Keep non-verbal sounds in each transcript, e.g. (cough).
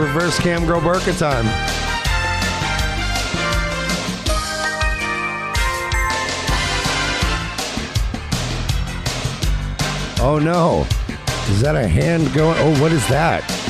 reverse cam girl Burka time. Oh no. Is that a hand going? Oh, what is that?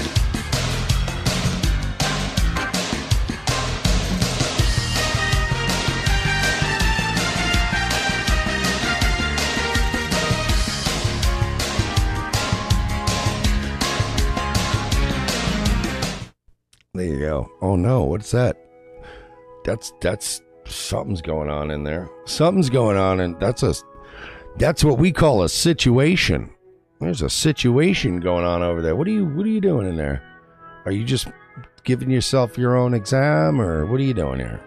Oh no, what's that? That's that's something's going on in there. Something's going on and that's a that's what we call a situation. There's a situation going on over there. What are you what are you doing in there? Are you just giving yourself your own exam or what are you doing here?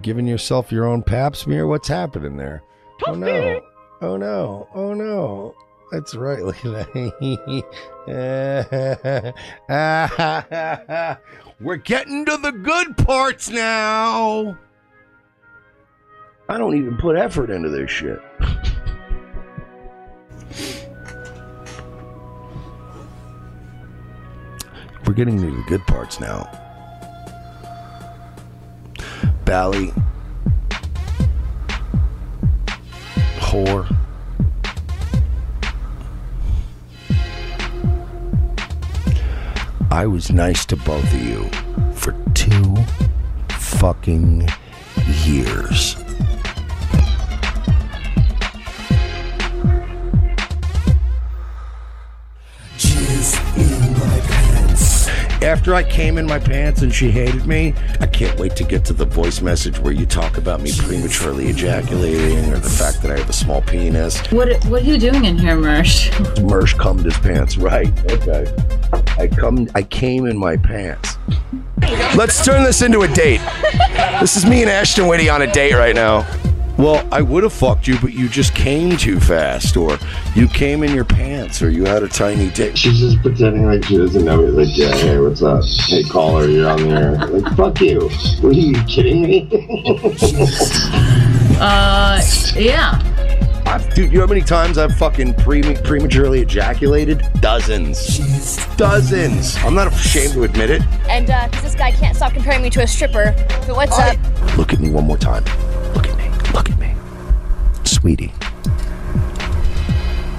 Giving yourself your own pap smear? What's happening there? Oh no. Oh no. Oh no. That's right. (laughs) That. (laughs) (laughs) We're getting to the good parts now. I don't even put effort into this shit. We're getting to the good parts now. Bally. Whore. I was nice to both of you for two fucking years. After I came in my pants and she hated me, I can't wait to get to the voice message where you talk about me prematurely ejaculating or the fact that I have a small penis. What What are you doing in here, Mersh? Mersh cummed his pants. Right. Okay. I come. I came in my pants. Let's turn this into a date. This is me and Ashton Whitty on a date right now. Well, I would have fucked you, but you just came too fast, or you came in your pants, or you had a tiny dick. She's just pretending like she doesn't know me. Like, yeah, hey, what's up? Hey, caller, you're on the air. Like, fuck you. What, are you kidding me? (laughs) Uh, yeah. I've, dude, you know how many times I've fucking pre- prematurely ejaculated? Dozens. Dozens. I'm not ashamed to admit it. And uh, 'cause this guy can't stop comparing me to a stripper. But what's up? Look at me one more time. Look at me. Look at me. Sweetie.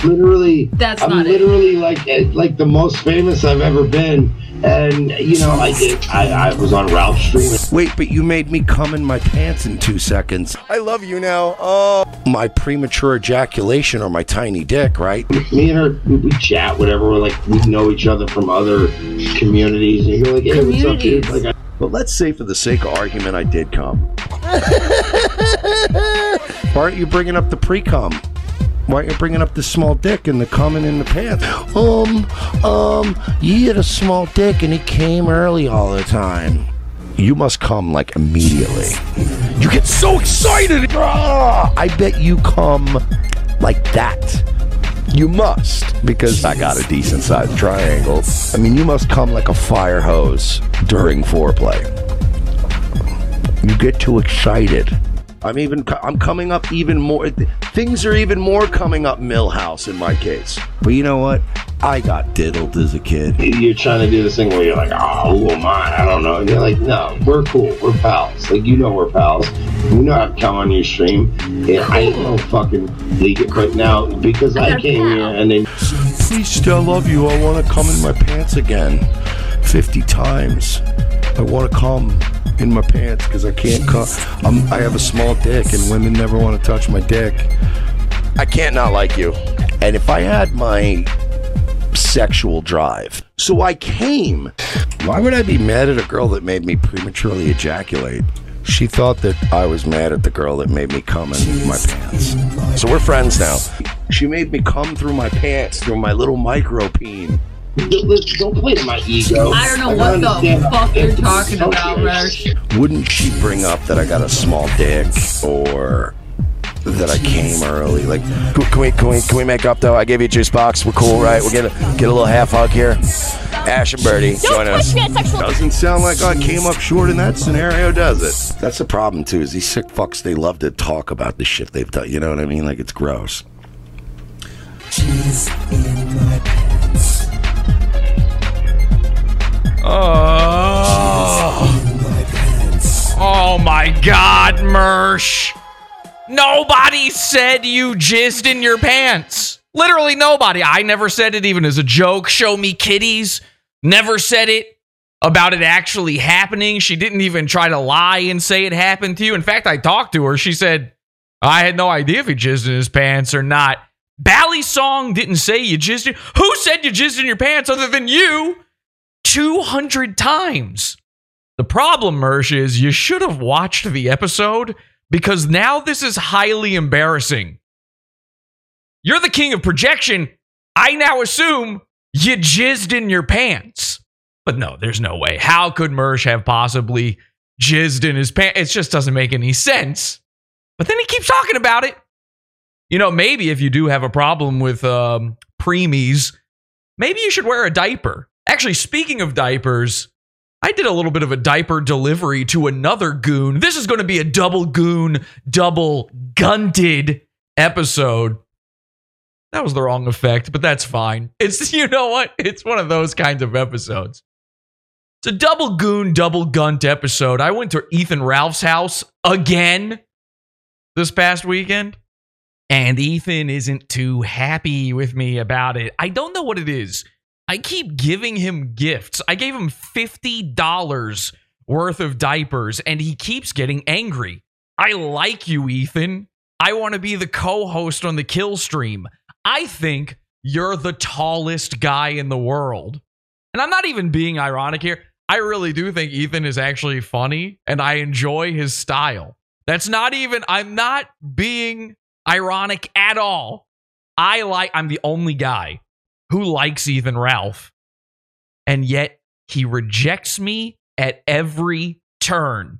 literally, That's I'm not it. literally like eh, like the most famous I've ever been. And you know, I did. I, I was on Ralph Stream. Wait, but you made me come in my pants in two seconds. I love you now. Oh. My premature ejaculation or my tiny dick, right? Me and her, we, we chat, whatever. We're like, we know each other from other communities. And you're like, hey, what's up, dude? Like, I, But let's say, for the sake of argument, I did come. (laughs) Why aren't you bringing up the pre cum? Why aren't you bringing up the small dick and the coming in the pants? Um, um, you had a small dick and it came early all the time. You must come like immediately. You get so excited. Ah, I bet you come like that. You must, because I got a decent sized triangle. I mean, you must come like a fire hose during foreplay. You get too excited. I'm even. I'm coming up even more. Things are even more coming up Milhouse in my case. But you know what? I got diddled as a kid. you're trying to do this thing where you're like, oh, who am I? I don't know. And you're like, no, we're cool. We're pals. Like, you know we're pals. You know how to come on your stream. Yeah, I ain't no fucking leak it right now, because I came here and then Please, still I love you. I want to come in my pants again, fifty times. I want to come in my pants because I can't. I'm, I have a small dick, and women never want to touch my dick. I can't not like you. And if I had my sexual drive, so I came. Why would I be mad at a girl that made me prematurely ejaculate? She thought that I was mad at the girl that made me come in my pants. So we're friends now. She made me come through my pants through my little micro peen. Don't, don't play to my ego. I don't know Like, what understand the fuck you're talking about, associated. Mersh. Wouldn't she bring up that I got a small dick or that I came early? Like, can can we can we can we make up though? I gave you a juice box. We're cool, right? We're gonna get a little half hug here. Ash and Birdie, join us. Doesn't sound like I came up short in that scenario, does it? That's the problem too. Is these sick fucks? They love to talk about the shit they've done. You know what I mean? Like it's gross. Jizz in my pants. Oh, my oh my God, Mersh. Nobody said you jizzed in your pants. Literally nobody. I never said it even as a joke. Show me kitties. Never said it about it actually happening. She didn't even try to lie and say it happened to you. In fact, I talked to her. She said, I had no idea if he jizzed in his pants or not. Bally Song didn't say you jizzed in. Who said you jizzed in your pants other than you? 200 times. The problem, Mersh, is you should have watched the episode because now this is highly embarrassing. You're the king of projection. I now assume you jizzed in your pants. But no, there's no way. How could Mersh have possibly jizzed in his pants? It just doesn't make any sense. But then he keeps talking about it. You know, maybe if you do have a problem with um, preemies, maybe you should wear a diaper. Actually, speaking of diapers, I did a little bit of a diaper delivery to another goon. This is going to be a double goon, double gunted episode. That was the wrong effect, but that's fine. (laughs) It's, you know what? It's one of those kinds of episodes. It's a double goon, double gunt episode. I went to Ethan Ralph's house again this past weekend, and Ethan isn't too happy with me about it. I don't know what it is. I keep giving him gifts. I gave him $50 worth of diapers, and he keeps getting angry. I like you, Ethan. I want to be the co host on the Killstream. I think you're the tallest guy in the world. And I'm not even being ironic here. I really do think Ethan is actually funny and I enjoy his style. That's not even, I'm not being ironic at all. I like, I'm the only guy who likes Ethan Ralph. And yet he rejects me at every turn.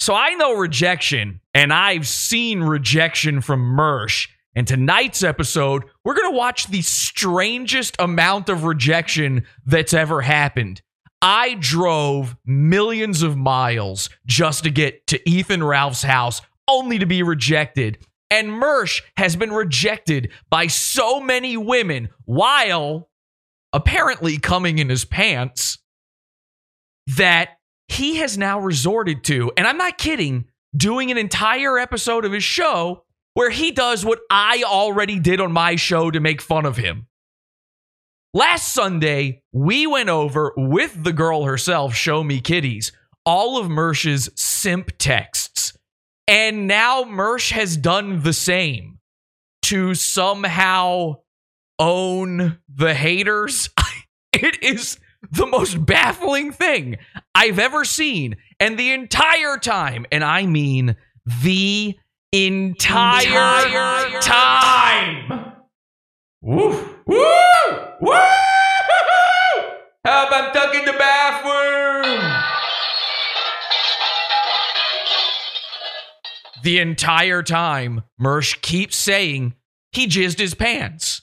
So I know rejection and I've seen rejection from Mersh. And tonight's episode, we're going to watch the strangest amount of rejection that's ever happened. I drove millions of miles just to get to Ethan Ralph's house, only to be rejected. And Mersh has been rejected by so many women while apparently coming in his pants that he has now resorted to, and I'm not kidding, doing an entire episode of his show where he does what I already did on my show to make fun of him. Last Sunday, we went over with the girl herself, Show Me Kitties, all of Mersh's simp texts. And now Mersh has done the same to somehow own the haters. (laughs) it is the most baffling thing I've ever seen. And the entire time, and I mean the entire, time. Woo! Woo! Woo! Help, I'm stuck in the bathroom. The entire time, Mersh keeps saying he jizzed his pants.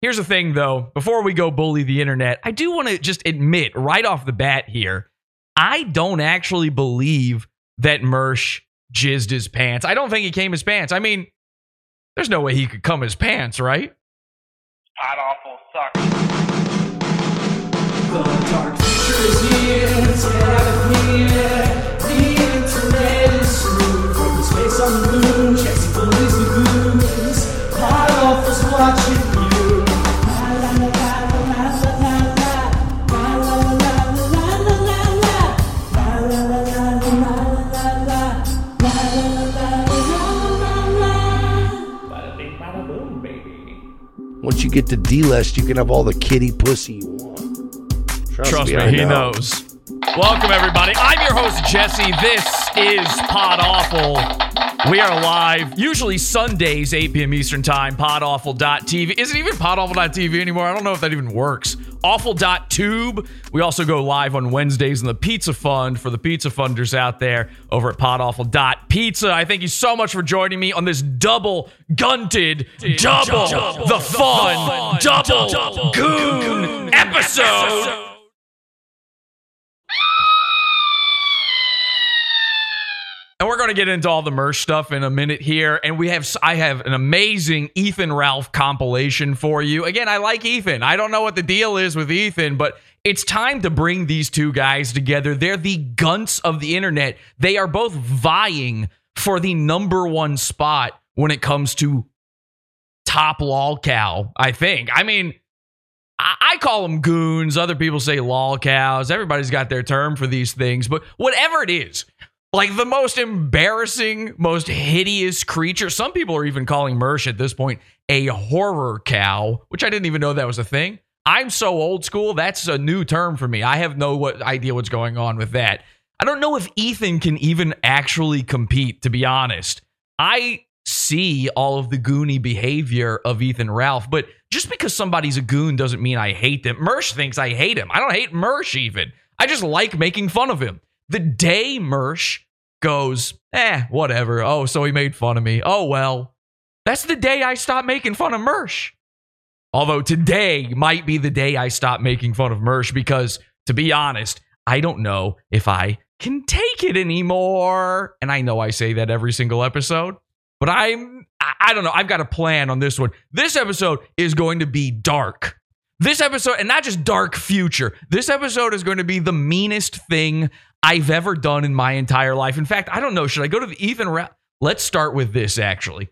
Here's the thing, though. Before we go bully the internet, I do want to just admit right off the bat here I don't actually believe that Mersh jizzed his pants. I don't think he came his pants. I mean, there's no way he could come his pants, right? Pod Awful sucks. The dark future is here, it's happening. The internet is screwed from on the moon. Jesse bullies the goons. Pod Awful's watching you. La la la la la la la la. La la la la la la la la. La la la la la la la la. La la la la la la la. Bada bing, bada boom, baby. Once you get to D-List, you can have all the kitty pussy you want. Trust me, I he know. knows. Welcome, everybody. I'm your host, Jesse. This is Pod Awful. We are live, usually Sundays, 8 p.m. Eastern Time, podawful.tv. Is it even podawful.tv anymore? I don't know if that even works. Awful.tube. We also go live on Wednesdays in the Pizza Fund for the pizza funders out there over at podawful.pizza. I thank you so much for joining me on this double gunted, double, the fun, double goon episode. And we're going to get into all the merch stuff in a minute here. And we have, I have an amazing Ethan Ralph compilation for you. Again, I like Ethan. I don't know what the deal is with Ethan, but it's time to bring these two guys together. They're the gunts of the internet. They are both vying for the number one spot when it comes to top lol cow, I think. I mean, I, call them goons. Other people say lol cows. Everybody's got their term for these things, but whatever it is, like the most embarrassing, most hideous creature. Some people are even calling Mersh at this point a horror cow, which I didn't even know that was a thing. I'm so old school. That's a new term for me. I have no what, idea what's going on with that. I don't know if Ethan can even actually compete, to be honest. I see all of the goony behavior of Ethan Ralph, but just because somebody's a goon doesn't mean I hate them. Mersh thinks I hate him. I don't hate Mersh even. I just like making fun of him. The day Mersh goes, eh, whatever. Oh, so he made fun of me. Oh, well. That's the day I stop making fun of Mersh. Although today might be the day I stop making fun of Mersh because, to be honest, I don't know if I can take it anymore. And I know I say that every single episode, but I'm, I don't know. I've got a plan on this one. This episode is going to be dark. This episode, and not just dark future, this episode is going to be the meanest thing I've ever done in my entire life. In fact, I don't know. Should I go to the Ethan? Ra- Let's start with this actually.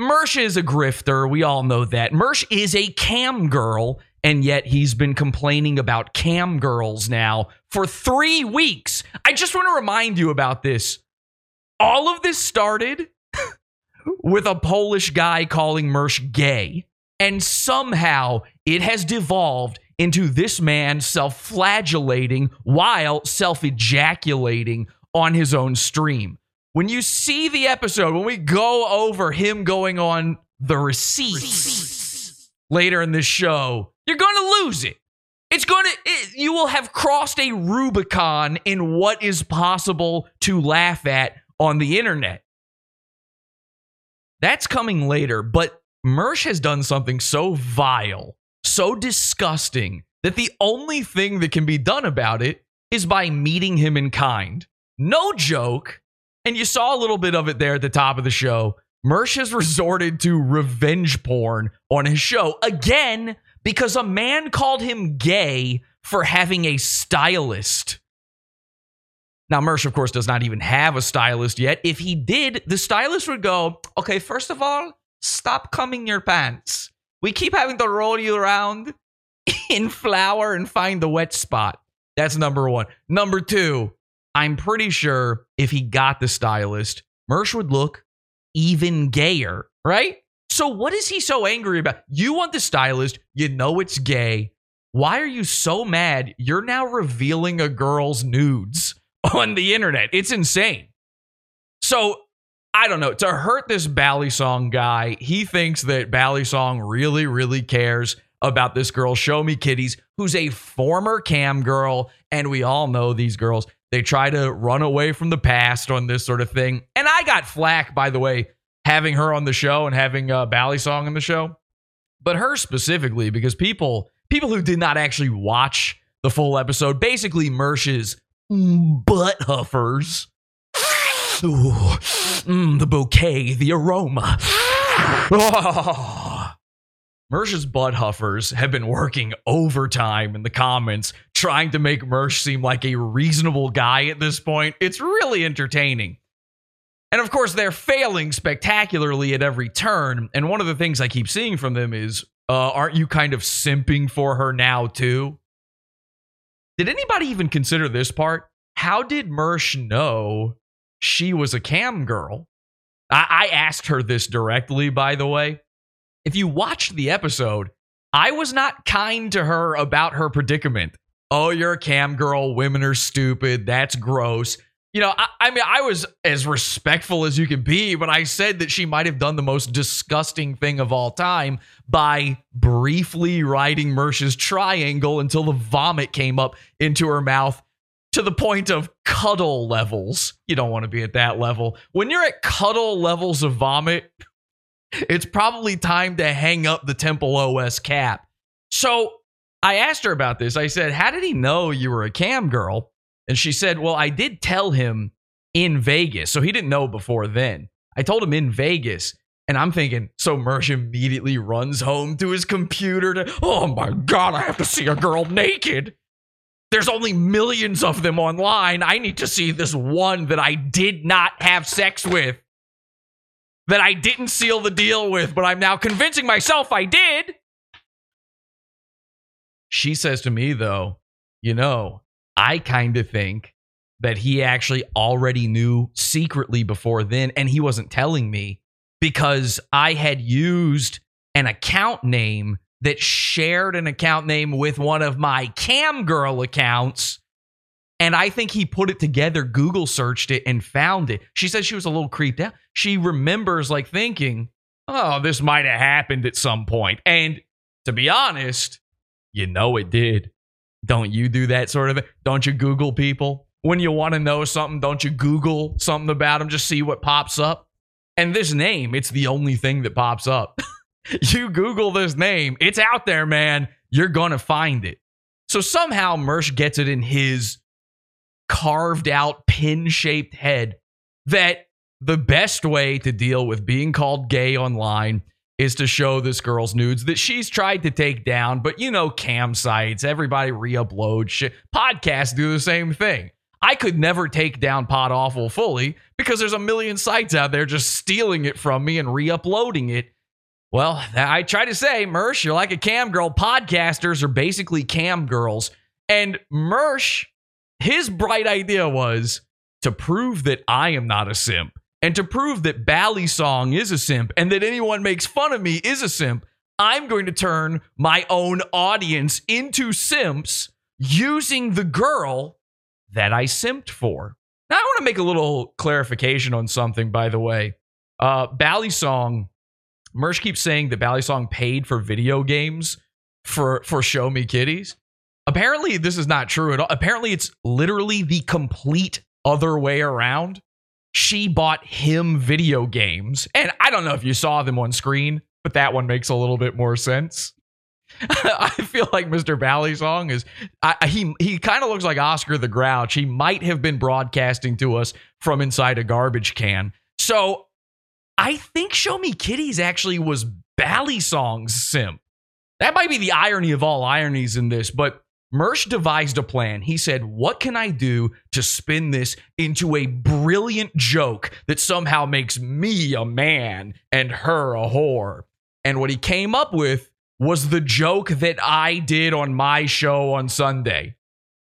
Mersh is a grifter. We all know that. Mersh is a cam girl, and yet he's been complaining about cam girls now for three weeks. I just want to remind you about this. All of this started (laughs) with a Polish guy calling Mersh gay, and somehow it has devolved into this man self flagellating while self ejaculating on his own stream when you see the episode, when we go over him going on the receipts later in this show, you're going to lose it. It's going to, it, you will have crossed a Rubicon in what is possible to laugh at on the internet. That's coming later, but Mersh has done something so vile, so disgusting, that the only thing that can be done about it is by meeting him in kind. No joke. And you saw a little bit of it there at the top of the show. Mersh has resorted to revenge porn on his show again because a man called him gay for having a stylist. Now, Mersh, of course, does not even have a stylist yet. If he did, the stylist would go, okay, first of all, stop coming your pants. We keep having to roll you around (laughs) in flour and find the wet spot. That's number one. Number two, I'm pretty sure if he got the stylist, Mersh would look even gayer, right? So what is he so angry about? You want the stylist, you know it's gay. Why are you so mad? You're now revealing a girl's nudes (laughs) on the internet. It's insane. So I don't know. To hurt this Bally Song guy, he thinks that Bally Song really, really cares about this girl, Show Me Kitties, who's a former cam girl. And we all know these girls. They try to run away from the past on this sort of thing. And I got flack, by the way, having her on the show and having uh, Bally Song on the show. But her specifically, because people people who did not actually watch the full episode, basically Mersh's butt huffers. Ooh, mm, the bouquet, the aroma. Oh. Mersh's butt huffers have been working overtime in the comments trying to make Mersh seem like a reasonable guy at this point. It's really entertaining. And of course, they're failing spectacularly at every turn. And one of the things I keep seeing from them is, uh, aren't you kind of simping for her now, too? Did anybody even consider this part? How did Mersh know she was a cam girl? I, I asked her this directly, by the way if you watched the episode, I was not kind to her about her predicament. Oh, you're a cam girl. Women are stupid. That's gross. You know, I, I, mean, I was as respectful as you can be, but I said that she might have done the most disgusting thing of all time by briefly riding Mersh's triangle until the vomit came up into her mouth to the point of cuddle levels. You don't want to be at that level. When you're at cuddle levels of vomit, it's probably time to hang up the Temple OS cap. So I asked her about this. I said, How did he know you were a cam girl? And she said, Well, I did tell him in Vegas. So he didn't know before then. I told him in Vegas. And I'm thinking, so Mersh immediately runs home to his computer to, oh my God, I have to see a girl naked. There's only millions of them online. I need to see this one that I did not have sex with, that I didn't seal the deal with, but I'm now convincing myself I did. She says to me, though, you know, I kind of think that he actually already knew secretly before then, and he wasn't telling me because I had used an account name that shared an account name with one of my cam girl accounts. And I think he put it together, Google searched it and found it. She said she was a little creeped out. She remembers like thinking, oh, this might have happened at some point. And to be honest, you know it did. Don't you do that sort of thing? Don't you Google people? When you want to know something, don't you Google something about them, just see what pops up? And this name, it's the only thing that pops up. (laughs) you Google this name, it's out there, man. You're going to find it. So somehow Mersh gets it in his carved out pin shaped head that the best way to deal with being called gay online is to show this girl's nudes that she's tried to take down. But you know, cam sites, everybody re upload shit. Podcasts do the same thing. I could never take down Pod Awful fully because there's a million sites out there just stealing it from me and re uploading it. Well, I try to say, Mersh, you're like a cam girl. Podcasters are basically cam girls. And Mersh, his bright idea was to prove that I am not a simp and to prove that Bally Song is a simp and that anyone makes fun of me is a simp. I'm going to turn my own audience into simps using the girl that I simped for. Now, I want to make a little clarification on something, by the way. Uh, Bally Song, Mersh keeps saying that Bally Song paid for video games for, for Show Me Kitties. Apparently, this is not true at all. Apparently, it's literally the complete other way around. She bought him video games. And I don't know if you saw them on screen, but that one makes a little bit more sense. (laughs) I feel like Mr. Bally Song is I, he he kind of looks like Oscar the Grouch. He might have been broadcasting to us from inside a garbage can. So I think Show Me Kitties actually was Bally Song's simp. That might be the irony of all ironies in this, but Mersh devised a plan. He said, What can I do to spin this into a brilliant joke that somehow makes me a man and her a whore? And what he came up with was the joke that I did on my show on Sunday.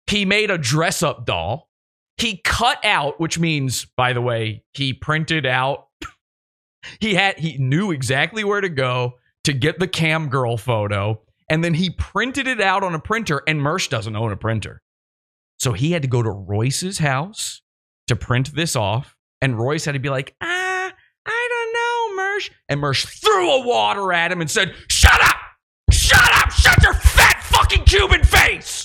He made a dress up doll. He cut out, which means, by the way, he printed out. He had he knew exactly where to go to get the cam girl photo, and then he printed it out on a printer. And Mersh doesn't own a printer, so he had to go to Royce's house to print this off. And Royce had to be like, ah, I don't know, Mersh. And Mersh threw a water at him and said, "Shut up." Shut up! Shut your fat fucking Cuban face!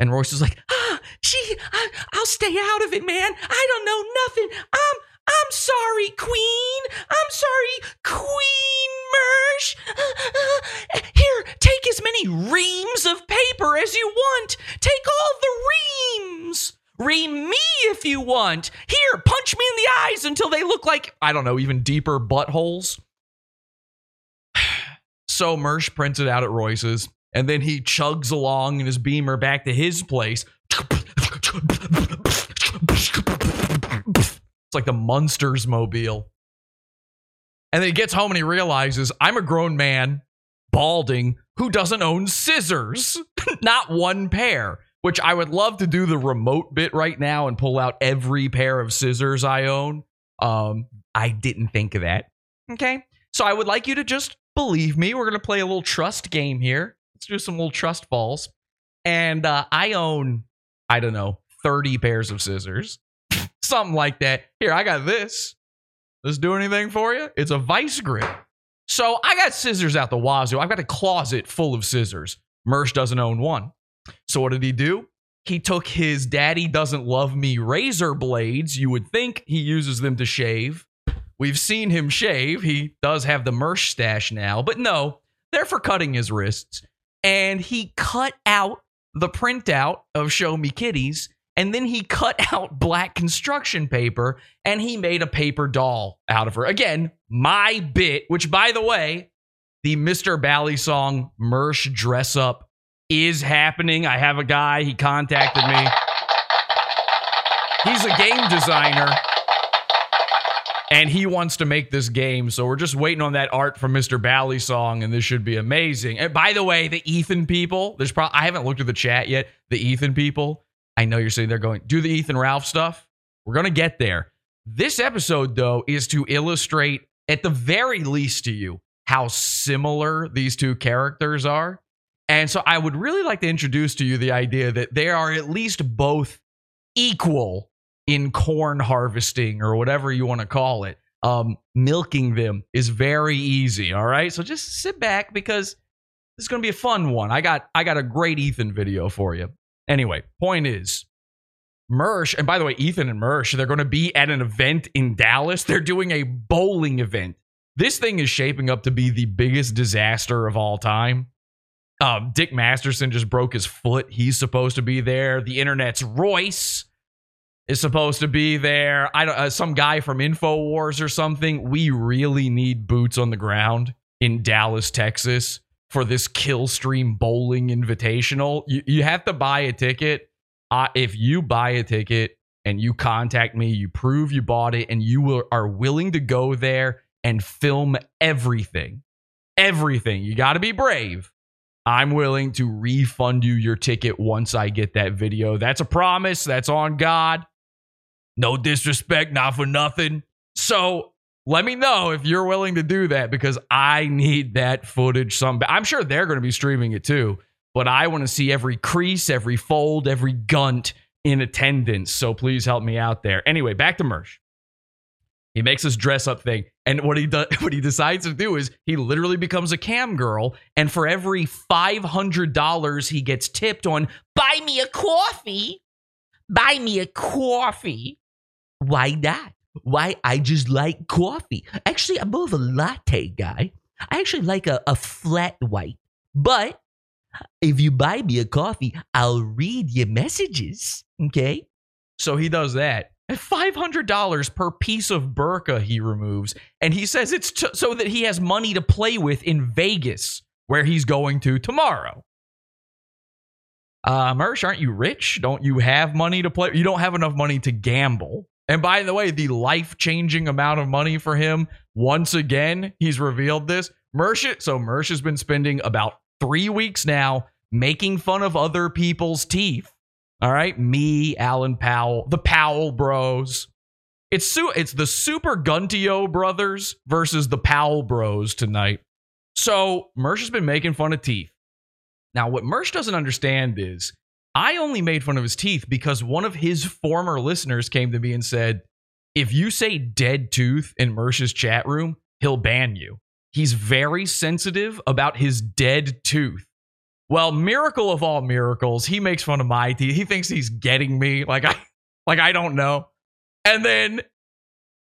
And Royce was like, ah, gee, I, I'll stay out of it, man. I don't know nothing. I'm, I'm sorry, Queen. I'm sorry, Queen Mersh. Uh, uh, here, take as many reams of paper as you want. Take all the reams. Ream me if you want. Here, punch me in the eyes until they look like, I don't know, even deeper buttholes. (sighs) So Mersh prints it out at Royce's, and then he chugs along in his beamer back to his place. It's like the Munsters mobile. And then he gets home and he realizes I'm a grown man, balding, who doesn't own scissors. (laughs) Not one pair. Which I would love to do the remote bit right now and pull out every pair of scissors I own. Um, I didn't think of that. Okay. So I would like you to just believe me. We're going to play a little trust game here. Let's do some little trust falls. And uh, I own, I don't know, 30 pairs of scissors, (laughs) something like that. Here, I got this. Does this do anything for you? It's a vice grip. So I got scissors out the wazoo. I've got a closet full of scissors. Mersh doesn't own one. So what did he do? He took his daddy doesn't love me razor blades. You would think he uses them to shave. We've seen him shave. He does have the Mersh stash now, but no, they're for cutting his wrists. And he cut out the printout of Show Me Kitties And then he cut (laughs) out black construction paper and he made a paper doll out of her. Again, my bit, which by the way, the Mr. Bally song Mersh dress up is happening. I have a guy, he contacted me. He's a game designer and he wants to make this game. So we're just waiting on that art from Mr. Bally song, and this should be amazing. And by the way, the Ethan people, there's probably I haven't looked at the chat yet. The Ethan people, I know you're sitting there going, do the Ethan Ralph stuff. We're gonna get there. This episode, though, is to illustrate, at the very least to you, how similar these two characters are. And so I would really like to introduce to you the idea that they are at least both equal in corn harvesting or whatever you want to call it. Um, milking them is very easy. All right. So just sit back because this is going to be a fun one. I got, I got a great Ethan video for you. Anyway, point is, Mersh, and by the way, Ethan and Mersh, they're going to be at an event in Dallas. They're doing a bowling event. This thing is shaping up to be the biggest disaster of all time. Um, Dick Masterson just broke his foot. He's supposed to be there. The internet's Royce is supposed to be there. I don't, uh, some guy from Infowars or something. We really need boots on the ground in Dallas, Texas for this Killstream Bowling Invitational. You, you have to buy a ticket. Uh, if you buy a ticket and you contact me, you prove you bought it, and you will, are willing to go there and film everything, everything. You got to be brave. I'm willing to refund you your ticket once I get that video. That's a promise. That's on God. No disrespect, not for nothing. So let me know if you're willing to do that because I need that footage. Some I'm sure they're going to be streaming it too, but I want to see every crease, every fold, every gunt in attendance. So please help me out there. Anyway, back to Mersh. He makes this dress up thing, and what he does, (laughs) what he decides to do is he literally becomes a cam girl, and for every five hundred dollars he gets tipped on, buy me a coffee, buy me a coffee. Why not? Why I just like coffee. Actually, I'm more of a latte guy. I actually like a, a flat white. But if you buy me a coffee, I'll read your messages. Okay. So he does that. And $500 per piece of burqa he removes. And he says it's t- so that he has money to play with in Vegas, where he's going to tomorrow. Uh, Mersh, aren't you rich? Don't you have money to play? You don't have enough money to gamble. And by the way, the life changing amount of money for him, once again, he's revealed this. Mersh, so Mersh has been spending about three weeks now making fun of other people's teeth. All right. Me, Alan Powell, the Powell bros. It's su- it's the Super Guntio brothers versus the Powell bros tonight. So Mersh has been making fun of teeth. Now, what Mersh doesn't understand is I only made fun of his teeth because one of his former listeners came to me and said, if you say dead tooth in Mersh's chat room, he'll ban you. He's very sensitive about his dead tooth. Well, miracle of all miracles, he makes fun of my teeth. He thinks he's getting me like I like I don't know. And then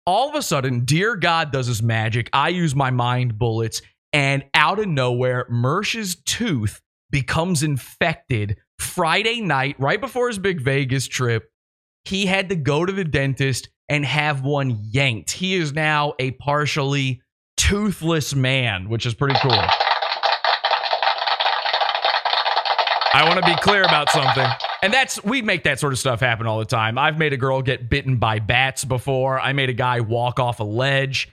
all of a sudden, dear God does his magic. I use my mind bullets, and out of nowhere, Mersh's tooth becomes infected Friday night, right before his big Vegas trip. He had to go to the dentist and have one yanked. He is now a partially toothless man, which is pretty cool. I want to be clear about something. And that's we make that sort of stuff happen all the time. I've made a girl get bitten by bats before. I made a guy walk off a ledge.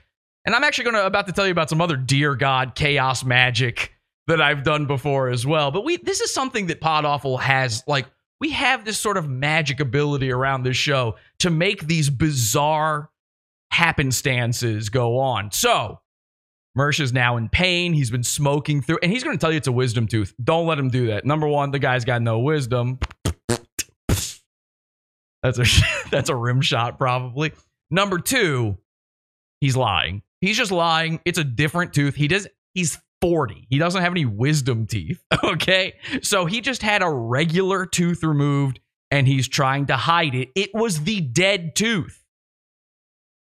And I'm actually going to about to tell you about some other dear god chaos magic that I've done before as well. But we this is something that Pod Awful has like we have this sort of magic ability around this show to make these bizarre happenstances go on. So, Mersh is now in pain. He's been smoking through, and he's going to tell you it's a wisdom tooth. Don't let him do that. Number one, the guy's got no wisdom. That's a (laughs) that's a rim shot, probably. Number two, he's lying. He's just lying. It's a different tooth. He does. He's 40. He doesn't have any wisdom teeth. (laughs) Okay. So he just had a regular tooth removed and he's trying to hide it. It was the dead tooth.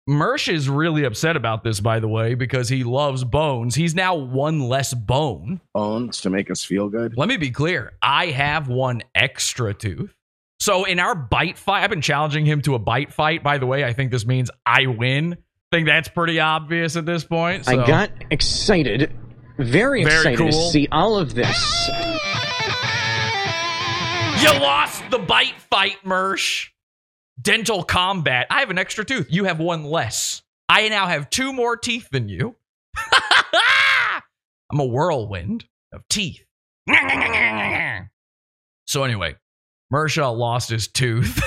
Mersh is really upset about this, by the way, because he loves bones. He's now one less bone. bones to make us feel good. Let me be clear I have one extra tooth. So in our bite fight, I've been challenging him to a bite fight. By the way, I think this means I win. I think that's pretty obvious at this point. I got excited, very, Very excited to see all of this. You lost the bite fight, Mersh. Dental combat. I have an extra tooth. You have one less. I now have two more teeth than you. (laughs) I'm a whirlwind of teeth. (laughs) So anyway, Mershaw lost his tooth,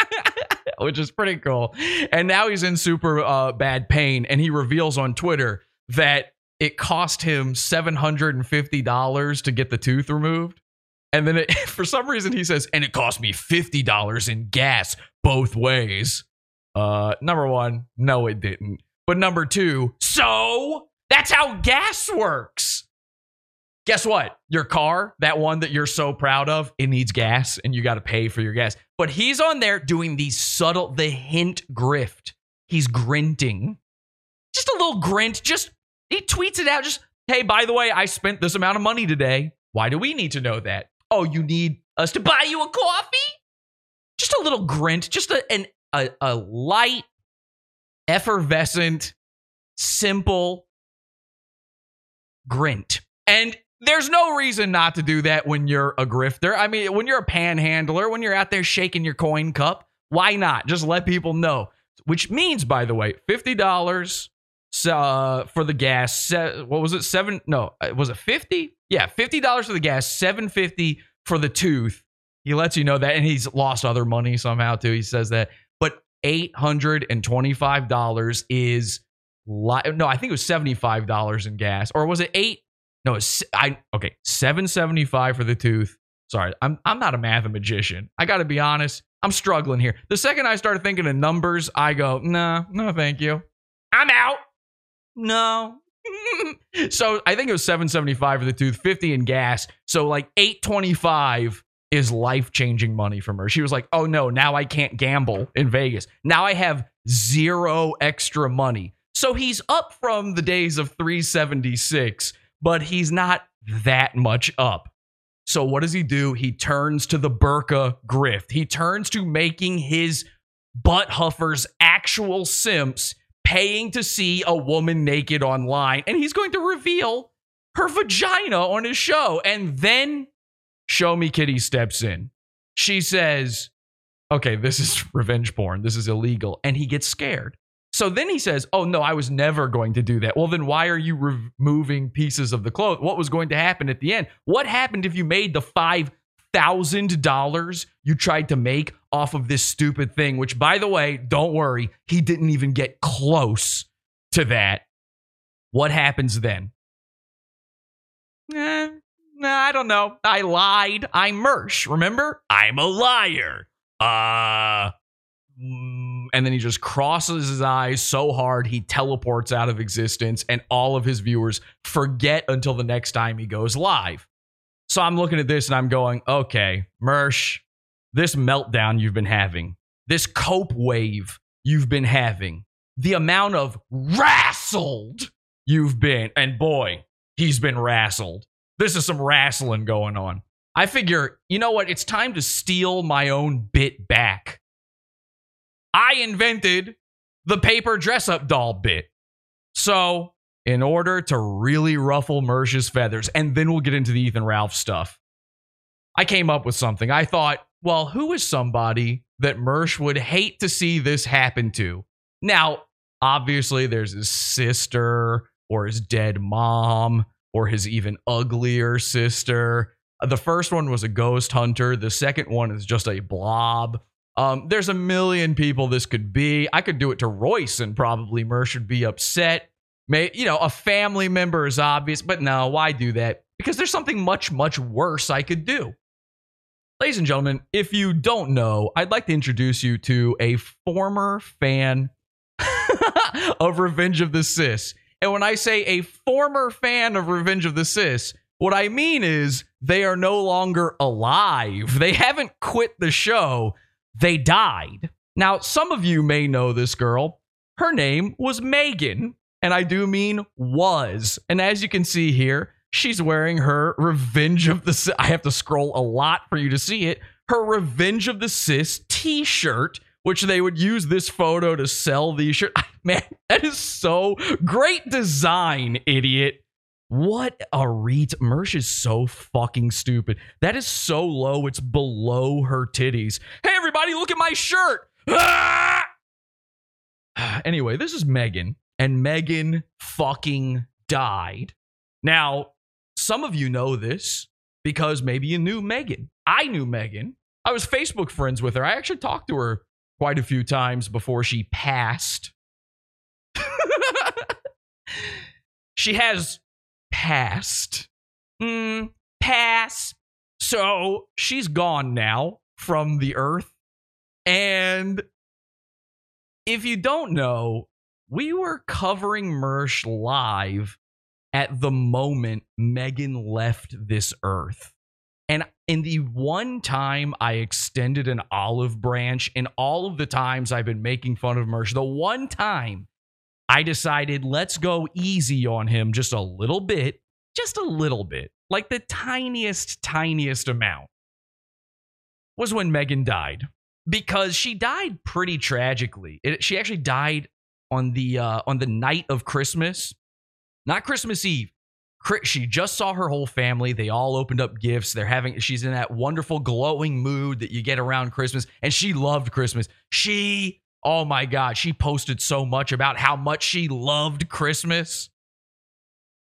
(laughs) which is pretty cool. And now he's in super uh, bad pain. And he reveals on Twitter that it cost him $750 to get the tooth removed. And then it, (laughs) for some reason he says, and it cost me $50 in gas both ways. Uh, number one, no, it didn't. But number two, so that's how gas works. Guess what? Your car, that one that you're so proud of, it needs gas and you got to pay for your gas. But he's on there doing the subtle, the hint grift. He's grinting. Just a little grint. Just, he tweets it out. Just, hey, by the way, I spent this amount of money today. Why do we need to know that? Oh, you need us to buy you a coffee? Just a little grint. Just a, an, a, a light, effervescent, simple grint. And there's no reason not to do that when you're a grifter. I mean, when you're a panhandler, when you're out there shaking your coin cup, why not? Just let people know. Which means, by the way, fifty dollars uh, for the gas. Se- what was it? Seven? No, uh, was it fifty? Yeah, fifty dollars for the gas. Seven fifty for the tooth. He lets you know that, and he's lost other money somehow too. He says that, but eight hundred and twenty-five dollars is li- no, I think it was seventy-five dollars in gas, or was it eight? No, it's I okay, seven seventy-five for the tooth. Sorry, I'm I'm not a mathematician. I got to be honest. I'm struggling here. The second I started thinking of numbers, I go, nah, no, thank you. I'm out. No. (laughs) so I think it was 775 for the tooth, 50 in gas. So like 825 is life-changing money from her. She was like, "Oh no, now I can't gamble in Vegas. Now I have zero extra money." So he's up from the days of 376, but he's not that much up. So what does he do? He turns to the burqa grift. He turns to making his butt huffers actual simps paying to see a woman naked online and he's going to reveal her vagina on his show. And then show me kitty steps in. She says okay this is (laughs) revenge porn. This is illegal. And he gets scared. So then he says oh no i was never going to do that. Well then why are you removing pieces of the clothes? What was going to happen at the end? What happened if you made the five thousand dollars you tried to make off of this stupid thing which by the way don't worry he didn't even get close to that. What happens then? Eh, nah, i don't know. I lied. I'm mersh remember? I'm a liar. Uh mm, and then he just crosses his eyes so hard he teleports out of existence and all of his viewers forget until the next time he goes live so I'm looking at this and I'm going, okay, Mersh, this meltdown you've been having, this cope wave you've been having, the amount of wrastled you've been, and boy, he's been wrastled. This is some wrestling going on. I figure, you know what? It's time to steal my own bit back. I invented the paper dress up doll bit. So in order to really ruffle Mersh's feathers, and then we'll get into the Ethan Ralph stuff. I came up with something. I thought, well, who is somebody that Mersh would hate to see this happen to? Now, obviously, there's his sister or his dead mom or his even uglier sister. Uh, The first one was a ghost hunter. The second one is just a blob. Um, there's a million people this could be. I could do it to Royce, and probably Mersh would be upset. May you know a family member is obvious, but no, why do that? Because there's something much much worse I could do. Ladies and gentlemen, if you don't know, I'd like to introduce you to a former fan (laughs) of Revenge of the Cis. And when I say a former fan of Revenge of the Cis, what I mean is they are no longer alive. They haven't quit the show, they died. Now, some of you may know this girl. Her name was Megan, and I do mean was. And as you can see here, she's wearing her Revenge of the. I have to scroll a lot for you to see it. Her Revenge of the Cis t shirt, which they would use this photo to sell these shirt. (laughs) Man, that is so great design, idiot. What a reet. Mersh is so fucking stupid. That is so low, it's below her titties. Hey, everybody, look at my shirt. Ah! (sighs) Anyway, this is Megan, and Megan fucking died. Now, some of you know this because maybe you knew Megan. I knew Megan. I was Facebook friends with her. I actually talked to her quite a few times before she passed. (laughs) she has passed. Hmm, pass. So she's gone now from the earth. And if you don't know, we were covering Mersh live at the moment Megan left this earth. And in the one time I extended an olive branch, in all of the times I've been making fun of Mersh, the one time I decided let's go easy on him just a little bit, just a little bit, like the tiniest, tiniest amount, was when Megan died. Because she died pretty tragically. It, she actually died on the uh, on the night of Christmas, not Christmas Eve. She just saw her whole family. They all opened up gifts. They're having. She's in that wonderful glowing mood that you get around Christmas, and she loved Christmas. She, oh my god, she posted so much about how much she loved Christmas.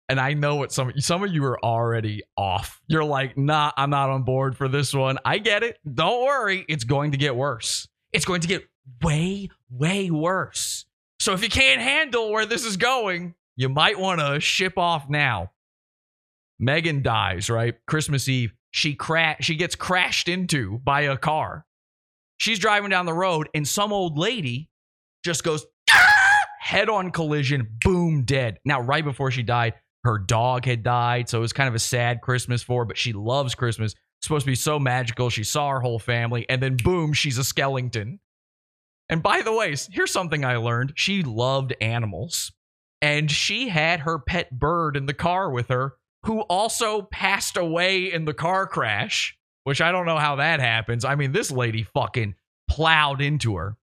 And I know what some some of you are already off. You're like, nah, I'm not on board for this one. I get it. Don't worry, it's going to get worse. It's going to get way, way worse. So if you can't handle where this is going, you might want to ship off now. Megan dies, right? Christmas Eve. She cra- she gets crashed into by a car. She's driving down the road and some old lady just goes ah! head on collision, boom, dead. Now, right before she died, her dog had died, so it was kind of a sad Christmas for her, but she loves Christmas. It's supposed to be so magical. She saw her whole family, and then boom, she's a skeleton. And by the way, here's something I learned. She loved animals. And she had her pet bird in the car with her, who also passed away in the car crash, which I don't know how that happens. I mean, this lady fucking plowed into her.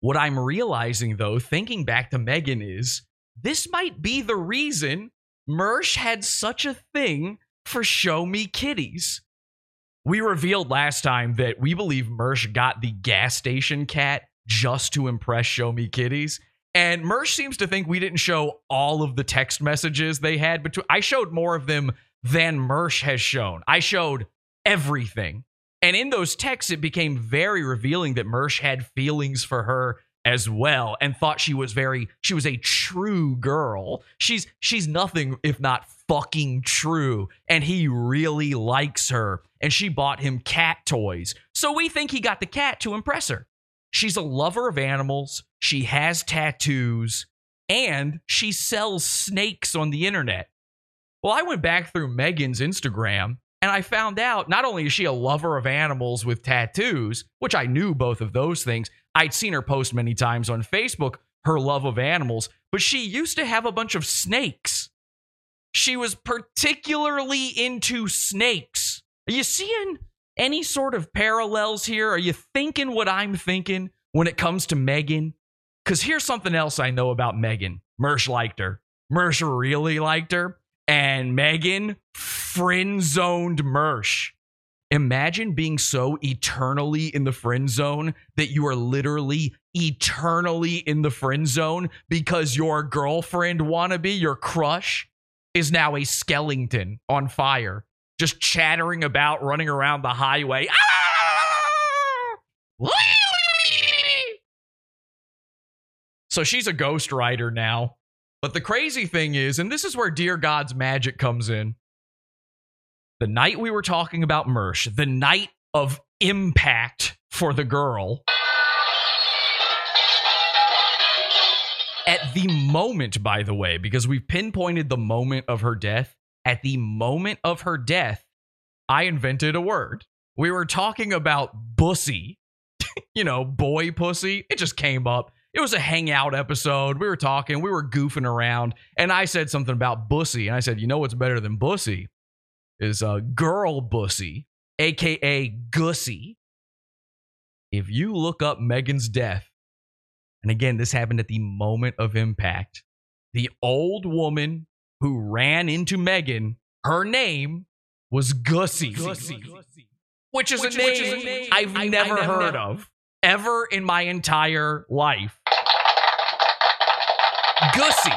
What I'm realizing, though, thinking back to Megan, is this might be the reason Mersh had such a thing for Show Me Kitties. We revealed last time that we believe Mersh got the gas station cat just to impress Show Me Kitties. And Mersh seems to think we didn't show all of the text messages they had between. I showed more of them than Mersh has shown. I showed everything. And in those texts, it became very revealing that Mersh had feelings for her as well and thought she was very she was a true girl. She's she's nothing if not fucking true and he really likes her and she bought him cat toys. So we think he got the cat to impress her. She's a lover of animals, she has tattoos, and she sells snakes on the internet. Well, I went back through Megan's Instagram and I found out not only is she a lover of animals with tattoos, which I knew both of those things, I'd seen her post many times on Facebook her love of animals, but she used to have a bunch of snakes. She was particularly into snakes. Are you seeing any sort of parallels here? Are you thinking what I'm thinking when it comes to Megan? Because here's something else I know about Megan. Mersh liked her. Mersh really liked her. And Megan friend zoned Mersh. Imagine being so eternally in the friend zone that you are literally eternally in the friend zone because your girlfriend wannabe, your crush, is now a skeleton on fire, just chattering about running around the highway. Ah! So she's a ghost rider now. But the crazy thing is, and this is where Dear God's magic comes in. The night we were talking about Mersh, the night of impact for the girl. At the moment, by the way, because we've pinpointed the moment of her death, at the moment of her death, I invented a word. We were talking about bussy, (laughs) you know, boy pussy. It just came up. It was a hangout episode. We were talking, we were goofing around, and I said something about bussy. And I said, you know what's better than bussy? Is uh, girl bussy. aka gussy. If you look up Megan's death, and again, this happened at the moment of impact, the old woman who ran into Megan, her name was Gussie. Gussie. which is a name I've never heard of ever in my entire life. Gussie.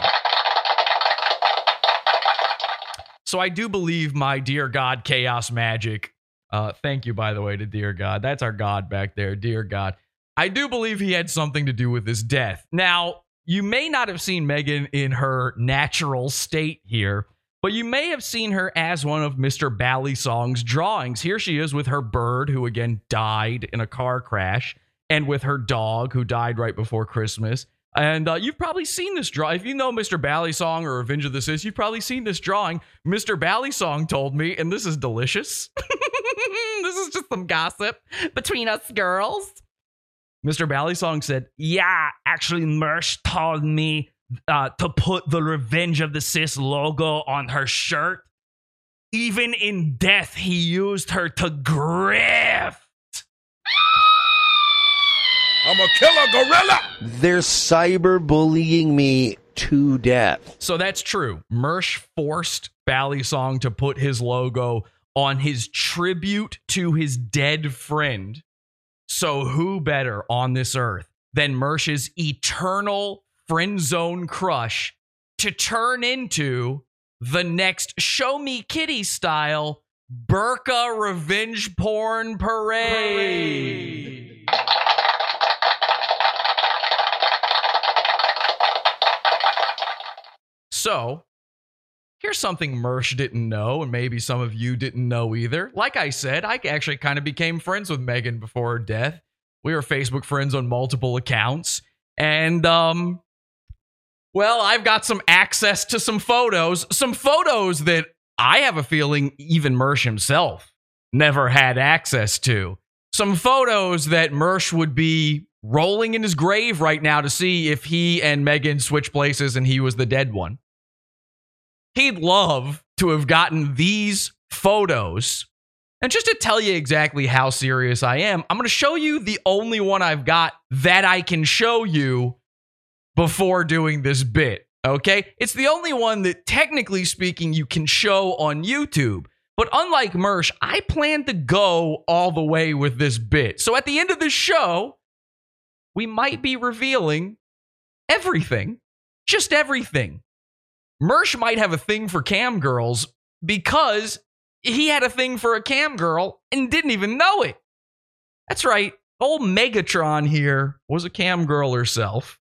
So I do believe my dear God, Chaos Magic. Uh, thank you, by the way, to dear God. That's our God back there, dear God. I do believe he had something to do with his death. Now, you may not have seen Megan in her natural state here, but you may have seen her as one of Mr. Ballysong's drawings. Here she is with her bird, who again died in a car crash, and with her dog, who died right before Christmas. And uh, you've probably seen this drawing. If you know Mr. Ballysong or Revenge of the Cis, you've probably seen this drawing. Mr. Ballysong told me, and this is delicious. (laughs) this is just some gossip between us girls. Mr. Ballysong said, Yeah, actually, Mersh told me uh, to put the Revenge of the Cis logo on her shirt. Even in death, he used her to grift. (gasps) I'm a killer gorilla. They're cyberbullying me to death. So that's true. Mersh forced Ballysong to put his logo on his tribute to his dead friend. So who better on this earth than Mersh's eternal friend zone crush to turn into the next Show Me Kitty style Burka revenge porn parade. So, here's something Mersh didn't know, and maybe some of you didn't know either. Like I said, I actually kind of became friends with Megan before her death. We were Facebook friends on multiple accounts. And, um, well, I've got some access to some photos, some photos that I have a feeling even Mersh himself never had access to. Some photos that Mersh would be rolling in his grave right now to see if he and Megan switch places and he was the dead one. He'd love to have gotten these photos. And just to tell you exactly how serious I am, I'm going to show you the only one I've got that I can show you before doing this bit. Okay? It's the only one that, technically speaking, you can show on YouTube. But unlike Mersh, I plan to go all the way with this bit. So at the end of the show, we might be revealing everything. Just everything. Mersh might have a thing for cam girls because he had a thing for a cam girl and didn't even know it. That's right. Old Megatron here was a cam girl herself.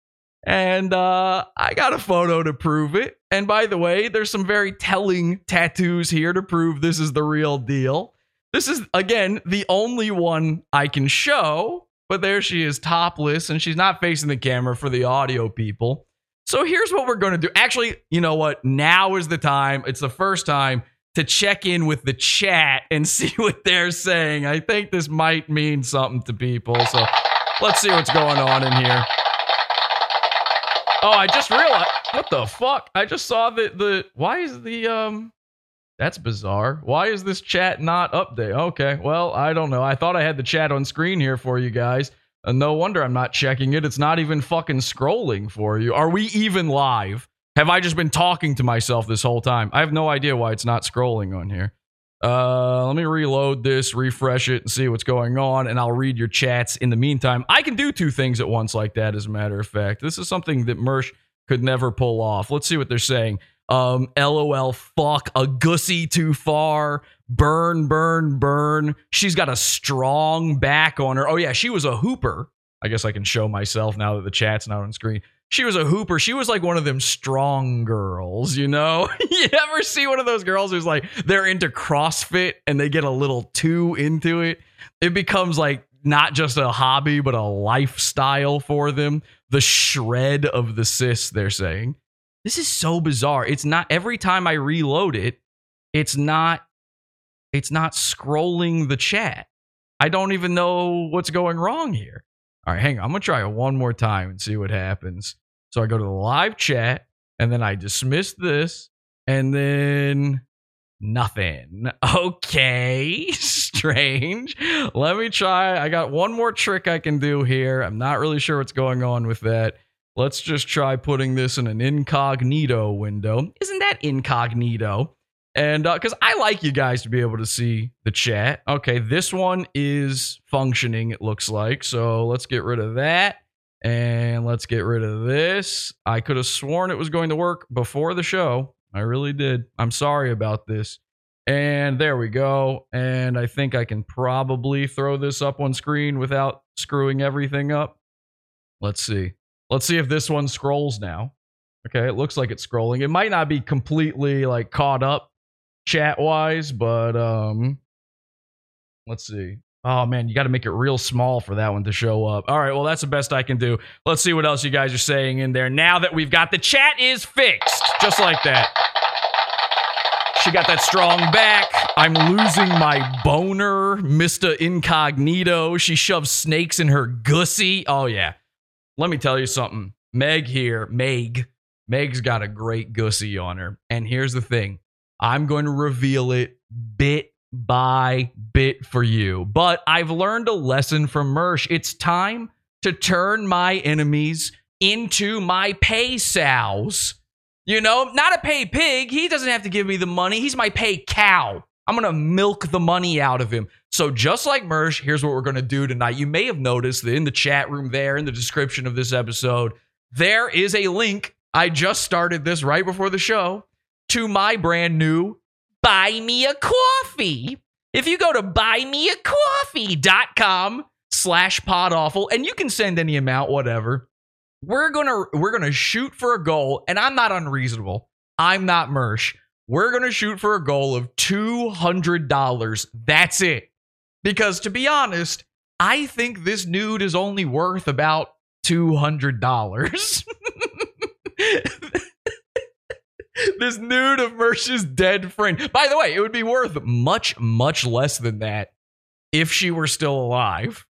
And uh, I got a photo to prove it. And by the way, there's some very telling tattoos here to prove this is the real deal. This is, again, the only one I can show. But there she is, topless, and she's not facing the camera for the audio people. So here's what we're going to do. Actually, you know what? Now is the time. It's the first time to check in with the chat and (laughs) see what they're saying. I think this might mean something to people. So let's see what's going on in here. Oh, I just realized what the fuck? I just saw the the why is the um that's bizarre. Why is this chat not update? Okay, well, I don't know. I thought I had the chat on screen here for you guys. And no wonder I'm not checking it. It's not even fucking scrolling for you. Are we even live? Have I just been talking to myself this whole time? I have no idea why it's not scrolling on here. Uh, let me reload this, refresh it, and see what's going on, and I'll read your chats in the meantime. I can do two things at once like that, as a matter of fact. This is something that Mersh could never pull off. Let's see what they're saying. Um, LOL, fuck, a gussy too far. Burn, burn, burn. She's got a strong back on her. Oh, yeah, she was a hooper. I guess I can show myself now that the chat's not on screen. She was a hooper. She was like one of them strong girls, you know? (laughs) you ever see one of those girls who's like, they're into CrossFit and they get a little too into it? It becomes like not just a hobby, but a lifestyle for them. The shred of the cis, they're saying. This is so bizarre. It's not every time I reload it, it's not it's not scrolling the chat. I don't even know what's going wrong here. All right, hang on. I'm going to try it one more time and see what happens. So I go to the live chat and then I dismiss this and then Nothing. (laughs) Okay, strange. Let me try. I got one more trick I can do here. I'm not really sure what's going on with that. Let's just try putting this in an incognito window. Isn't that incognito? And uh, because I like you guys to be able to see the chat. Okay, this one is functioning, it looks like. So let's get rid of that. And let's get rid of this. I could have sworn it was going to work before the show. I really did. I'm sorry about this. And there we go. And I think I can probably throw this up on screen without screwing everything up. Let's see. Let's see if this one scrolls now. Okay, it looks like it's scrolling. It might not be completely like caught up chat wise, but um let's see. Oh man, you got to make it real small for that one to show up. All right, well that's the best I can do. Let's see what else you guys are saying in there. Now that we've got the chat is fixed, just like that. She got that strong back. I'm losing my boner, Mr. Incognito. She shoves snakes in her gussy. Oh yeah. Let me tell you something. Meg here, Meg. Meg's got a great gussy on her. And here's the thing. I'm going to reveal it bit by bit for you. But I've learned a lesson from Mersh. It's time to turn my enemies into my pay sows. You know, not a pay pig. He doesn't have to give me the money. He's my pay cow. I'm going to milk the money out of him. So, just like Mersh, here's what we're going to do tonight. You may have noticed that in the chat room there, in the description of this episode, there is a link. I just started this right before the show to my brand new Buy Me a Coffee. If you go to buymeacoffee.com slash pod awful, and you can send any amount, whatever. We're gonna we're gonna shoot for a goal, and I'm not unreasonable. I'm not Mersh. We're gonna shoot for a goal of two hundred dollars. That's it. Because to be honest, I think this nude is only worth about two hundred dollars. (laughs) this nude of Mersh's dead friend. By the way, it would be worth much, much less than that if she were still alive.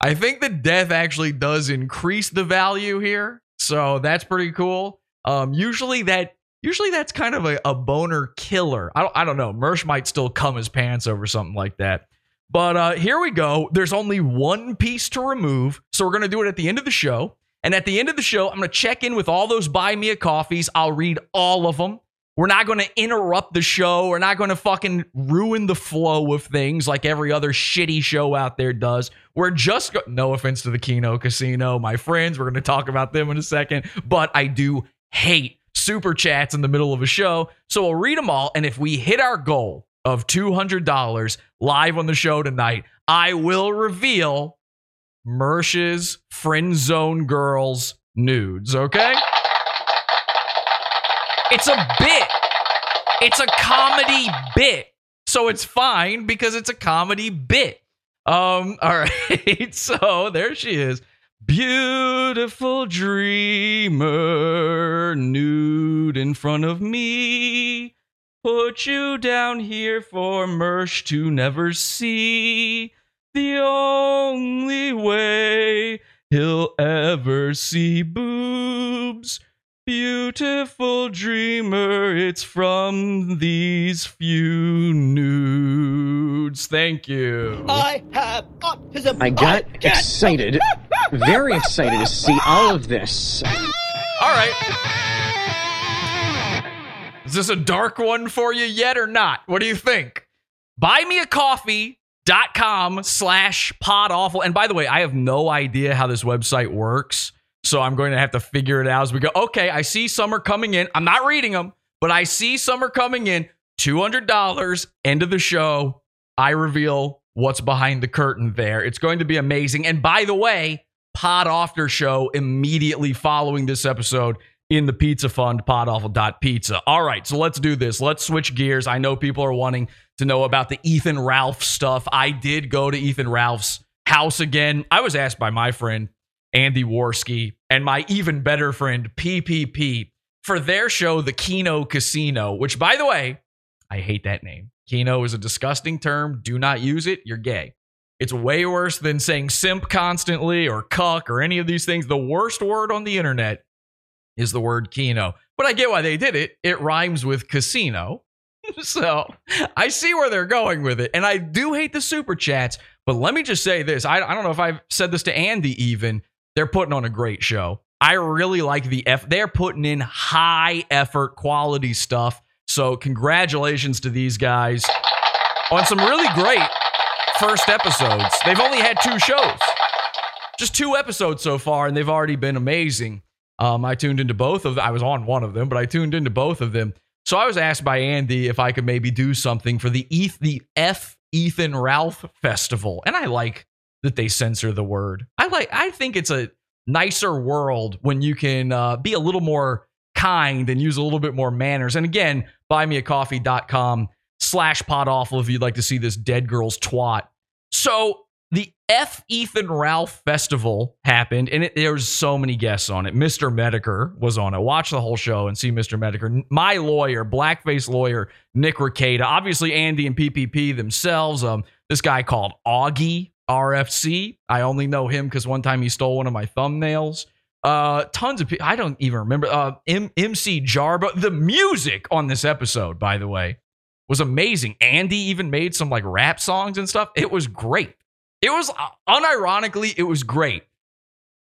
I think the death actually does increase the value here, so that's pretty cool. Um, usually that usually that's kind of a, a boner killer. I don't, I don't know. Mersh might still come his pants over something like that. But uh, here we go. There's only one piece to remove, so we're gonna do it at the end of the show. And at the end of the show, I'm gonna check in with all those buy me a coffees. I'll read all of them. We're not going to interrupt the show. We're not going to fucking ruin the flow of things like every other shitty show out there does. We're just go- no offense to the Kino Casino, my friends. We're going to talk about them in a second, but I do hate super chats in the middle of a show. So we'll read them all, and if we hit our goal of two hundred dollars live on the show tonight, I will reveal Mersh's friend zone girls nudes. Okay. It's a bit. It's a comedy bit. So it's fine because it's a comedy bit. Um, (laughs) all right. So there she is. Beautiful dreamer, nude in front of me. Put you down here for Mersh to never see. The only way he'll ever see boobs. Beautiful dreamer, it's from these few nudes. Thank you. I have autism. I got excited, (laughs) very excited to see all of this. All right. Is this a dark one for you yet or not? What do you think? Buymeacoffee.com slash pod awful. And by the way, I have no idea how this website works. So I'm going to have to figure it out as we go. Okay, I see some are coming in. I'm not reading them, but I see some are coming in. $200, end of the show. I reveal what's behind the curtain there. It's going to be amazing. And by the way, Pod Awfter Show immediately following this episode in the Pizza Fund, podawful.pizza. All right, so let's do this. Let's switch gears. I know people are wanting to know about the Ethan Ralph stuff. I did go to Ethan Ralph's house again. I was asked by my friend Andy Warski and my even better friend PPP for their show, The Kino Casino, which, by the way, I hate that name. Kino is a disgusting term. Do not use it. You're gay. It's way worse than saying simp constantly or cuck or any of these things. The worst word on the internet is the word kino. But I get why they did it. It rhymes with casino. (laughs) so I see where they're going with it. And I do hate the super chats, but let me just say this. I, I don't know if I've said this to Andy even. They're putting on a great show. I really like the F. They're putting in high effort quality stuff. So congratulations to these guys on some really great first episodes. They've only had two shows, just two episodes so far, and they've already been amazing. Um, I tuned into both of them. I was on one of them, but I tuned into both of them. So I was asked by Andy if I could maybe do something for the Eth- the F Ethan Ralph Festival, and I like that they censor the word. I like. I think it's a nicer world when you can uh, be a little more kind and use a little bit more manners. And again, buymeacoffee.com slash pod awful if you'd like to see this dead girl's twat. So the F Ethan Ralph Festival happened, and it, there was so many guests on it. Mr. Medicare was on it. Watch the whole show and see Mr. Medicare. My lawyer, blackface lawyer Nick Rekieta, obviously Andy and PPP themselves. Um, this guy called Augie RFC. I only know him because one time he stole one of my thumbnails. Uh, tons of people. I don't even remember. Uh, M- MC Jarbo. The music on this episode, by the way, was amazing. Andy even made some like rap songs and stuff. It was great. It was uh, unironically, it was great.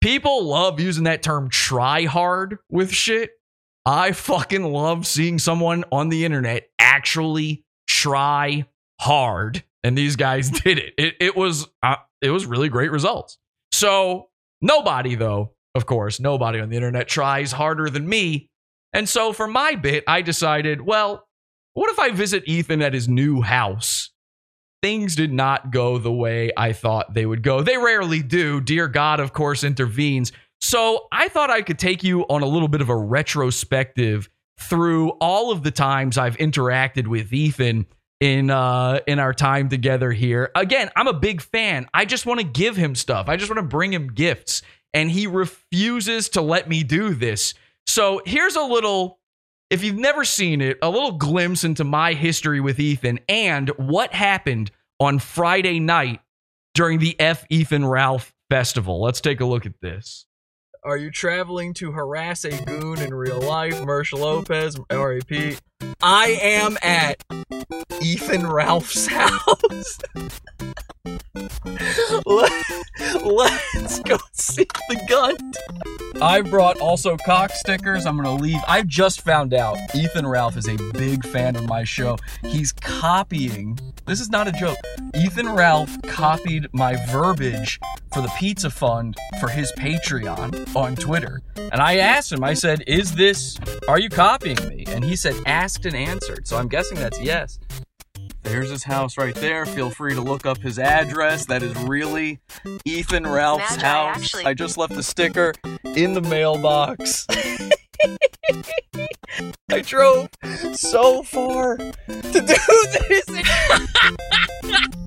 People love using that term try hard with shit. I fucking love seeing someone on the internet actually try hard. And these guys (laughs) did it. It, it was uh, it was really great results. So nobody though, of course, nobody on the internet tries harder than me. And so for my bit, I decided, well, what if I visit Ethan at his new house? Things did not go the way I thought they would go. They rarely do. Dear God, of course, intervenes. So I thought I could take you on a little bit of a retrospective through all of the times I've interacted with Ethan in uh in our time together here. Again, I'm a big fan. I just want to give him stuff. I just want to bring him gifts and he refuses to let me do this. So, here's a little if you've never seen it, a little glimpse into my history with Ethan and what happened on Friday night during the F Ethan Ralph festival. Let's take a look at this. Are you traveling to harass a goon in real life? Mersh Lopez, RAP. I am at Ethan Ralph's (laughs) house. Let, let's go see the gun. I brought also cock stickers. I'm gonna leave. I just found out Ethan Ralph is a big fan of my show. He's copying. This is not a joke. Ethan Ralph copied my verbiage for the pizza fund for his Patreon on Twitter. And I asked him, I said, Is this, are you copying me? And he said, Asked and answered. So I'm guessing that's yes. There's his house right there. Feel free to look up his address. That is really Ethan Ralph's Magi, house. actually. I just left the sticker in the mailbox. (laughs) I drove so far to do this. (laughs)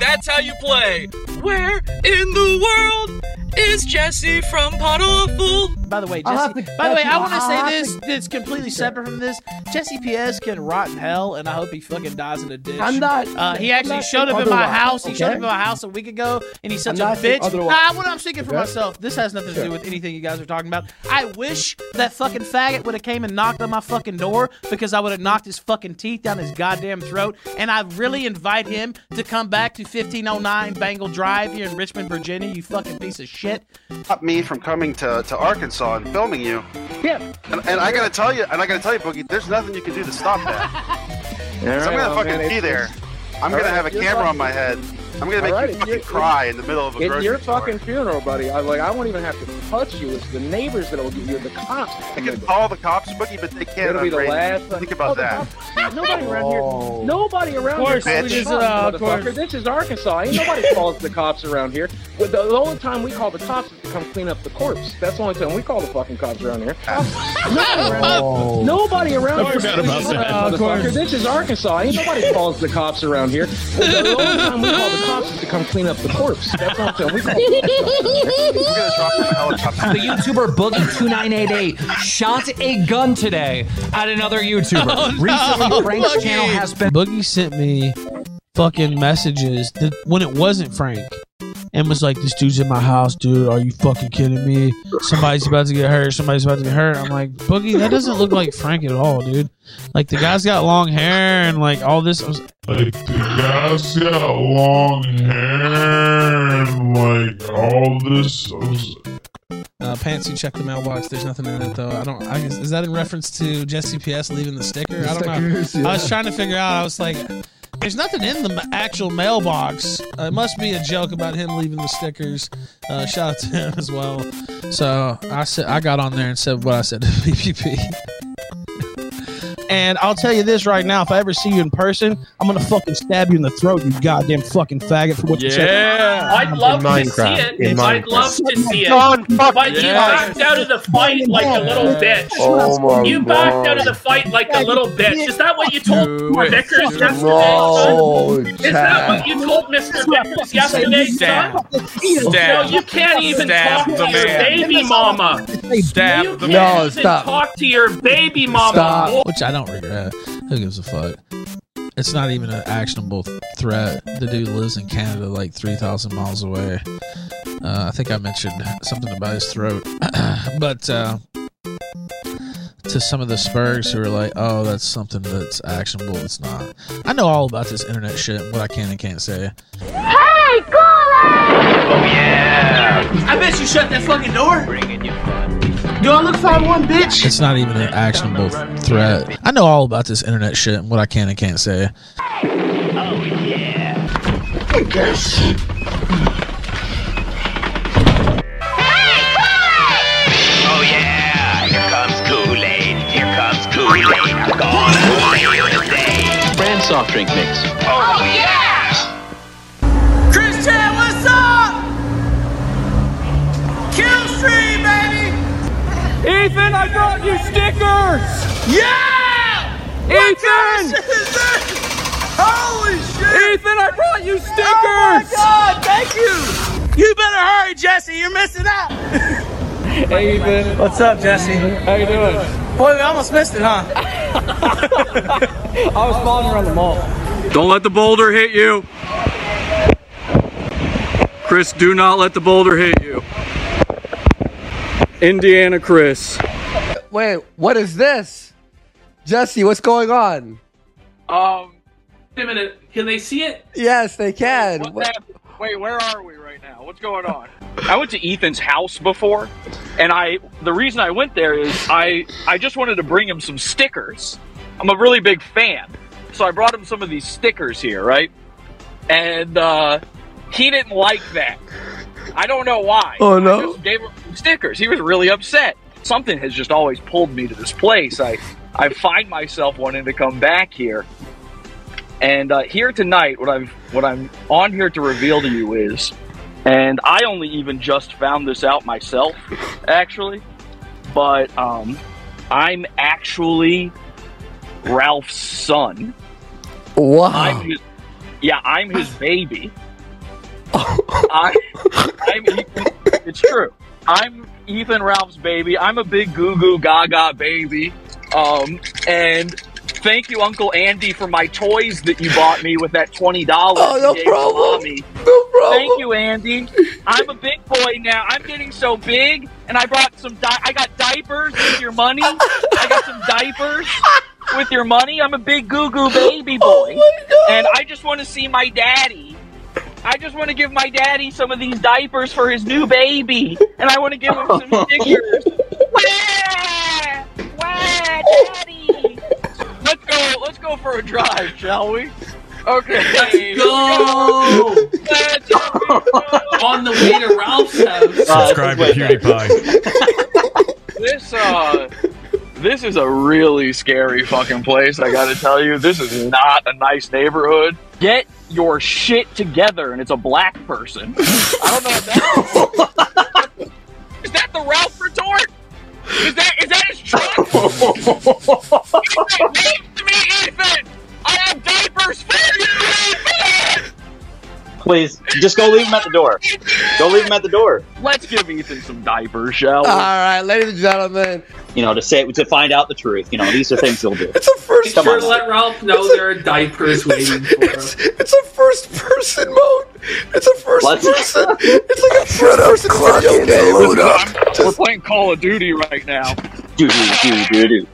That's how you play. Where in the world is Jesse from Pod Awful? By the way, Jesse. to- by the way, I want to say this. It's completely separate from this. Jesse P.S. can rot in hell, and I hope he fucking dies in a ditch. I'm not- Uh, he actually not showed up in my otherwise, house. He showed up in my house a week ago, and he's such I'm a bitch. otherwise, Nah, what I'm speaking for okay? myself. This has nothing to Sure. do with anything you guys are talking about. I wish that fucking faggot would have came and knocked on my fucking door because I would have knocked his fucking teeth down his goddamn throat. And I really invite him to come back to 1509 Bangle Drive here in Richmond, Virginia. You fucking piece of shit. Stop me from coming to, to Arkansas and filming you. Yeah. And, and I gotta tell you, and I gotta tell you, Boogie, there's nothing you can do to stop that. (laughs) All So I'm gonna well, fucking man, be there. I'm All gonna right, have a camera on my head. I'm gonna make All right, you fucking your- cry in the middle of a It's grocery your store. fucking funeral, buddy. I like. I won't even have to touch you. It's the neighbors that'll give you the cops. I can call the cops, Boogie, but they can't. It'll be the unraise- last. Think Oh, about the that. cops- Nobody around here. Nobody around Of course, here. we calls just, the cops, uh, of course. motherfucker. This is Arkansas. Ain't nobody (laughs) calls the cops around here. But the, the only time we call the cops is to come clean up the corpse. That's the only time we call the fucking cops around here. Nobody around, here. nobody around I here. forgot about This is- that. motherfucker. Of course. This is Arkansas. Ain't nobody calls the cops around here. The, the only time we call the cops to come clean up the corpse. That's the only time we call the cops. The YouTuber Boogie2988 shot a gun today at another YouTuber. (laughs) Oh, no, Recently, Frank's Boogie. channel has been. Boogie sent me fucking messages that when it wasn't Frank. and was like, "This dude's in my house, dude. Are you fucking kidding me? Somebody's about to get hurt. Somebody's about to get hurt." I'm like, "Boogie, that doesn't look like Frank at all, dude. Like the guy's got long hair and like all this." I was, Like the guy's got long hair and like all this. Uh, Pants, you check the mailbox. There's nothing in it though. I don't. I guess, is that in reference to Jesse PS leaving the sticker? I don't Stickers, know. I was trying to figure out. I was like, there's nothing in the actual mailbox. Uh, it must be a joke about him leaving the stickers. Uh, shout out to him as well. So I said I got on there and said what I said to (laughs) PPP. And I'll tell you this right now: if I ever see you in person, I'm gonna fucking stab you in the throat, you goddamn fucking faggot, for what you said. I'd love In to see it. In I'd Minecraft. love to see it. John, fuck but you yeah. backed out of the fight like a little bitch. Oh my you backed God. out of the fight like a little bitch. Is that what you told Do Mr. Vickers yesterday? No, son? Is that what you told Mr. Vickers yesterday, son? Stab. No, you can't even Stab talk the to your man. baby mama. Stab You can't man. even talk to your baby mama. Which I don't regret. Who gives a fuck? It's not even an actionable threat. The dude lives in Canada, like three thousand miles away. Uh, I think I mentioned something about his throat, (clears throat) but uh, to some of the Spurs who are like, "Oh, that's something that's actionable," it's not. I know all about this internet shit, and what I can and can't say. Hey, Oh yeah! I bet you shut that fucking door. Bringing you fun. Do I look 5'1", bitch? It's not even an actionable threat. I know all about this internet shit, and what I can and can't say. Oh yeah. Yes. Oh yeah, here comes Kool-Aid. Here comes Kool-Aid. I'm gonna save the day. Brand soft drink mix. Oh yeah! Ethan, I brought you stickers! Yeah! Ethan! Holy shit! Ethan, I brought you stickers! Oh my god, thank you! You better hurry, Jesse, you're missing out! (laughs) Hey, Ethan. What's up, Jesse? How you doing? Boy, we almost missed it, huh? (laughs) I was following around the mall. Don't let the boulder hit you. Chris, do not let the boulder hit you. Indiana Chris. Wait, what is this? Jesse, what's going on? Um, wait a minute. Can they see it? Yes, they can. What the- Wait, where are we right now? What's going on? I went to Ethan's house before, and I the reason I went there is I I just wanted to bring him some stickers. I'm a really big fan, so I brought him some of these stickers here, right? And uh, he didn't like that. I don't know why. Oh, no? just gave him stickers. He was really upset. Something has just always pulled me to this place. I I find myself wanting to come back here. And uh, here tonight, what I've what I'm on here to reveal to you is, and I only even just found this out myself, actually, but um, I'm actually Ralph's son. Wow. I'm his, yeah, I'm his baby. I, I'm Ethan, it's true. I'm Ethan Ralph's baby. I'm a big goo goo gaga baby. Um, and thank you, Uncle Andy, for my toys that you bought me with that twenty dollars. Oh, no problem. No problem. Thank you, Andy. I'm a big boy now. I'm getting so big, and I brought some. Di- I got diapers with your money. I got some diapers with your money. I'm a big goo goo baby boy, (laughs) and I just want to see my daddy. I just want to give my daddy some of these diapers for his new baby, and I want to give him some (laughs) stickers. Wah! Wah, daddy! Let's go. Let's go for a drive, shall we? Okay. Let's go! On the way to Ralph's house. Subscribe to PewDiePie. This uh this is a really scary fucking place, I gotta tell you. This is not a nice neighborhood. Get your shit together, and it's a black person. I don't know if that (laughs) is that the Ralph retort? Is that is that his truck? (laughs) Ethan, wave to me, Ethan! I have diapers for you, Ethan! Please, just go leave him at the door. Go leave him at the door. Let's give Ethan some diapers, shall we? All right, ladies and gentlemen. You know, to say to find out the truth. You know, these are things he'll do. It's a first Come Sure, on. let Ralph know there are diapers waiting for him. It's a first person mode. It's a 1st Let's- person. It's like a first person video game. Load up. We're playing Call of Duty right now. Do do do do do.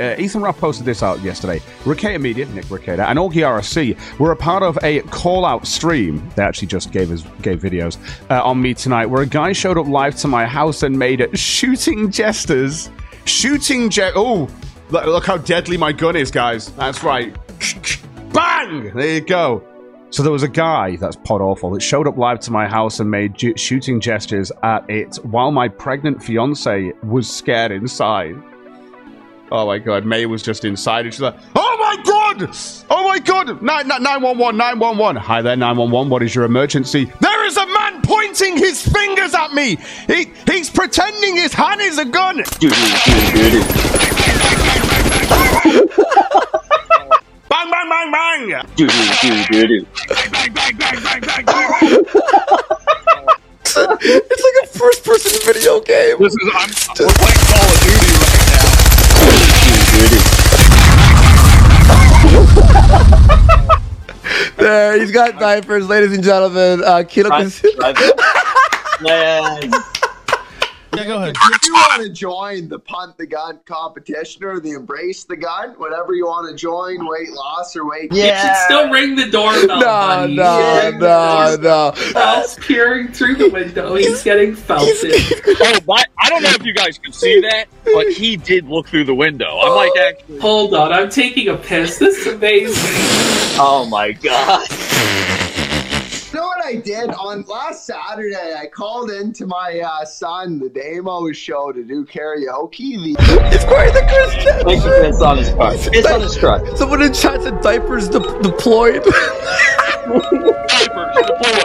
Uh, Ethan Ralph posted this out yesterday. Rekieta Media, Nick Rekieta, and Augie RFC were a part of a call-out stream. They actually just gave us gave videos uh, on me tonight, where a guy showed up live to my house and made shooting jesters, shooting je- Oh, look, look how deadly my gun is, guys. That's right. Bang! There you go. So there was a guy that's pod awful that showed up live to my house and made ju- shooting gestures at it while my pregnant fiance was scared inside. Oh my god, May was just inside and she's like, Oh my god! Oh my god! 911, 911. Hi there, 911. What is your emergency? There is a man pointing his fingers at me! He, he's pretending his hand is a gun! Bang, bang, bang, bang! It's like a first person video game. This is I'm, we're playing Call of Duty right (laughs) There, he's got diapers, ladies and gentlemen. Uh, Kilo Drive- drive it. Yes. Yeah, go ahead. If you want to join the punt the gun competition or the embrace the gun, whatever you want to join, weight loss or weight. You should still ring the doorbell, No, buddy. no, no, no. Ralph's peering through the window. He's getting felted. (laughs) oh, my, I don't know if you guys can see that, but he did look through the window. I'm like, oh. actually, Hold on, I'm taking a piss. This is amazing. Oh my god. You know what I did on last Saturday? I called into my uh, son, the Damo show, to do karaoke. The- It's quite the Chris Thank you, Chris, on his truck. It's on his truck. Someone in chat said diapers de- deployed. diapers (laughs) deployed.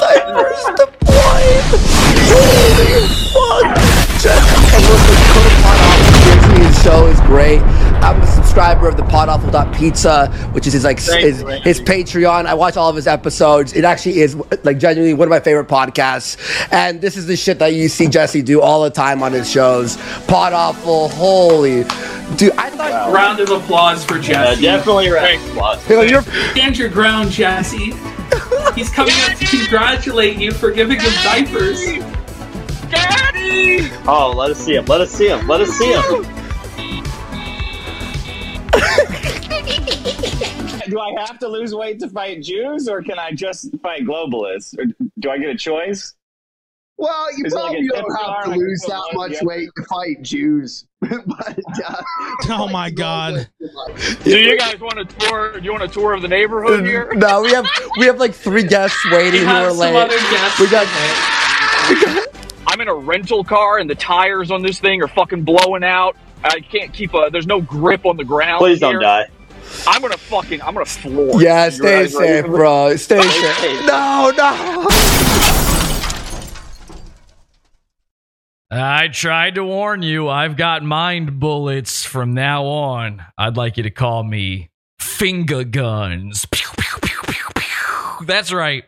diapers deployed. Holy fuck. And listen, Code Pod Awful Disney's show is great. I'm a subscriber of the podawful.pizza, which is his like Thank his, you, his Patreon. I watch all of his episodes. It actually is like genuinely one of my favorite podcasts. And this is the shit that you see Jesse do all the time on his shows. Pod Awful, holy dude. I thought Round of applause for Jesse. definitely round of applause. Hang you're Stand your ground, Jesse. He's coming up to congratulate you for giving him diapers. Daddy! Oh, let us see him. Let us see him. Let us see him. (laughs) Do I have to lose weight to fight Jews, or can I just fight globalists? Or do I get a choice? well, you Is it like probably don't have jar, to lose that little much yeah. weight to fight Jews. (laughs) but, uh, (laughs) Oh my god. Do you guys want a tour? Do you want a tour of the neighborhood here? No, we have we have like three guests waiting We who have are late. We got I'm in a rental car, and the tires on this thing are fucking blowing out. I can't keep a. There's no grip on the ground. Please don't die. I'm gonna fucking. I'm gonna floor. Yeah, You stay guys ready safe, for this? bro. Stay Stay safe. safe. No, no. I tried to warn you. I've got mind bullets from now on. I'd like you to call me finger guns. Pew, pew, pew, pew, pew. That's right.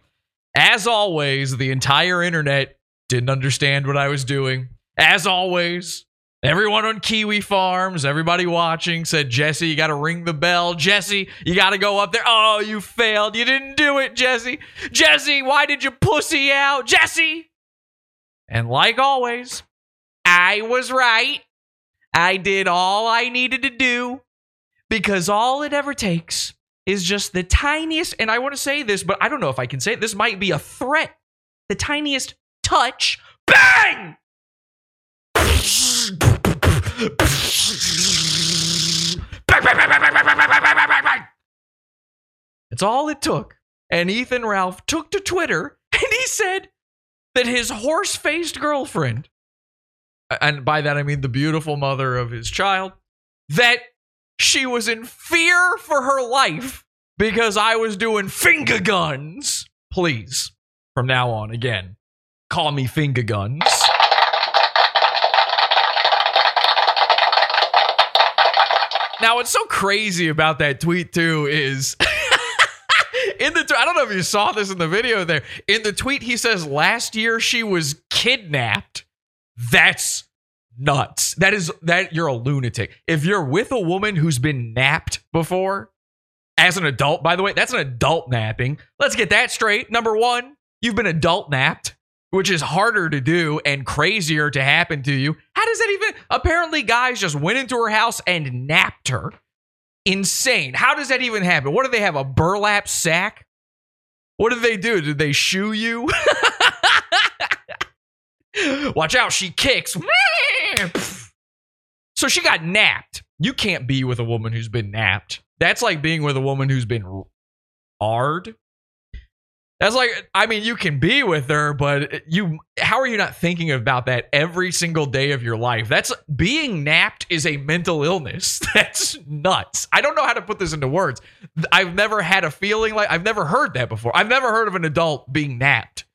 As always, the entire internet didn't understand what I was doing. As always, everyone on Kiwi Farms, everybody watching said, Jesse, you got to ring the bell. Jesse, you got to go up there. Oh, you failed. You didn't do it, Jesse. Jesse, why did you pussy out? Jesse! And like always, I was right. I did all I needed to do because all it ever takes is just the tiniest, and I want to say this, but I don't know if I can say it. This might be a threat. The tiniest touch. Bang! It's all it took. And Ethan Ralph took to Twitter and he said that his horse faced girlfriend, and by that I mean the beautiful mother of his child, that she was in fear for her life because I was doing finger guns. Please, from now on, again, call me finger guns. Now, what's so crazy about that tweet, too, is (laughs) in the I don't know if you saw this in the video there. In the tweet, he says last year she was kidnapped. That's nuts. That is that you're a lunatic. If you're with a woman who's been napped before, as an adult, by the way, that's an adult napping. Let's get that straight. Number one, you've been adult napped, which is harder to do and crazier to happen to you. How does that even? Apparently, guys just went into her house and napped her. Insane. How does that even happen? What do they have? A burlap sack? What did they do? Did they shoe you? (laughs) Watch out, she kicks. So she got napped. You can't be with a woman who's been napped. That's like being with a woman who's been ard. That's like, I mean, you can be with her, but you, how are you not thinking about that every single day of your life? That's being napped is a mental illness. (laughs) That's nuts. I don't know how to put this into words. I've never had a feeling like, I've never heard that before. I've never heard of an adult being napped.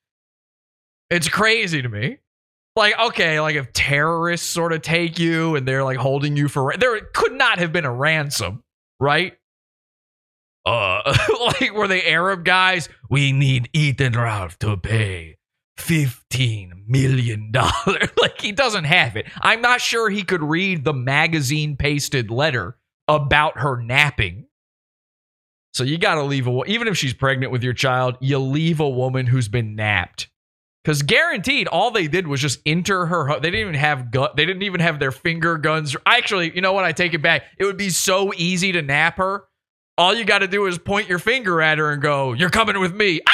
It's crazy to me. Like, okay, like if terrorists sort of take you and they're like holding you for, there could not have been a ransom, right? Uh (laughs) like were they arab guys? We need ethan ralph to pay 15 million (laughs) dollars. Like he doesn't have it. I'm not sure he could read the magazine pasted letter about her napping. So you gotta leave a even if she's pregnant with your child you leave a woman who's been napped. Because guaranteed all they did was just enter her they didn't even have gun they didn't even have their finger guns. Actually you know what? I take it back. It would be so easy to nap her all you got to do is point your finger at her and go, You're coming with me. Ah!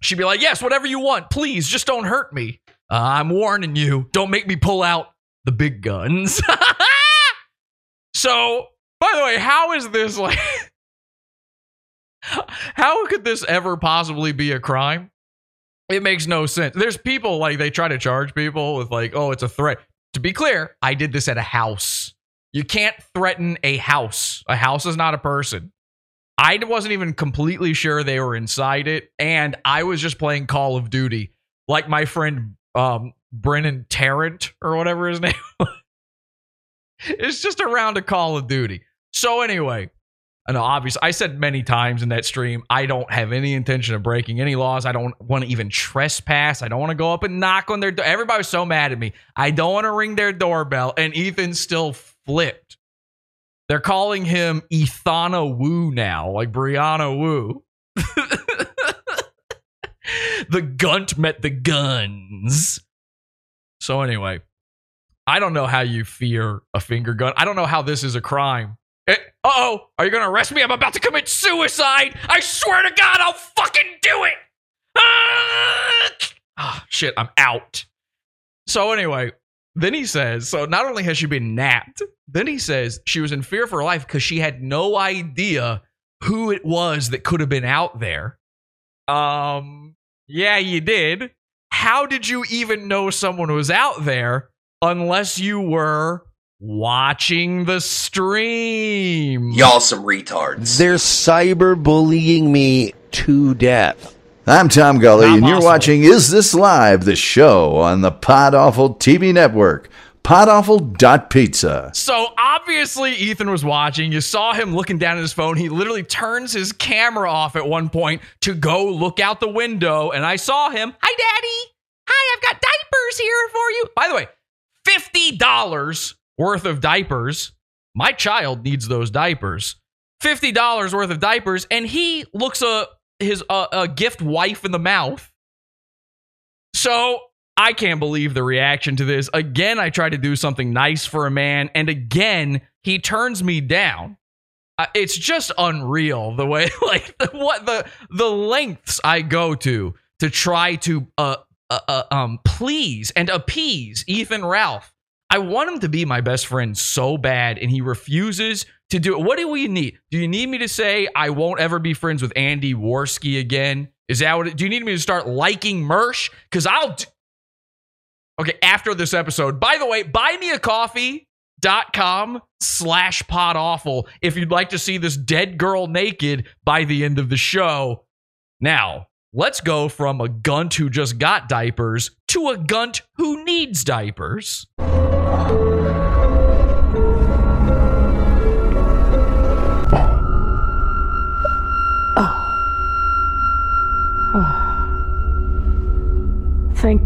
She'd be like, Yes, whatever you want. Please, just don't hurt me. Uh, I'm warning you. Don't make me pull out the big guns. (laughs) so, by the way, how is this like. (laughs) how could this ever possibly be a crime? It makes no sense. There's people like they try to charge people with like, oh, it's a threat. To be clear, I did this at a house. You can't threaten a house. A house is not a person. I wasn't even completely sure they were inside it, and I was just playing Call of Duty, like my friend um, Brennan Tarrant or whatever his (laughs) name. it's just a round of Call of Duty. So anyway, I know obviously I said many times in that stream, I don't have any intention of breaking any laws. I don't want to even trespass. I don't want to go up and knock on their door. Everybody was so mad at me. I don't want to ring their doorbell. And Ethan still flipped. They're calling him Ethana Wu now, like Brianna Wu. (laughs) the gunt met the guns. So anyway, I don't know how you fear a finger gun. I don't know how this is a crime. Uh oh, are you gonna arrest me? I'm about to commit suicide. I swear to God, I'll fucking do it. Ah, Ah, shit, I'm out. So anyway, then he says, so not only has she been napped, then he says she was in fear for her life because she had no idea who it was that could have been out there. Um, yeah, you did. How did you even know someone was out there unless you were watching the stream? Y'all some retards. They're cyberbullying me to death. I'm Tom Gully, and you're watching Is This Live, the show on the Pod Awful TV network, podawful.pizza. So obviously Ethan was watching. You saw him looking down at his phone. He literally turns his camera off at one point to go look out the window, and I saw him. Hi, Daddy. Hi, I've got diapers here for you. By the way, fifty dollars worth of diapers. My child needs those diapers. Fifty dollars worth of diapers, and he looks a his a gift wife in the mouth. So I can't believe the reaction to this. Again, I try to do something nice for a man, and again, he turns me down. Uh, it's just unreal the way, (laughs) like, what the the lengths I go to to try to uh, uh, uh um please and appease Ethan Ralph. I want him to be my best friend so bad, and he refuses to do it. What do we need? Do you need me to say I won't ever be friends with Andy Warski again? Is that what? It, do you need me to start liking Mersh? Because I'll. D- okay, after this episode. By the way, buymeacoffee.com slash pod awful if you'd like to see this dead girl naked by the end of the show. Now, let's go from a gunt who just got diapers to a gunt who needs diapers.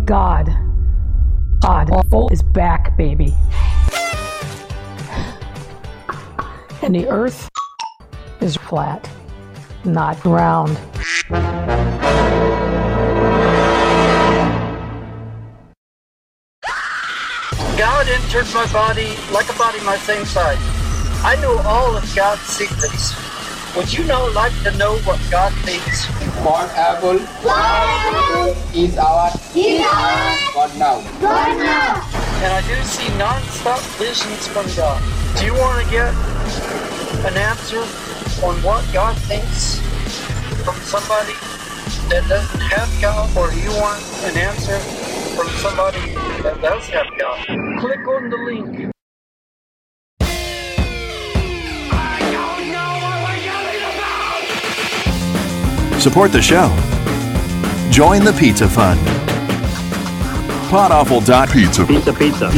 God. God awful is back, baby. And the earth is flat, not round. God entered my body like a body my same size. I know all of God's secrets. Would you now like to know what God thinks? One apple is our God now. And I do see non-stop visions from God. Do you want to get an answer on what God thinks from somebody that doesn't have God, or do you want an answer from somebody that does have God? Click on the link. Support the show. Join the Pizza Fund. Podawful.pizza. Pizza, pizza.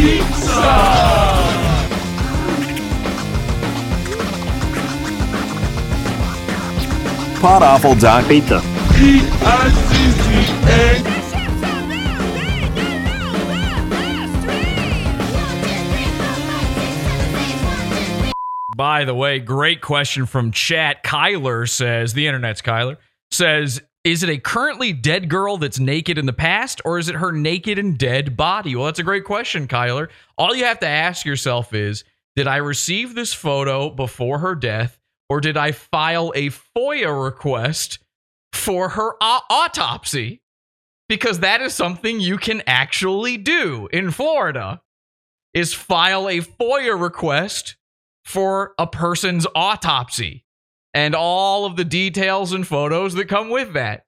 Podawful.pizza. By the way, great question from chat. Kyler says, the internet's Kyler, says, is it a currently dead girl that's naked in the past, or is it her naked and dead body? Well, that's a great question, Kyler. All you have to ask yourself is, did I receive this photo before her death, or did I file a FOIA request for her au- autopsy? Because that is something you can actually do in Florida is file a FOIA request for a person's autopsy and all of the details and photos that come with that.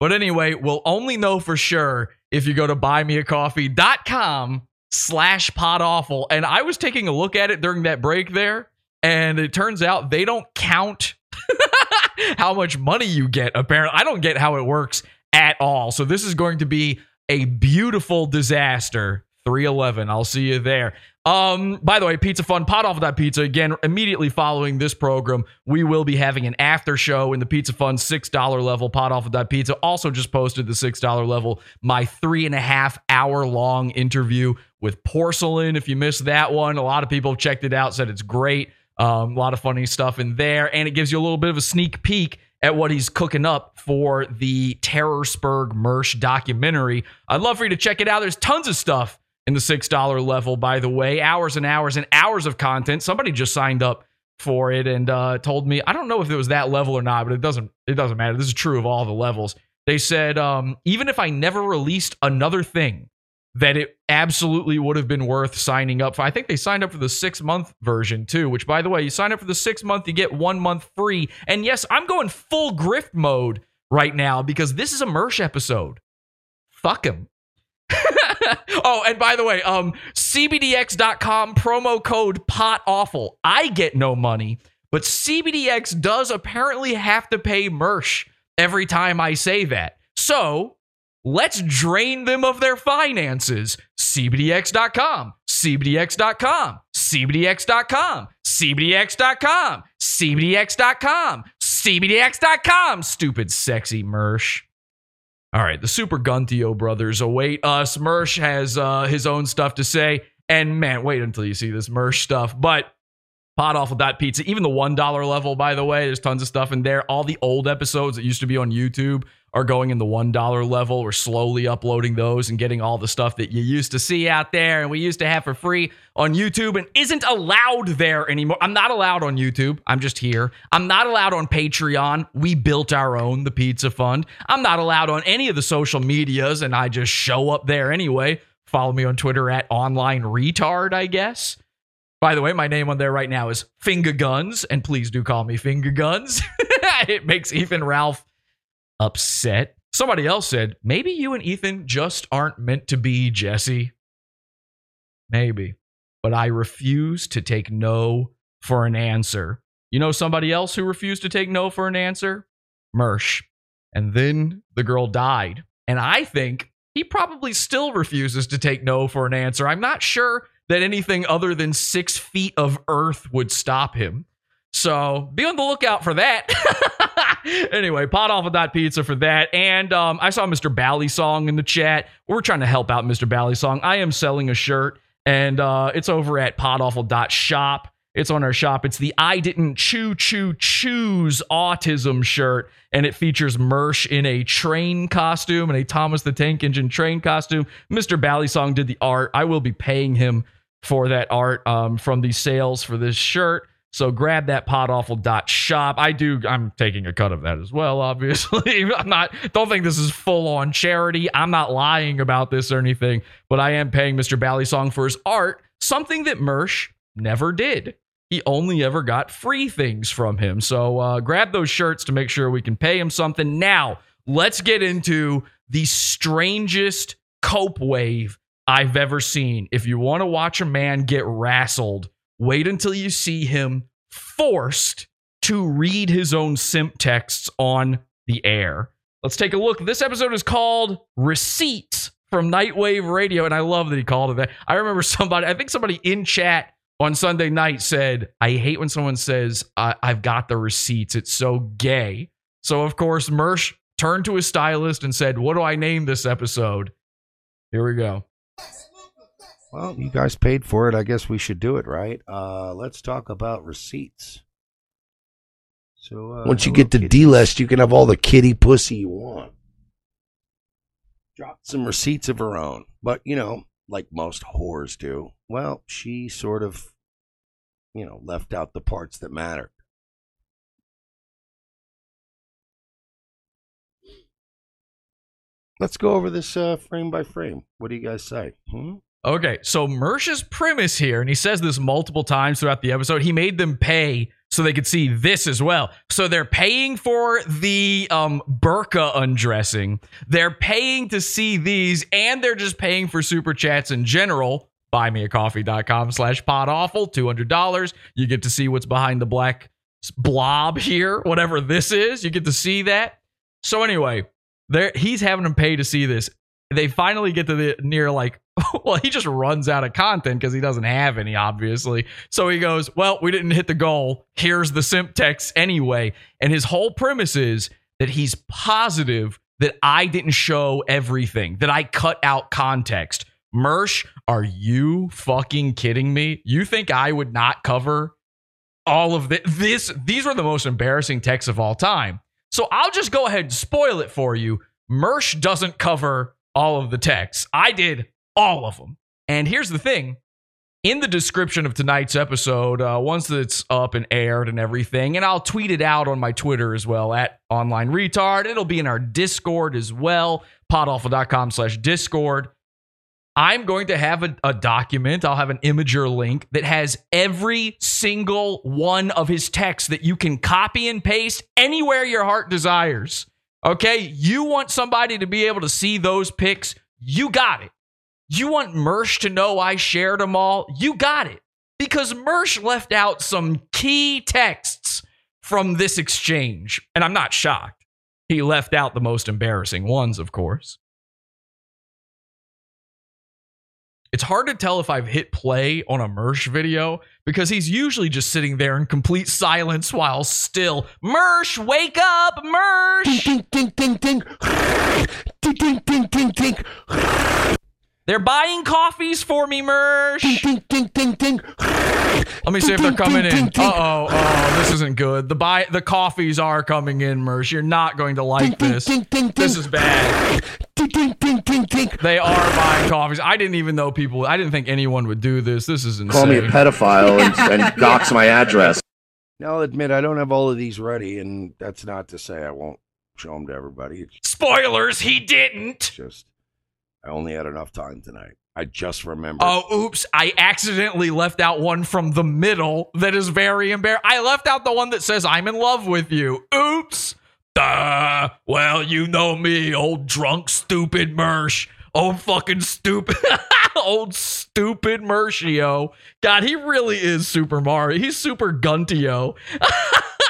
But anyway, we'll only know for sure if you go to buymeacoffee.com slash pod awful. And I was taking a look at it during that break there, and it turns out they don't count (laughs) how much money you get. Apparently, I don't get how it works at all. So this is going to be a beautiful disaster. 311. I'll see you there. Um, by the way, Pizza Fund, pot off of that pizza. Again, immediately following this program, we will be having an after show in the Pizza Fund $6 level, pot off of that pizza. Also just posted the $6 level, my three and a half hour long interview with Porcelain. If you missed that one, a lot of people have checked it out, said it's great. Um, a lot of funny stuff in there, and it gives you a little bit of a sneak peek at what he's cooking up for the Terrorsburg Mersh documentary. I'd love for you to check it out. There's tons of stuff in the $6 level, by the way. Hours and hours and hours of content. Somebody just signed up for it and uh, told me, I don't know if it was that level or not, but it doesn't it doesn't matter. This is true of all the levels. They said, um, even if I never released another thing, that it absolutely would have been worth signing up for. I think they signed up for the six month version too, which by the way, you sign up for the six month, you get one month free. And yes, I'm going full grift mode right now because this is a Mersh episode. Fuck him. (laughs) oh, and by the way, um, CBDX.com promo code pod awful. I get no money, but CBDX does apparently have to pay Mersh every time I say that. So let's drain them of their finances. CBDX.com, CBDX.com, CBDX.com, CBDX.com, CBDX.com, CBDX.com. Stupid, sexy Mersh. All right, the Super Guntio brothers await us. Mersh has uh, his own stuff to say. And man, wait until you see this Mersh stuff. But pot off with Pizza, even the $1 level, by the way, there's tons of stuff in there. All the old episodes that used to be on YouTube are going in the $1 level. We're slowly uploading those and getting all the stuff that you used to see out there and we used to have for free on YouTube and isn't allowed there anymore. I'm not allowed on YouTube. I'm just here. I'm not allowed on Patreon. We built our own, the Pizza Fund. I'm not allowed on any of the social medias and I just show up there anyway. Follow me on Twitter at online retard, I guess. By the way, my name on there right now is Finger Guns, and please do call me Finger Guns. (laughs) it makes even Ralph upset. Somebody else said, maybe you and Ethan just aren't meant to be, Jesse. Maybe. But I refuse to take no for an answer. You know somebody else who refused to take no for an answer? Mersh. And then the girl died. And I think he probably still refuses to take no for an answer. I'm not sure that anything other than six feet of earth would stop him. So be on the lookout for that. (laughs) anyway, podawful.pizza for that. And um, I saw Mr. Bally Song in the chat. We're trying to help out Mr. Bally Song. I am selling a shirt, and uh, it's over at podawful.shop. It's on our shop. It's the I Didn't Choo Choo Choose Autism shirt, and it features Mersh in a train costume and a Thomas the Tank Engine train costume. Mr. Bally Song did the art. I will be paying him for that art um, from the sales for this shirt. So grab that podawful.shop. I do, I'm taking a cut of that as well, obviously. (laughs) I'm not, don't think this is full on charity. I'm not lying about this or anything, but I am paying Mr. Ballysong for his art, something that Mersh never did. He only ever got free things from him. So uh, grab those shirts to make sure we can pay him something. Now, let's get into the strangest cope wave I've ever seen. If you want to watch a man get rassled, wait until you see him forced to read his own simp texts on the air. Let's take a look. This episode is called Receipts from Nightwave Radio, and I love that he called it that. I remember somebody, I think somebody in chat on Sunday night said, I hate when someone says, I- I've got the receipts. It's so gay. So, of course, Mersh turned to his stylist and said, What do I name this episode? Here we go. Well, you guys paid for it. I guess we should do it, right? Uh, let's talk about receipts. So uh, once you get to D list, you can have all the kitty pussy you want. Drop some receipts of her own, but you know, like most whores do. Well, she sort of, you know, left out the parts that matter. Let's go over this uh, frame by frame. What do you guys say? Hmm? Okay, so Mersh's premise here, and he says this multiple times throughout the episode, he made them pay so they could see this as well. So they're paying for the um, burqa undressing, they're paying to see these, and they're just paying for super chats in general. Buymeacoffee.com slash pod awful, $200. You get to see what's behind the black blob here, whatever this is. You get to see that. So anyway, there he's having them pay to see this. They finally get to the near like (laughs) well, he just runs out of content because he doesn't have any, obviously. So he goes, Well, we didn't hit the goal. Here's the simp text anyway. And his whole premise is that he's positive that I didn't show everything, that I cut out context. Mersh, are you fucking kidding me? You think I would not cover all of this? this these were the most embarrassing texts of all time. So I'll just go ahead and spoil it for you. Mersh doesn't cover all of the texts. I did all of them. And here's the thing in the description of tonight's episode, uh, once it's up and aired and everything, and I'll tweet it out on my Twitter as well at online retard. It'll be in our Discord as well, podawful.com slash Discord. I'm going to have a, a document, I'll have an Imgur link that has every single one of his texts that you can copy and paste anywhere your heart desires. Okay, you want somebody to be able to see those pics, you got it. You want Mersh to know I shared them all? You got it. Because Mersh left out some key texts from this exchange. And I'm not shocked. He left out the most embarrassing ones, of course. It's hard to tell if I've hit play on a Mersh video because he's usually just sitting there in complete silence while still, Mersh, wake up, Mersh! Ding, ding, ding, ding. ding, ding, ding, ding, ding. They're buying coffees for me, Mersh. Ding, ding, ding, ding. Let me see if they're coming in. Uh oh, oh, this isn't good. The buy the coffees are coming in, Mersh. You're not going to like this. This is bad. They are buying coffees. I didn't even know people. I didn't think anyone would do this. This is insane. Call me a pedophile and, (laughs) and dox my address. Now, I'll admit I don't have all of these ready, and that's not to say I won't show them to everybody. It's Spoilers, he didn't. just I only had enough time tonight. I just remembered. Oh, oops. I accidentally left out one from the middle that is very embarrassing. I left out the one that says, I'm in love with you. Oops. Duh. Well, you know me, old drunk, stupid Mersh. Old fucking stupid. (laughs) old stupid Mershio. God, he really is Super Mario. He's Super Guntio. (laughs)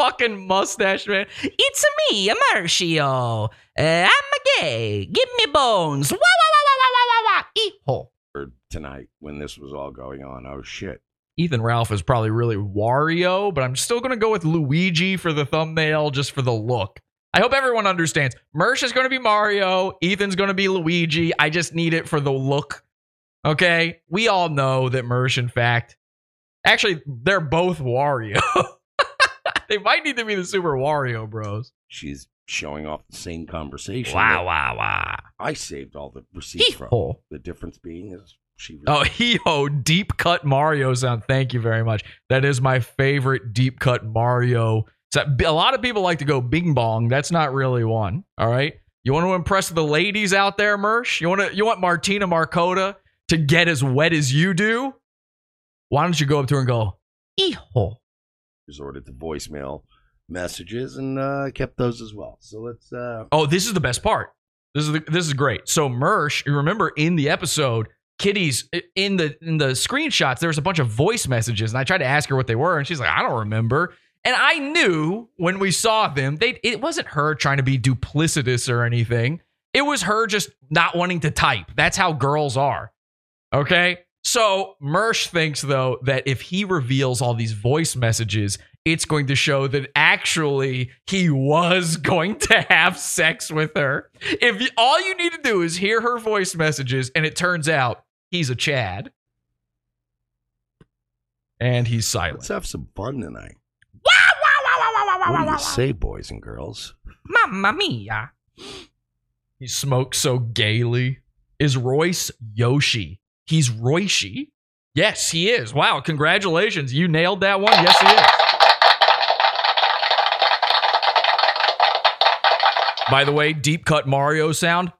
that fucking mustache, man. It's me, Mershio. Uh, I'm a gay. Give me bones. Wah, wah, wah, wah, wah, wah, wah, wah. Eat tonight when this was all going on. Oh shit! Ethan Ralph is probably really Wario, but I'm still going to go with Luigi for the thumbnail just for the look. I hope everyone understands. Mersh is going to be Mario, Ethan's going to be Luigi. I just need it for the look. Okay? We all know that Mersh, in fact, actually, they're both Wario. (laughs) they might need to be the Super Wario Bros. She's showing off the same conversation. Wow, wow, wow. I saved all the receipts from. Hee-haw. The difference being is she. Oh, hee-ho, deep cut Mario sound. Thank you very much. That is my favorite deep cut Mario. So, a lot of people like to go bing bong. That's not really one. All right. You want to impress the ladies out there, Mersh? You want to? You want Martina Marcota to get as wet as you do? Why don't you go up to her and go, hee-haw? Resorted to voicemail messages and uh, kept those as well. So let's. Uh, Oh, this is the best part. This is the, this is great. So Mersh, you remember in the episode, Kitty's in the in the screenshots. There was a bunch of voice messages, and I tried to ask her what they were, and she's like, "I don't remember." And I knew when we saw them, they it wasn't her trying to be duplicitous or anything. It was her just not wanting to type. That's how girls are. Okay. So Mersh thinks though that if he reveals all these voice messages, it's going to show that actually he was (laughs) going to have sex with her. If you, all you need to do is hear her voice messages, and it turns out he's a Chad, and he's silent. let's have some fun tonight. What do you say, boys and girls? Mamma mia! He smokes so gaily. Is Royce Yoshi? He's Roishi. Yes, he is. Wow, congratulations. You nailed that one. Yes, he is. By the way, deep cut Mario sound.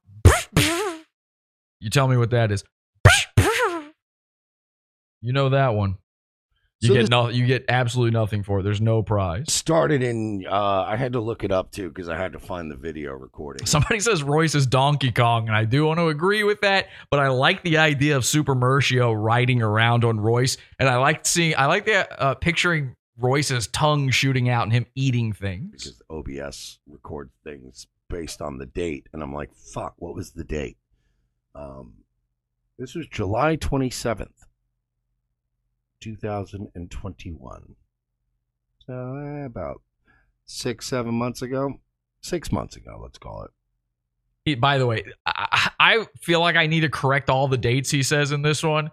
You tell me what that is. You know that one. You So get no, you get absolutely nothing for it. There's no prize. Started in. Uh, I had to look it up too because I had to find the video recording. Somebody (laughs) says Royce is Donkey Kong, and I do want to agree with that. But I like the idea of Super Mershio riding around on Royce, and I like seeing. I like the uh, picturing Royce's tongue shooting out and him eating things. because OBS records things based on the date, and I'm like, fuck, what was the date? Um, this was July 27th, 2021. So eh, about six, seven months ago, six months ago, let's call it. By the way, I, I feel like I need to correct all the dates he says in this one.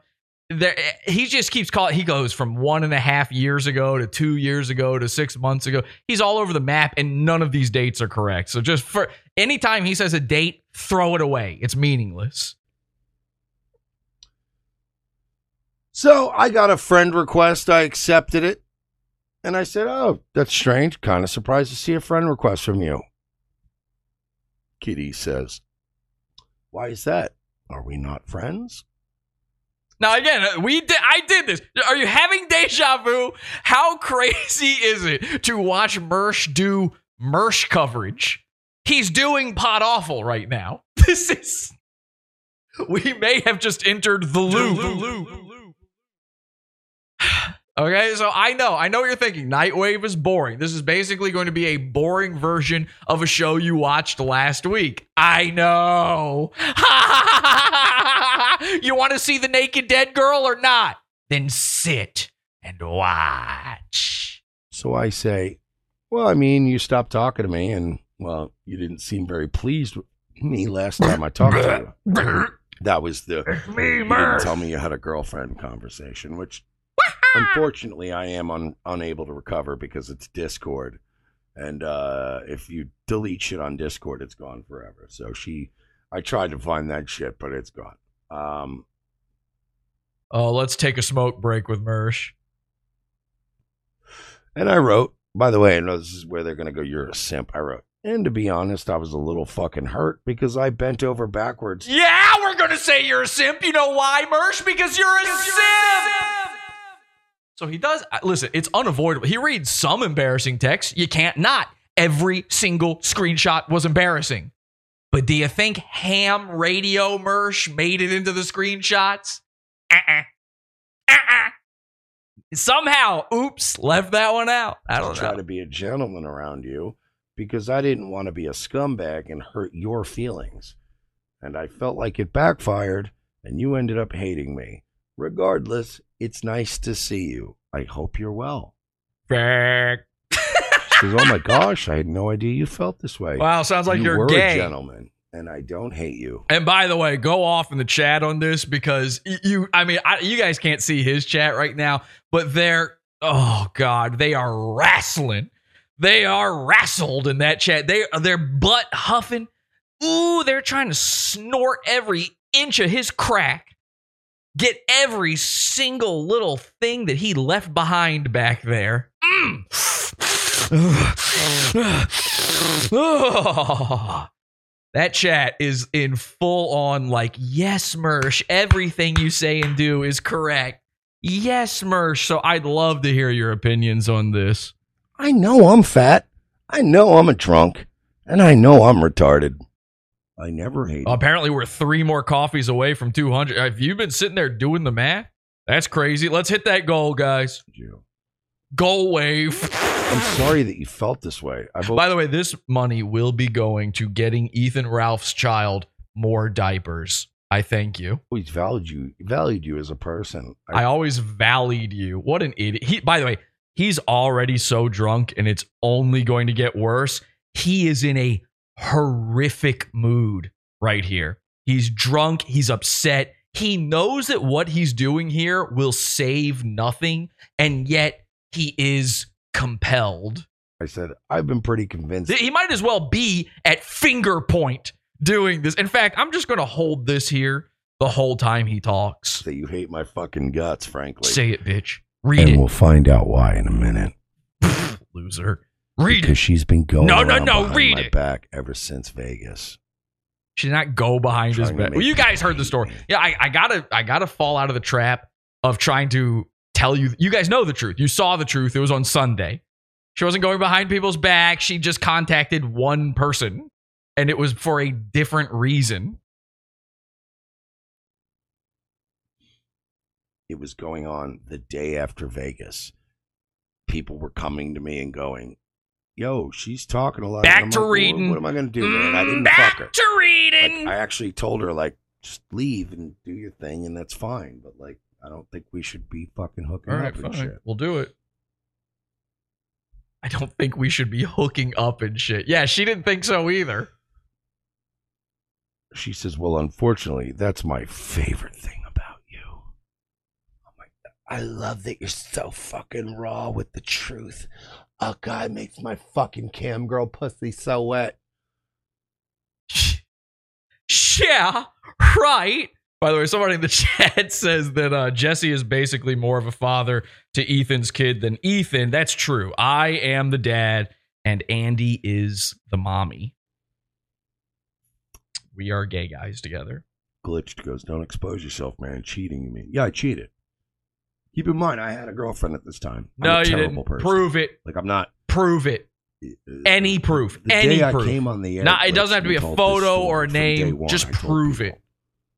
There, he just keeps calling. He goes from one and a half years ago to two years ago to six months ago. He's all over the map, and none of these dates are correct. So just for anytime he says a date, throw it away. It's meaningless. So I got a friend request. I accepted it. And I said, Oh, that's strange. Kind of surprised to see a friend request from you. Kitty says, Why is that? Are we not friends? Now again, uh, we did. I did this. Are you having deja vu? How (laughs) crazy is it to watch Mersh do Mersh coverage? He's doing pod awful right now. (laughs) This is. We may have just entered the loop. Okay, so I know, I know what you're thinking. Nightwave is boring. This is basically going to be a boring version of a show you watched last week. I know. (laughs) you want to see the naked dead girl or not? Then sit and watch. So I say, Well, I mean, you stopped talking to me, and, well, you didn't seem very pleased with me last time I talked to you. (laughs) That was the me, you didn't tell me you had a girlfriend conversation, which unfortunately I am un- unable to recover because it's Discord, and uh, if you delete shit on Discord, it's gone forever. So she, I tried to find that shit, but it's gone. Um, Oh, let's take a smoke break with Mersh. and I wrote, by the way, I know this is where they're gonna go. You're a simp. I wrote, and to be honest, I was a little fucking hurt because I bent over backwards. Yeah, we're gonna say you're a simp. You know why, Mersh? Because you're a simp. So he does. uh, Listen, it's unavoidable. He reads some embarrassing text. You can't not. Every single screenshot was embarrassing. But do you think ham radio Mersh made it into the screenshots? Uh-uh. Uh-uh. Somehow, oops, left that one out. I don't try know. to be a gentleman around you because I didn't want to be a scumbag and hurt your feelings. And I felt like it backfired and you ended up hating me. Regardless, It's nice to see you. I hope you're well. She "Oh my gosh, I had no idea you felt this way." Wow, sounds like you you're were gay. a gentleman, and I don't hate you. And by the way, go off in the chat on this because you, I mean, I, you guys can't see his chat right now, but they're, oh God, they are wrestling. They are wrestled in that chat. They they're butt huffing. Ooh, they're trying to snort every inch of his crack. Get every single little thing that he left behind back there. Mm. (sighs) That chat is in full on like, yes, Mersh, everything you say and do is correct. Yes, Mersh. So I'd love to hear your opinions on this. I know I'm fat. I know I'm a drunk, and I know I'm retarded. I never hate. Apparently, we're three more coffees away from 200. Have you been sitting there doing the math? That's crazy. Let's hit that goal, guys. Goal wave. I'm sorry that you felt this way. I've By the way, this money will be going to getting Ethan Ralph's child more diapers. I thank you. always valued you, valued you as a person. I always valued you. What an idiot. He by the way, he's already so drunk and it's only going to get worse. He is in a horrific mood right here. He's drunk, he's upset. He knows that what he's doing here will save nothing and yet he is compelled. I said I've been pretty convinced. He might as well be at finger point doing this. In fact, I'm just going to hold this here the whole time he talks. That you hate my fucking guts, frankly. Say it, bitch. Read and it. we'll find out why in a minute. (laughs) Loser. Read because it. she's been going No, no, no, read my it. back ever since Vegas. She did not go behind his back. Well, you guys heard the story. Yeah, I, I gotta I gotta fall out of the trap of trying to tell you. You guys know the truth. You saw the truth. It was on Sunday. She wasn't going behind people's back. She just contacted one person, and it was for a different reason. It was going on the day after Vegas. People were coming to me and going, "Yo, she's talking a lot." Back I'm to like, reading. What am I going to do, man? I mm, didn't Back fuck her. to reading. Like, I actually told her like, just leave and do your thing, and that's fine. But like, I don't think we should be fucking hooking All right, up and shit. We'll do it. I don't think we should be (laughs) hooking up and shit. Yeah, she didn't think so either. She says, "Well, unfortunately, that's my favorite thing about you. Oh my god, I love that you're so fucking raw with the truth. A guy makes my fucking cam girl pussy so wet. Yeah, right. By the way, somebody in the (laughs) chat says that uh, Jesse is basically more of a father to Ethan's kid than Ethan. That's true. I am the dad, and Andy is the mommy. We are gay guys together. Glitched goes, don't expose yourself, man. Cheating, you mean? Yeah, I cheated. Keep in mind, I had a girlfriend at this time. I'm No, a you terrible didn't. Person. Prove it. Like I'm not. Prove it. Uh, Any proof. The Any day I proof. came on the air, Nah, it doesn't have to be a photo or a name. one. Just I prove it.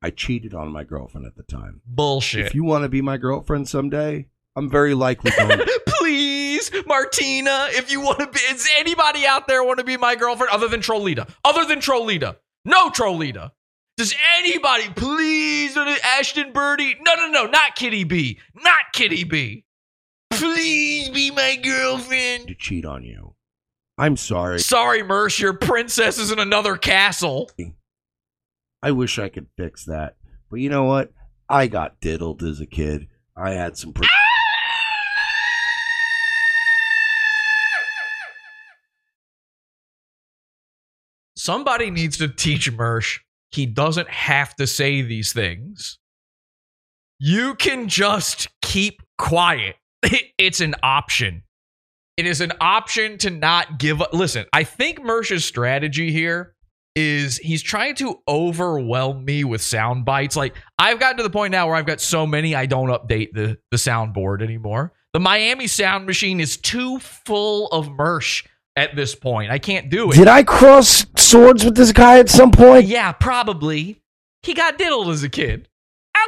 I cheated on my girlfriend at the time. Bullshit. If you want to be my girlfriend someday, I'm very likely going. (laughs) Please, Martina, if you want to be, is anybody out there want to be my girlfriend other than Trollita? Other than Trollita. No Trollita. Does anybody, please, Ashton Birdie? No, no, no, not Kitty B. Not Kitty B. Please be my girlfriend. to cheat on you. I'm sorry. Sorry, Mersh, your princess is in another castle. I wish I could fix that. But you know what? I got diddled as a kid. I had some. Pre- Somebody needs to teach Mersh he doesn't have to say these things. You can just keep quiet. (laughs) It's an option. It is an option to not give up. Listen, I think Mersh's strategy here is he's trying to overwhelm me with sound bites. Like I've gotten to the point now where I've got so many I don't update the the soundboard anymore. The Miami sound machine is too full of Mersh at this point. I can't do it. Did I cross swords with this guy at some point? Yeah, probably. He got diddled as a kid.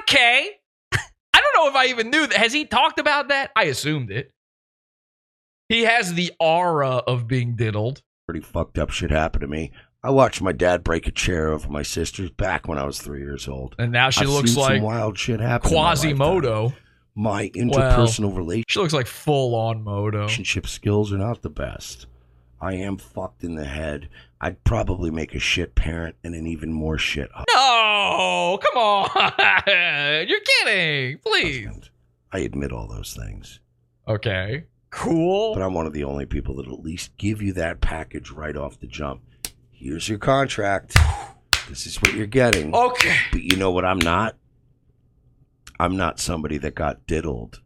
Okay. (laughs) I don't know if I even knew that. Has he talked about that? I assumed it. He has the aura of being diddled. Pretty fucked up shit happened to me. I watched my dad break a chair over my sister's back when I was three years old. And now she I've looks seen some like wild shit happen. in my. Quasimodo. My interpersonal relation- She looks like full on moto. relationship skills are not the best. I am fucked in the head. I'd probably make a shit parent and an even more shit husband. No, come on. (laughs) You're kidding. Please. I admit all those things. Okay. Cool. But I'm one of the only people that at least give you that package right off the jump. Here's your contract. This is what you're getting. Okay. But you know what I'm not? I'm not somebody that got diddled.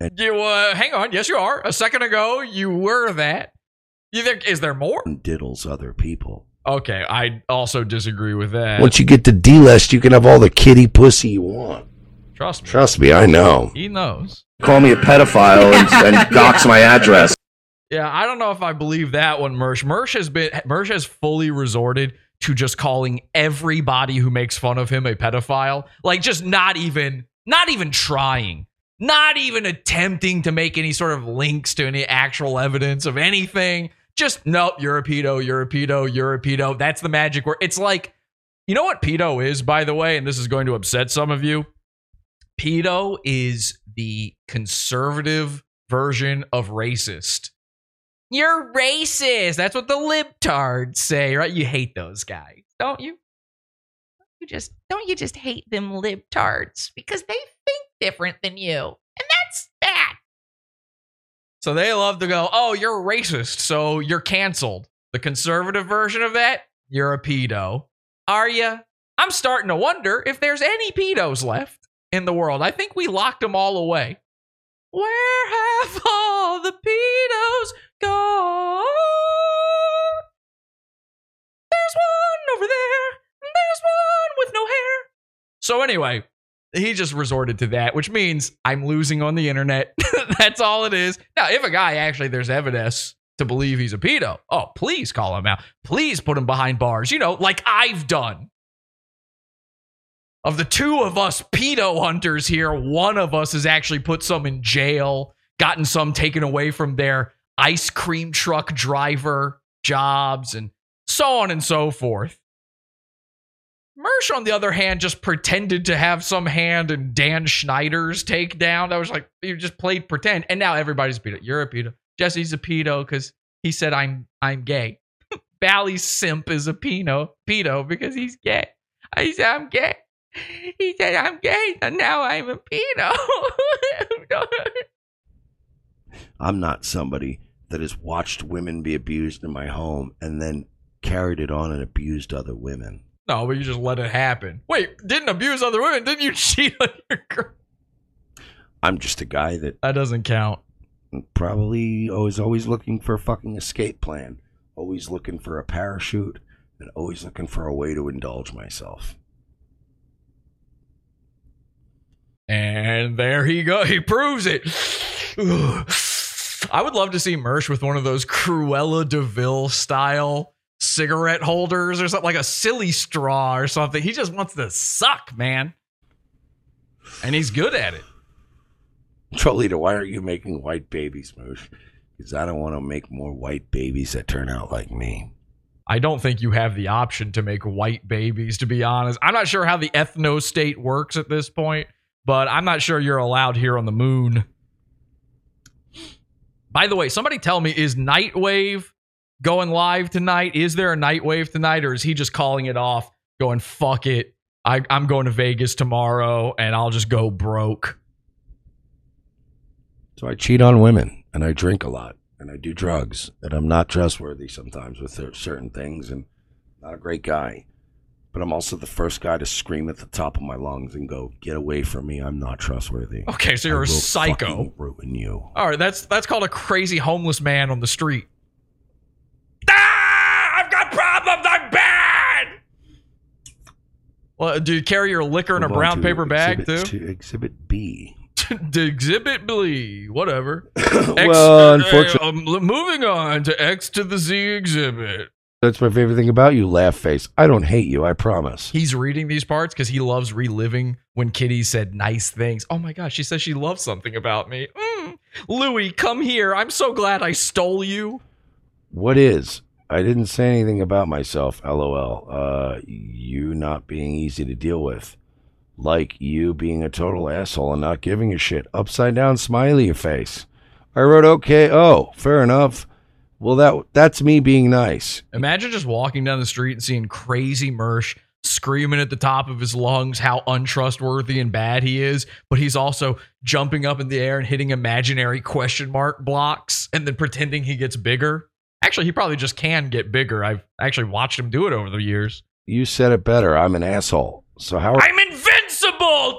And You uh hang on. Yes, you are. A second ago you were that. You think is there more? and diddles other people. Okay, I also disagree with that. Once you get to D list, you can have all the kitty pussy you want. Trust me. Trust me, I know. He knows. Call me a pedophile and, (laughs) and dox my address. Yeah, I don't know if I believe that one, Mersh. Mersh has been Mersh has fully resorted to just calling everybody who makes fun of him a pedophile. Like just not even not even trying. Not even attempting to make any sort of links to any actual evidence of anything. Just nope, you're a pedo, you're a pedo, you're a pedo. That's the magic word. It's like, you know what pedo is, by the way, and this is going to upset some of you. Pedo is the conservative version of racist. You're racist. That's what the libtards say, right? You hate those guys, don't you? You just don't you just hate them libtards because they think different than you. And that's. So they love to go, oh, you're racist, so you're canceled. The conservative version of that, you're a pedo. Are you? I'm starting to wonder if there's any pedos left in the world. I think we locked them all away. Where have all the pedos gone? There's one over there. There's one with no hair. So anyway, he just resorted to that, which means I'm losing on the internet. (laughs) That's all it is. Now, if a guy actually there's evidence to believe he's a pedo, oh, please call him out. Please put him behind bars. You know, like I've done. Of the two of us pedo hunters here, one of us has actually put some in jail, gotten some taken away from their ice cream truck driver jobs, and so on and so forth. Mersh, on the other hand, just pretended to have some hand in Dan Schneider's takedown. I was like, you just played pretend, and now everybody's a pedo. You're a pedo. Jesse's a pedo because he said I'm I'm gay. (laughs) Bally simp is a pedo pedo because he's gay. I said I'm gay. He said I'm gay, and now I'm a pedo. (laughs) I'm not somebody that has watched women be abused in my home and then carried it on and abused other women. No, but you just let it happen. Wait, didn't abuse other women? Didn't you (laughs) cheat on your girl? I'm just a guy that That doesn't count. probably was always looking for a fucking escape plan, always looking for a parachute, and always looking for a way to indulge myself. And there he go. He proves it. Ugh. (sighs) I would love to see Mersh with one of those Cruella de Vil style cigarette holders or something like a silly straw or something. He just wants to suck, man. And he's good at it. Trolita, why aren't you making white babies, Moosh? Because I don't want to make more white babies that turn out like me. I don't think you have the option to make white babies, to be honest. I'm not sure how the ethno state works at this point, but I'm not sure you're allowed here on the moon. By the way, somebody tell me, is Nightwave going live tonight? Is there a night wave tonight, or is he just calling it off, going, fuck it? I, I'm going to Vegas tomorrow and I'll just go broke. So I cheat on women, and I drink a lot, and I do drugs, and I'm not trustworthy sometimes with certain things, and not a great guy. But I'm also the first guy to scream at the top of my lungs and go, "Get away from me! I'm not trustworthy." Okay, so you're I a psycho. Ruin you. All right, that's that's called a crazy homeless man on the street. Ah, I've got problems. I'm bad. Well, do you carry your liquor in a Move on brown to paper bag exhibit too? to exhibit B. (laughs) to exhibit B, whatever. (coughs) Well, unfortunately- um, l- moving on to X to the Z exhibit. That's my favorite thing about you, laugh face. I don't hate you, I promise. He's reading these parts because he loves reliving when Kitty said nice things. Oh my gosh, she says she loves something about me. Mm. Louis, come here. I'm so glad I stole you. What is? I didn't say anything about myself, lol. Uh, you not being easy to deal with. like you being a total asshole and not giving a shit. Upside down smiley face. I wrote okay. Oh, fair enough. Well, that that's me being nice. Imagine just walking down the street and seeing crazy Mersh screaming at the top of his lungs how untrustworthy and bad he is, but he's also jumping up in the air and hitting imaginary question mark blocks and then pretending he gets bigger. Actually, he probably just can get bigger. I've actually watched him do it over the years. You said it better. I'm an asshole. So how? Are- I'm invincible.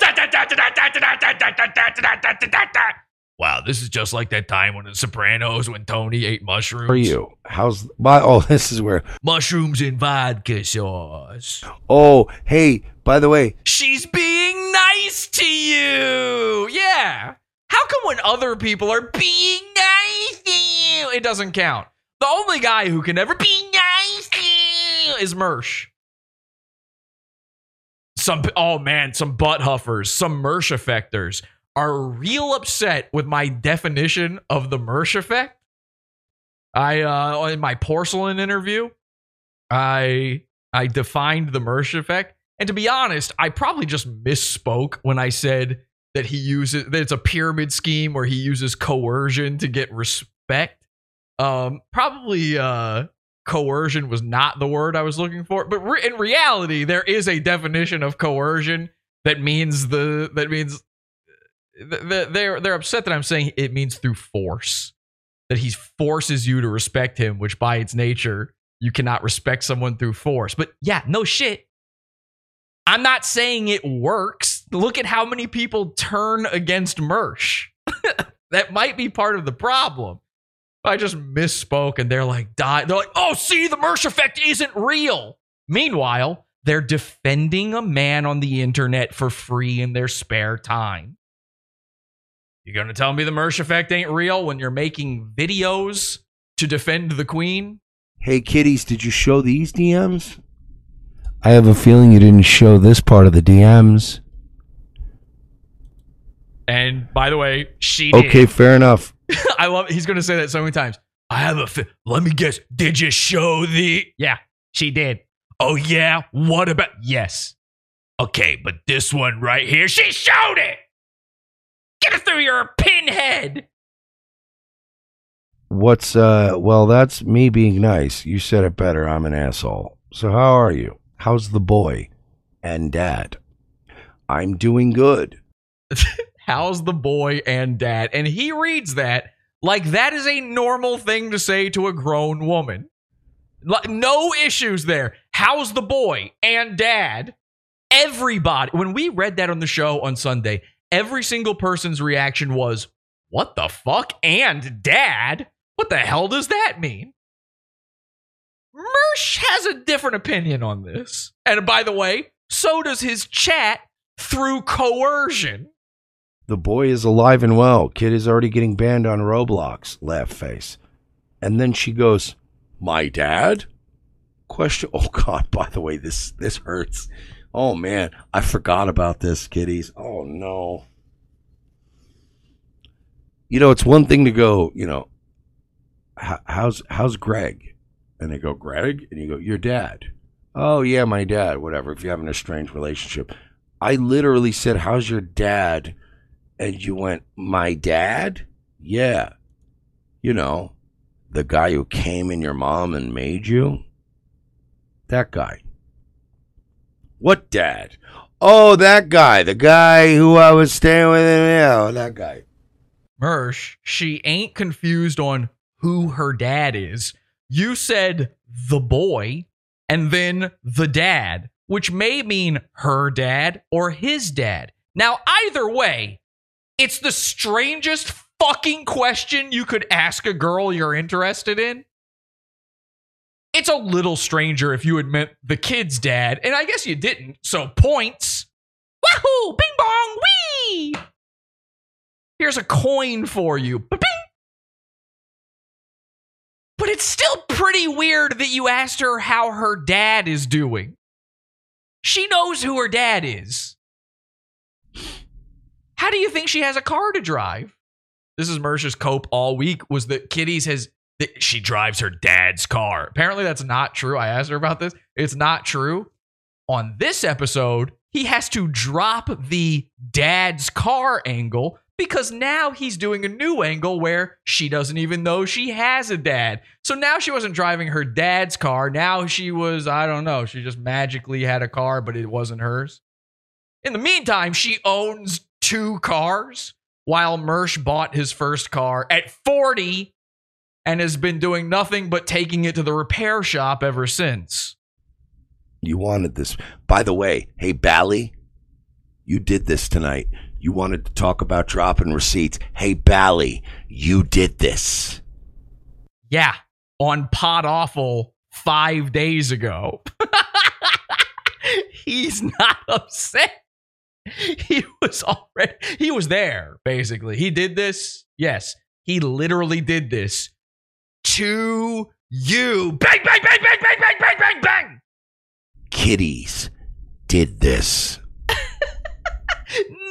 Wow, this is just like that time when The Sopranos when Tony ate mushrooms. For you, how's my? Oh, this is where mushrooms in vodka sauce. Oh, hey, by the way, she's being nice to you. Yeah. How come when other people are being nice to you, it doesn't count? The only guy who can ever be nice to is Mersh. Some oh man, some butt huffers, some Mersh effectors are real upset with my definition of the Mersh effect. I uh in my porcelain interview, I I defined the Mersh effect. And to be honest, I probably just misspoke when I said that he uses that it's a pyramid scheme where he uses coercion to get respect. Um, probably uh, coercion was not the word I was looking for, but re- in reality, there is a definition of coercion that means the that means th- th- they're they're upset that I'm saying it means through force that he forces you to respect him, which by its nature you cannot respect someone through force. But yeah, no shit. I'm not saying it works. Look at how many people turn against Mersh. (laughs) that might be part of the problem. I just misspoke and they're like, die. They're like, oh, see, the Mersh effect isn't real. Meanwhile, they're defending a man on the internet for free in their spare time. You're gonna tell me the Mersh effect ain't real when you're making videos to defend the queen? hey kiddies, did you show these DMs? I have a feeling you didn't show this part of the DMs. And by the way, she did. Okay, fair enough. (laughs) I love he's gonna say that so many times. I have a fi- let me guess. Did you show the Yeah, she did. Oh yeah? What about yes. Okay, but this one right here, she showed it! Get it through your pinhead! What's uh? Well, that's me being nice. You said it better. I'm an asshole. So how are you? How's the boy and dad? I'm doing good. (laughs) How's the boy and dad? And he reads that like that is a normal thing to say to a grown woman. Like, no issues there. How's the boy and dad? Everybody, when we read that on the show on Sunday, every single person's reaction was, What the fuck? And dad? What the hell does that mean? Mersh has a different opinion on this. And by the way, so does his chat through coercion. The boy is alive and well. Kid is already getting banned on Roblox. Laugh face. And then she goes, "My dad?" Question. Oh God. By the way, this this hurts. Oh man, I forgot about this, kiddies. Oh no. You know, it's one thing to go. You know, how's how's Greg? And they go, Greg, and you go, your dad. Oh yeah, my dad. Whatever. If you're having a strange relationship, I literally said, "How's your dad?" And you went, My dad? Yeah. You know, the guy who came in your mom and made you? That guy. What dad? Oh, that guy. The guy who I was staying with. Yeah, oh, that guy. Mersh, she ain't confused on who her dad is. You said the boy and then the dad, which may mean her dad or his dad. Now, either way, it's the strangest fucking question you could ask a girl you're interested in. It's a little stranger if you had the kid's dad, and I guess you didn't, so points. Wahoo! Bing bong! Wee! Here's a coin for you. Ba-bing! But it's still pretty weird that you asked her how her dad is doing. She knows who her dad is. How do you think she has a car to drive? This is Mersh's cope all week was that Kitty's has that she drives her dad's car. Apparently that's not true. I asked her about this. It's not true. On this episode, he has to drop the dad's car angle because now he's doing a new angle where she doesn't even know she has a dad. So now she wasn't driving her dad's car. Now she was, I don't know, she just magically had a car, but it wasn't hers. In the meantime, she owns two cars while Mersh bought his first car at 40 and has been doing nothing but taking it to the repair shop ever since. You wanted this. By the way, hey, Bally, you did this tonight. You wanted to talk about dropping receipts. Hey, Bally, you did this. Yeah, on Pod Awful five days ago. (laughs) He's not upset. (laughs) He was already, he was there, basically. He did this. Yes, he literally did this to you. Bang, bang, bang, bang, bang, bang, bang, bang, bang. Kitties did this. (laughs)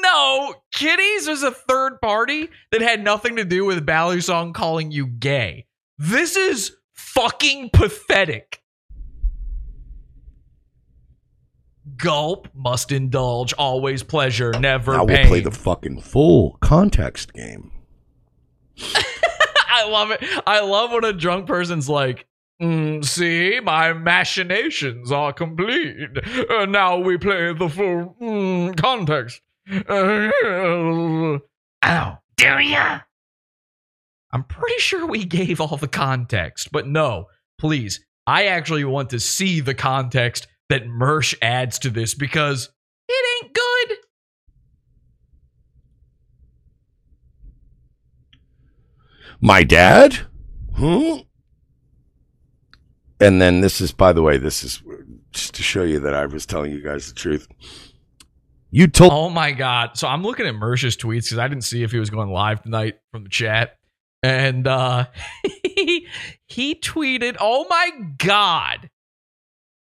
No, Kitties was a third party that had nothing to do with Song calling you gay. This is fucking pathetic. Gulp, must indulge, always pleasure, never Now pain. we'll play the fucking full context game. (laughs) I love it. I love when a drunk person's like, "Mm, "See, my machinations are complete. Uh, now we play the full mm, context." Uh, (laughs) ow, do ya? I'm pretty sure we gave all the context, but no, please. I actually want to see the context that Mersh adds to this because it ain't good. My dad? Hmm? And then this is, by the way, this is just to show you that I was telling you guys the truth. You told. Oh my god! So I'm looking at Mersh's tweets because I didn't see if he was going live tonight from the chat, and uh, (laughs) he tweeted, "Oh my god!"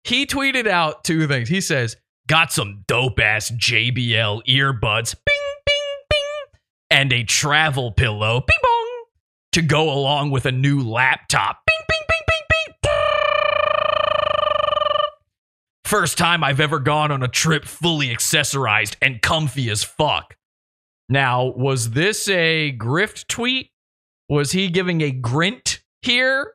He tweeted out two things. He says, "Got some dope ass JBL earbuds, bing bing bing, and a travel pillow, bing bong, to go along with a new laptop, bing bing bing bing bing." First time I've ever gone on a trip fully accessorized and comfy as fuck. Now, was this a grift tweet? Was he giving a grint here?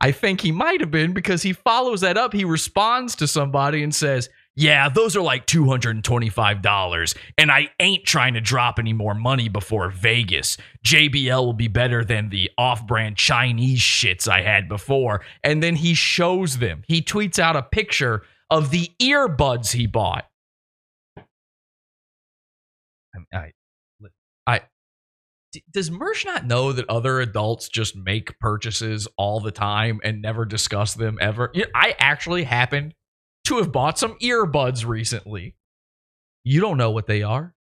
I think he might have been because he follows that up. He responds to somebody and says, Yeah, those are like $225, and I ain't trying to drop any more money before Vegas. JBL will be better than the off brand Chinese shits I had before. And then he shows them. He tweets out a picture of the earbuds he bought. I, I, Does Mersh not know that other adults just make purchases all the time and never discuss them ever? I actually happened to have bought some earbuds recently. You don't know what they are.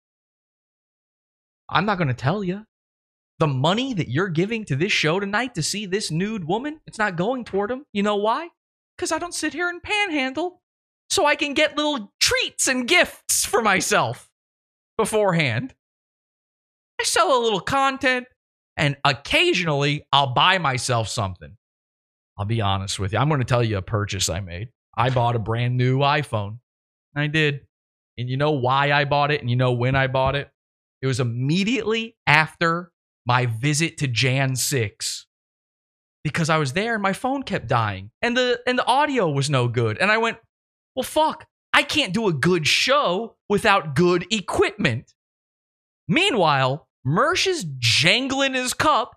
I'm not going to tell you. The money that you're giving to this show tonight to see this nude woman, it's not going toward them. You know why? Because I don't sit here and panhandle so I can get little treats and gifts for myself beforehand. I sell a little content and occasionally I'll buy myself something. I'll be honest with you. I'm going to tell you a purchase I made. I bought a brand new iPhone. I did. And you know why I bought it and you know when I bought it? It was immediately after my visit to Jan 6 because I was there and my phone kept dying and the and the audio was no good and I went, "Well fuck, I can't do a good show without good equipment." Meanwhile, Mersh is jangling his cup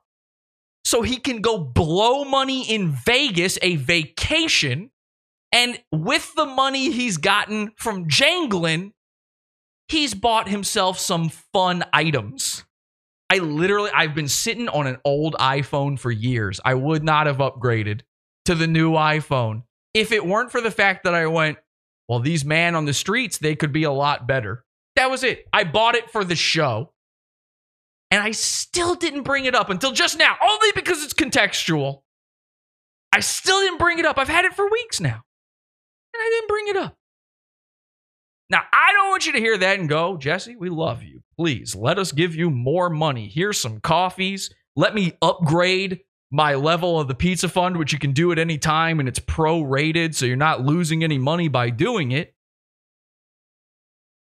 so he can go blow money in Vegas, a vacation. And with the money he's gotten from jangling, he's bought himself some fun items. I literally, I've been sitting on an old iPhone for years. I would not have upgraded to the new iPhone if it weren't for the fact that I went, well, these man on the streets, they could be a lot better. That was it. I bought it for the show. And I still didn't bring it up until just now, only because it's contextual. I still didn't bring it up. I've had it for weeks now. And I didn't bring it up. Now, I don't want you to hear that and go, Jesse, we love you. Please let us give you more money. Here's some coffees. Let me upgrade my level of the pizza fund, which you can do at any time and it's prorated, so you're not losing any money by doing it.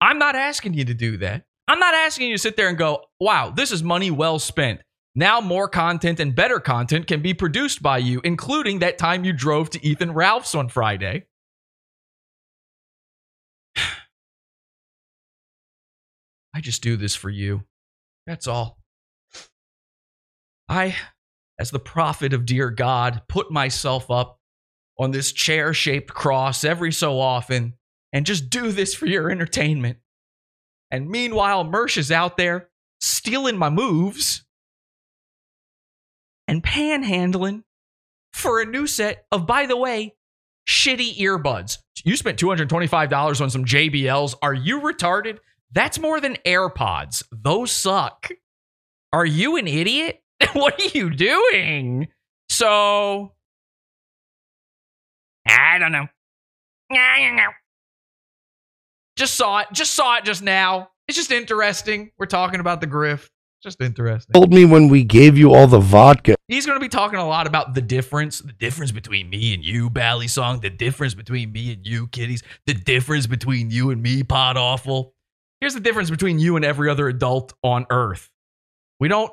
I'm not asking you to do that. I'm not asking you to sit there and go, wow, this is money well spent. Now more content and better content can be produced by you, including that time you drove to Ethan Ralph's on Friday. (sighs) I just do this for you. That's all. I, as the prophet of dear God, put myself up on this chair shaped cross every so often and just do this for your entertainment. And meanwhile, Mersh is out there stealing my moves and panhandling for a new set of, by the way, shitty earbuds. You spent $225 on some JBLs. Are you retarded? That's more than AirPods. Those suck. Are you an idiot? (laughs) what are you doing? So, I don't know. I don't know. Just saw it. Just saw it just now. It's just interesting. We're talking about the grift. Just interesting. Told me when we gave you all the vodka. He's going to be talking a lot about the difference, the difference between me and you, Bally Song, the difference between me and you, Kitties, the difference between you and me, Pod Awful. Here's the difference between you and every other adult on earth. We don't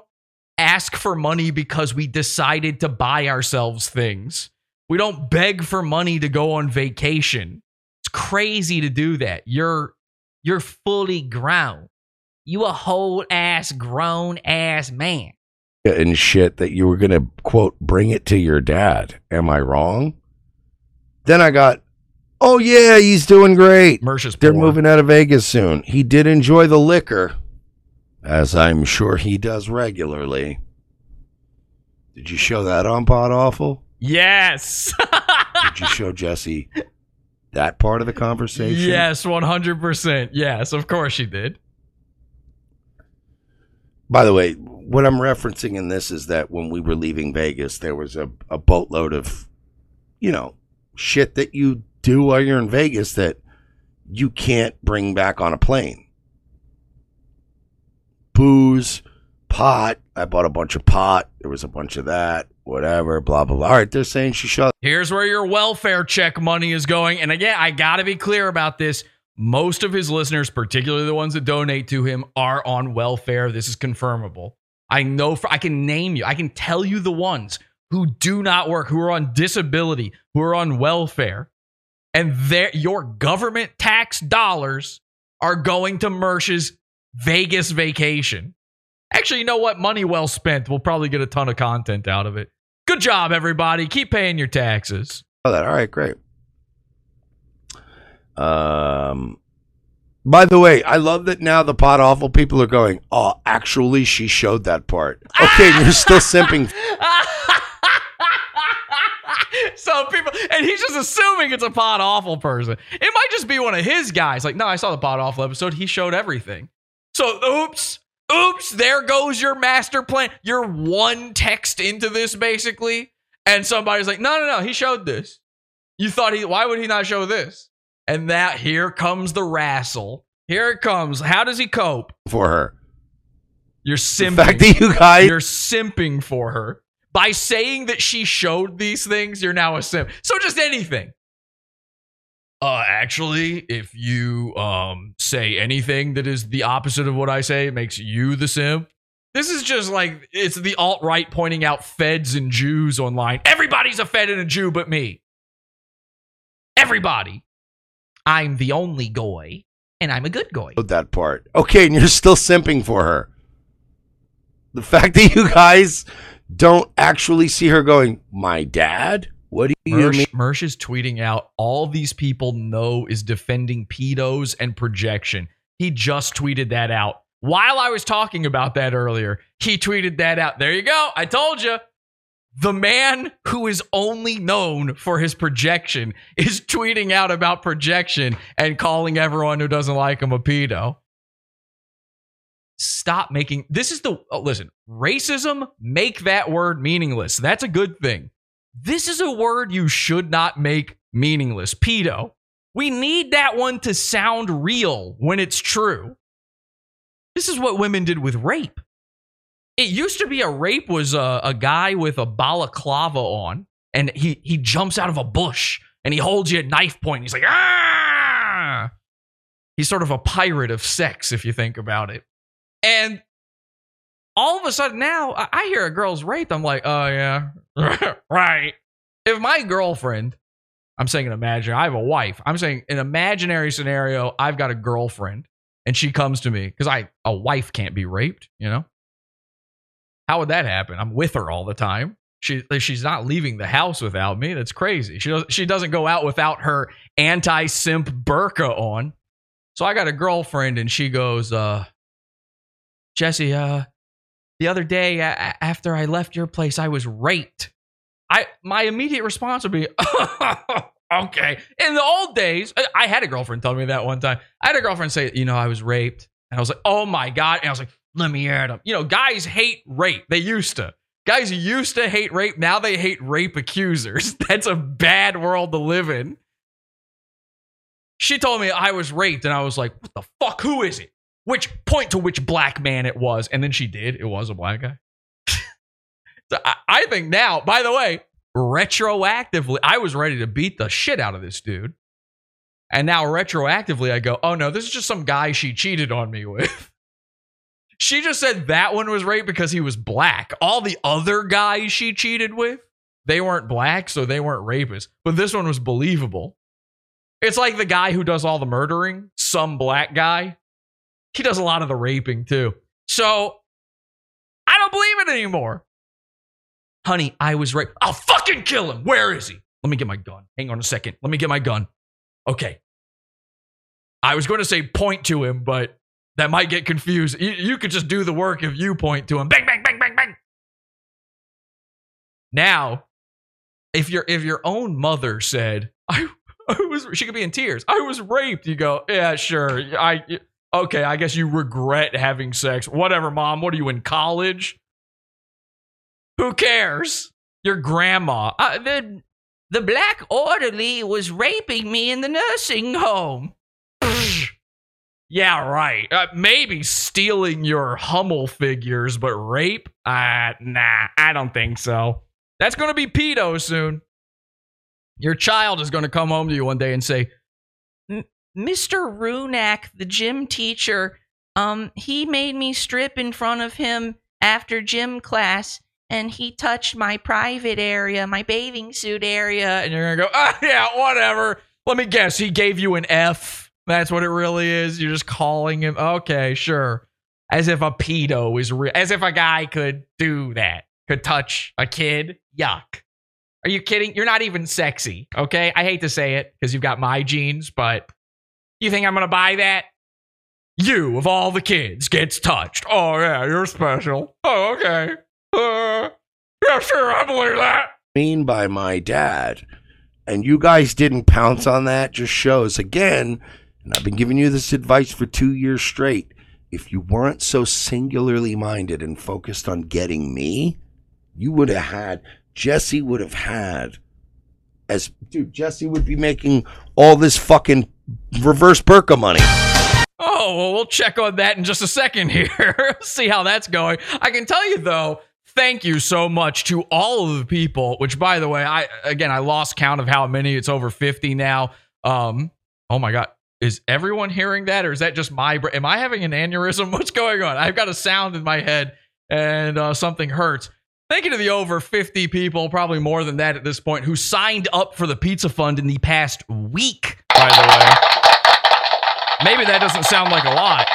ask for money because we decided to buy ourselves things. We don't beg for money to go on vacation. Crazy to do that. You're you're fully grown. You a whole ass grown ass man. and shit that you were going to quote bring it to your dad. Am I wrong? Then I got, oh yeah, he's doing great. Mersh's They're poor. moving out of Vegas soon. He did enjoy the liquor, as I'm sure he does regularly. Did you show that on Pod Awful? Yes. Did you show Jesse that part of the conversation? yes, 100%. Yes, of course she did. By the way, what I'm referencing in this is that when we were leaving Vegas, there was a, a boatload of, you know, shit that you do while you're in Vegas that you can't bring back on a plane. Booze, pot. I bought a bunch of pot. There was a bunch of that, whatever, blah, blah, blah. All right, they're saying she shot. Here's where your welfare check money is going. And again, I got to be clear about this. Most of his listeners, particularly the ones that donate to him, are on welfare. This is confirmable. I know for I can name you. I can tell you the ones who do not work, who are on disability, who are on welfare. And your government tax dollars are going to Mersh's Vegas vacation. Actually, you know what? Money well spent. We'll probably get a ton of content out of it. Good job, everybody. Keep paying your taxes. Oh, that. All right, great. Um, by the way, I love that now the pod awful people are going. Oh, actually, she showed that part. Okay, you're still simping. (laughs) so people, and he's just assuming it's a pod awful person. It might just be one of his guys. Like, no, I saw the pod awful episode. He showed everything. So, oops, oops, there goes your master plan. You're one text into this basically, and somebody's like, no, no, no, he showed this. You thought he? Why would he not show this? And that here comes the wrestle. Here it comes. How does he cope? for her. You're simping. fact that you guys- You're simping for her. By saying that she showed these things, you're now a simp. So just anything. Uh actually, if you um say anything that is the opposite of what I say, it makes you the simp. This is just like it's the alt-right pointing out feds and Jews online. Everybody's a fed and a Jew but me. Everybody. I'm the only goy, and I'm a good goy. That part. Okay, and you're still simping for her. The fact that you guys don't actually see her going, my dad? What do you mean? Mersh, Mersh is tweeting out all these people know is defending pedos and projection. He just tweeted that out. While I was talking about that earlier, he tweeted that out. There you go. I told you. The man who is only known for his projection is tweeting out about projection and calling everyone who doesn't like him a pedo. Stop making this is the oh, listen, racism make that word meaningless. That's a good thing. This is a word you should not make meaningless. Pedo. We need that one to sound real when it's true. This is what women did with rape. It used to be a rape was a, a guy with a balaclava on, and he he jumps out of a bush and he holds you at knife point. He's like, ah! He's sort of a pirate of sex, if you think about it. And all of a sudden now, I I hear a girl's raped. I'm like, oh, yeah, (laughs) right. If my girlfriend, I'm saying an imaginary, I have a wife. I'm saying an imaginary scenario, I've got a girlfriend and she comes to me because I, a wife can't be raped, you know? How would that happen? I'm with her all the time. She she's not leaving the house without me. That's crazy. She does, she doesn't go out without her anti simp burqa on. So I got a girlfriend, and she goes, uh, Jesse, uh, the other day a- after I left your place, I was raped. I my immediate response would be, (laughs) okay. In the old days, I- had a girlfriend tell me that one time. I had a girlfriend say, you know, I was raped, and I was like, oh my god, and I was like, let me at him. You know, guys hate rape. They used to. Guys used to hate rape. Now they hate rape accusers. (laughs) That's a bad world to live in. She told me I was raped, and I was like, what the fuck? Who is it? Which point to which black man it was. And then she did. It was a black guy. (laughs) so I, I think now, by the way, retroactively, I was ready to beat the shit out of this dude. And now retroactively, I go, oh no, this is just some guy she cheated on me with. (laughs) She just said that one was rape because he was black. All the other guys she cheated with, they weren't black, so they weren't rapists. But this one was believable. It's like the guy who does all the murdering, some black guy. He does a lot of the raping too. So I don't believe it anymore. Honey, I was raped. I'll fucking kill him. Where is he? Let me get my gun. Hang on a second. Let me get my gun. Okay. I was going to say point to him, but that might get confused. You, you could just do the work if you point to him. Bang, bang, bang, bang, bang. Now, if your if your own mother said, I, I was she could be in tears. I was raped. You go, yeah, sure. I okay, I guess you regret having sex. Whatever, mom. What are you in college? Who cares? Your grandma. Uh, the the black orderly was raping me in the nursing home. (laughs) Yeah, right. Uh, maybe stealing your Hummel figures, but rape? Uh, nah, I don't think so. That's going to be pedo soon. Your child is going to come home to you one day and say, Mr. Runak, the gym teacher, um, he made me strip in front of him after gym class, and he touched my private area, my bathing suit area. and you're going to go, ah, yeah, whatever. Let me guess. He gave you an F. That's what it really is. You're just calling him. Okay, sure. As if a pedo is real. As if a guy could do that, could touch a kid. Yuck. Are you kidding? You're not even sexy. Okay. I hate to say it because you've got my genes, but you think I'm going to buy that? You, of all the kids, gets touched. Oh, yeah, you're special. Oh, okay. Uh, yeah, sure, I believe that. mean by my dad. And you guys didn't pounce on that just shows again, and I've been giving you this advice for two years straight. If you weren't so singularly minded and focused on getting me, you would have had, Jesse would have had, as, dude, Jesse would be making all this fucking reverse Burka money. Oh, well, we'll check on that in just a second here. (laughs) See how that's going. I can tell you though, thank you so much to all of the people, which by the way, I again I lost count of how many. It's over 50 now. Um, oh my god. Is everyone hearing that, or is that just my? bra- Am I having an aneurysm? (laughs) What's going on? I've got a sound in my head, and uh, something hurts. Thank you to the over 50 people, probably more than that at this point, who signed up for the pizza fund in the past week. By the way, maybe that doesn't sound like a lot,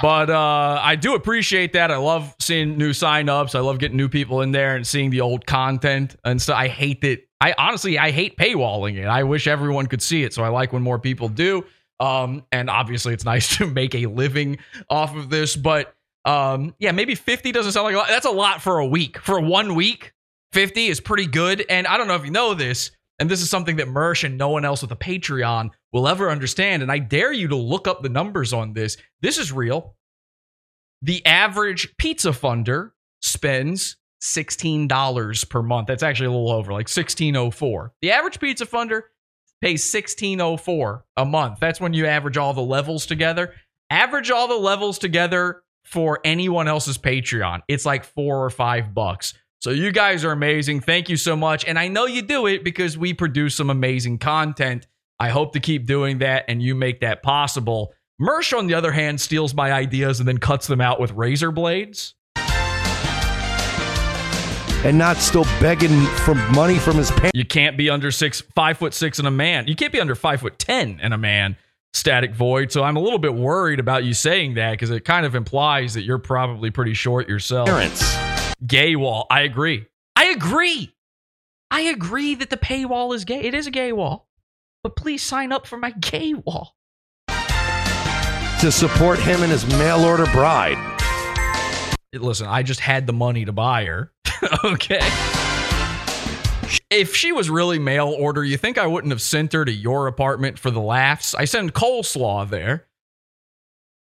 but uh, I do appreciate that. I love seeing new signups. I love getting new people in there and seeing the old content and so I hate that. I honestly I hate paywalling it. I wish everyone could see it. So I like when more people do. Um, and obviously it's (laughs) nice to make a living off of this. But um, yeah, maybe 50 doesn't sound like a lot. That's a lot for a week. For one week, 50 is pretty good. And I don't know if you know this, and this is something that Mersh and no one else with a Patreon will ever understand. And I dare you to look up the numbers on this. This is real. The average pizza funder spends $16 per month. That's actually a little over, like 1604. The average pizza funder pays 1604 a month. That's when you average all the levels together. Average all the levels together for anyone else's Patreon. It's like 4 or 5 bucks. So you guys are amazing. Thank you so much. And I know you do it because we produce some amazing content. I hope to keep doing that and you make that possible. Mersh, on the other hand, steals my ideas and then cuts them out with razor blades. And not still begging for money from his parents. You can't be under six, five foot six and a man. You can't be under five foot ten and a man. Static void. So I'm a little bit worried about you saying that because it kind of implies that you're probably pretty short yourself. Parents. Gay wall. I agree. I agree. I agree that the paywall is gay. It is a gay wall. But please sign up for my (laughs) gay wall. To support him and his mail order bride. Listen, I just had the money to buy her. (laughs) okay. If she was really mail order, you think I wouldn't have sent her to your apartment for the laughs? I send coleslaw there.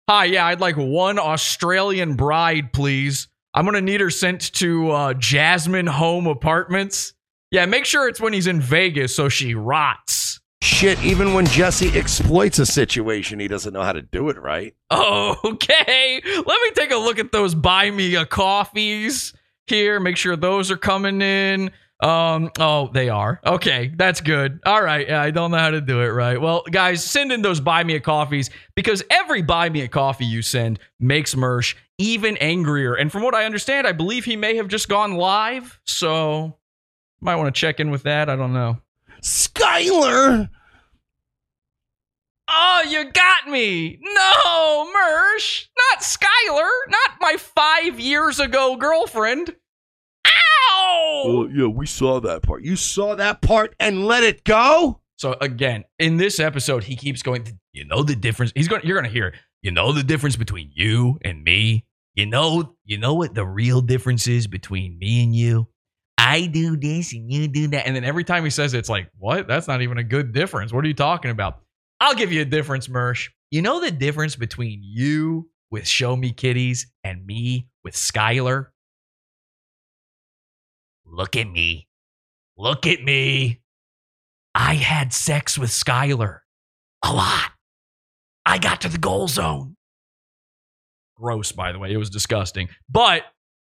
Hi, yeah, I'd like one Australian bride, please. I'm gonna need her sent to uh, Jasmine Home Apartments. Yeah, make sure it's when he's in Vegas so she rots. Shit, even when Jesse exploits a situation, he doesn't know how to do it right. Okay, let me take a look at those buy me a coffees here. Make sure those are coming in. Um, oh, they are. Okay, that's good. All right, yeah, I don't know how to do it right. Well, guys, send in those buy me a coffees because every buy me a coffee you send makes Mersh even angrier. And from what I understand, I believe he may have just gone live, so might want to check in with that. I don't know. Skyler! Oh, you got me! No, Mersh! Not Skylar! Not my five years ago girlfriend! Ow! Well, yeah, we saw that part. You saw that part and let it go? So again, in this episode, he keeps going. You know the difference. He's going. You're going to hear. You know the difference between you and me. You know. You know what the real difference is between me and you. I do this and you do that, and then every time he says it, it's like, what? That's not even a good difference. What are you talking about? I'll give you a difference, Mersh. You know the difference between you with Show Me Kitties and me with Skylar? Look at me. Look at me. I had sex with Skylar. A lot. I got to the goal zone. Gross, by the way. It was disgusting. But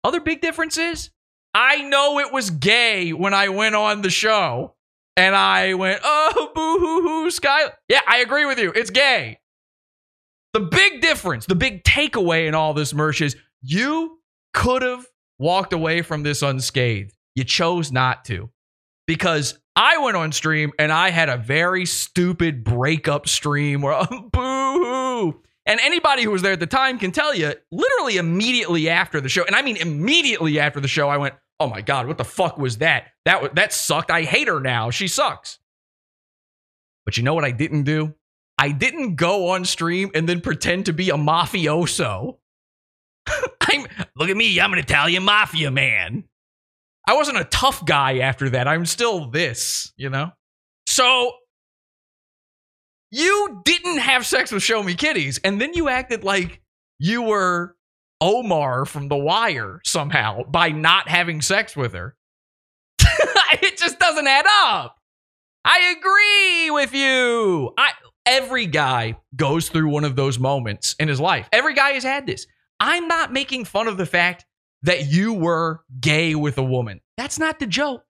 other big difference is I know it was gay when I went on the show. And I went, oh, boo hoo hoo, Skylar. Yeah, I agree with you. It's gay. The big difference, the big takeaway in all this Mersh is you could have walked away from this unscathed. You chose not to because I went on stream and I had a very stupid breakup stream where (laughs) boo hoo. And anybody who was there at the time can tell you, literally immediately after the show, and I mean immediately after the show, I went, "Oh my god, what the fuck was that? That that sucked. I hate her now. She sucks." But you know what I didn't do? I didn't go on stream and then pretend to be a mafioso. (laughs) I'm look at me, I'm an Italian mafia man. I wasn't a tough guy after that. I'm still this, you know? So you didn't have sex with Show Me Kitties, and then you acted like you were Omar from The Wire somehow by not having sex with her. (laughs) it just doesn't add up. I agree with you. I every guy goes through one of those moments in his life. Every guy has had this. I'm not making fun of the fact that you were gay with a woman. That's not the joke.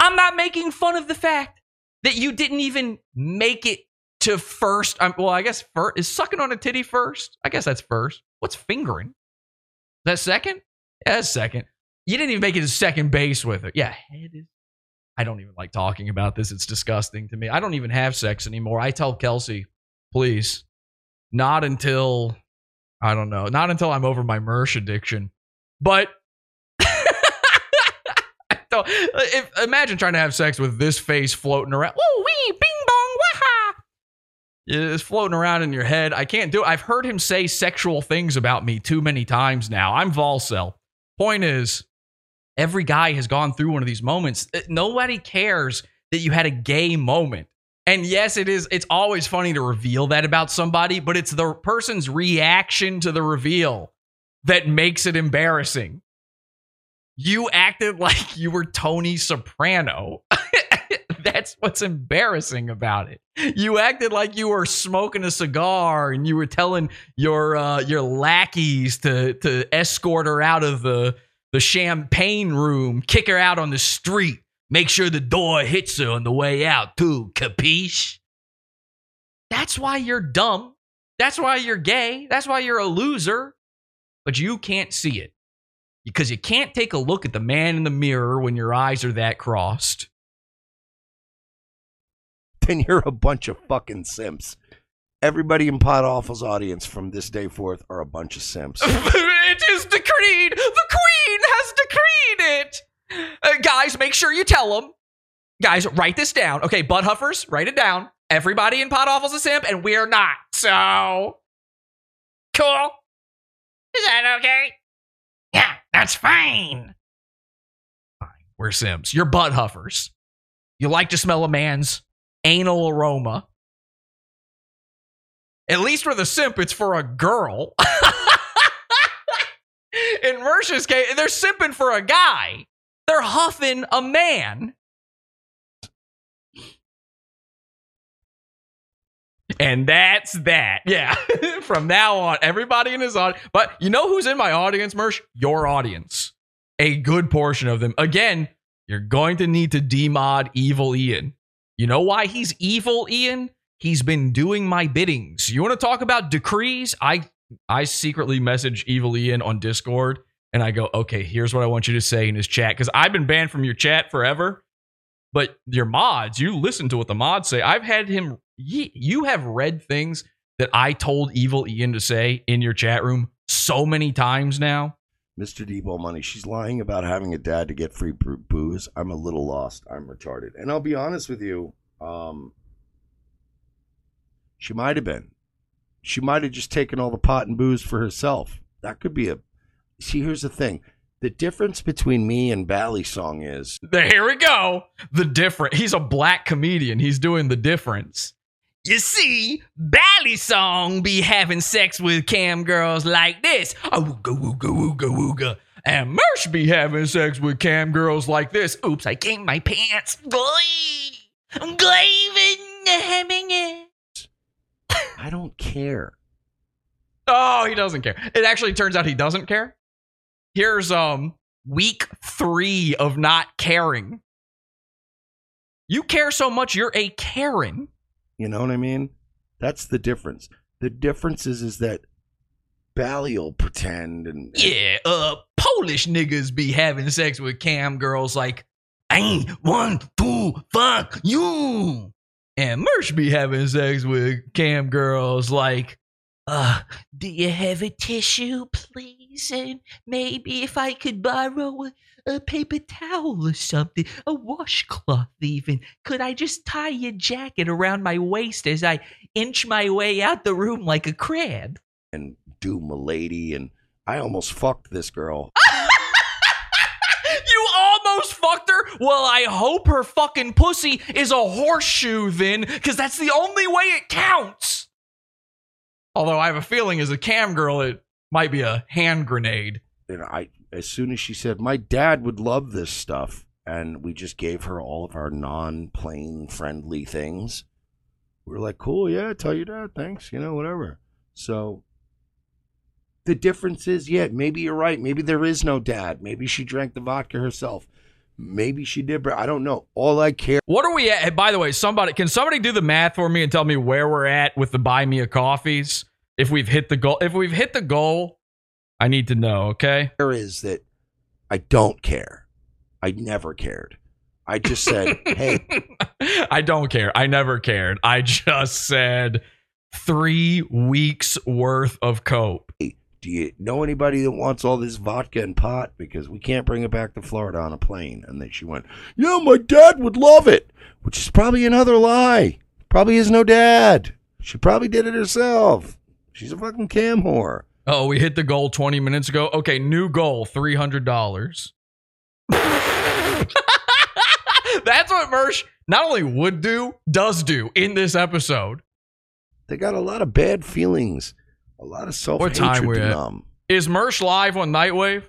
I'm not making fun of the fact that you didn't even make it to first. Um, well, I guess first is sucking on a titty first. I guess that's first. What's fingering? That second? Yeah, that's second. You didn't even make it to second base with it. Yeah, head is. I don't even like talking about this. It's disgusting to me. I don't even have sex anymore. I tell Kelsey, please, not until I don't know, not until I'm over my Mersh addiction. But (laughs) don't, if, imagine trying to have sex with this face floating around. Woo wee, bing bong, waha. It's floating around in your head. I can't do it. I've heard him say sexual things about me too many times now. I'm Volcel. Point is, every guy has gone through one of these moments. Uh, Nobody cares that you had a gay moment. And yes, it is. It's always funny to reveal that about somebody, but it's the person's reaction to the reveal that makes it embarrassing. You acted like you were Tony Soprano. (laughs) That's what's embarrassing about it. You acted like you were smoking a cigar and you were telling your uh, your lackeys to to escort her out of the the champagne room, kick her out on the street, make sure the door hits her on the way out too. Capiche? That's why you're dumb. That's why you're gay. That's why you're a loser. But you can't see it because you can't take a look at the man in the mirror when your eyes are that crossed. (laughs) Then you're a bunch of fucking simps. Everybody in Pod Awful's audience from this day forth are a bunch of simps. (laughs) it is decreed. The queen has decreed it. Uh, guys, make sure you tell them. Guys, write this down. Okay, butt huffers, write it down. Everybody in Pod Awful's a simp, and we're not. So, cool. Is that okay? Yeah, that's fine. Fine. We're simps. You're butt huffers. You like to smell a man's anal aroma. At least with a simp, it's for a girl. (laughs) In Mersh's case, they're simping for a guy. They're huffing a man. And that's that. Yeah. (laughs) From now on, everybody in his audience. But you know who's in my audience, Mersh? Your audience. A good portion of them. Again, you're going to need to demod Evil Ian. You know why he's evil, Ian? He's been doing my biddings. You want to talk about decrees? I I secretly message Evil Ian on Discord and I go, okay, here's what I want you to say in his chat. Because I've been banned from your chat forever. But your mods, you listen to what the mods say. I've had him ye- you have read things that I told Evil Ian to say in your chat room so many times now. Mr. Debo Money, she's lying about having a dad to get free booze. I'm a little lost. I'm retarded. And I'll be honest with you, um, she might have been. She might have just taken all the pot and booze for herself. That could be a. See, here's the thing. The difference between me and Bally Song is There, here we go. The different. He's a black comedian. He's doing the difference. You see, Bally Song be having sex with cam girls like this. Ooga wooga wooga wooga. And Mersh be having sex with cam girls like this. Oops, I came my pants. Boy! I'm it. I don't care. Oh, he doesn't care. It actually turns out he doesn't care. Here's um week three of not caring. You care so much, you're a Karen. You know what I mean? That's the difference. The difference is, is that Bally will pretend and Yeah, uh, Polish niggas be having sex with cam girls like, I ain't one, two, fuck you. And Mersh be having sex with cam girls like, uh, do you have a tissue, please? And maybe if I could borrow a, a paper towel or something, a washcloth even. Could I just tie your jacket around my waist as I inch my way out the room like a crab? and do milady and I almost fucked this girl. (laughs) You almost fucked her? Well, I hope her fucking pussy is a horseshoe then, because that's the only way it counts. Although I have a feeling as a cam girl, it might be a hand grenade. And I as soon as she said, My dad would love this stuff and we just gave her all of our non plane friendly things. We were like, Cool, yeah, tell your dad, thanks, you know, whatever. So the difference is, yeah, maybe you're right. Maybe there is no dad. Maybe she drank the vodka herself. Maybe she did, but I don't know. All I care What are we at? By the way, somebody can somebody do the math for me and tell me where we're at with the buy me a coffees? If we've hit the goal, if we've hit the goal, I need to know. Okay. is that I don't care. I never cared. I just said, (laughs) hey, I don't care. I never cared. I just said three weeks worth of cope. do you know anybody that wants all this vodka and pot? Because we can't bring it back to Florida on a plane. And then she went, yeah, my dad would love it, which is probably another lie. Probably is no dad. She probably did it herself. She's a fucking cam whore. Oh, we hit the goal 20 minutes ago. Okay, new goal, $300. (laughs) That's what Mersh not only would do, does do in this episode. They got a lot of bad feelings, a lot of self What time hatred to numb. Is Mersh live on Nightwave?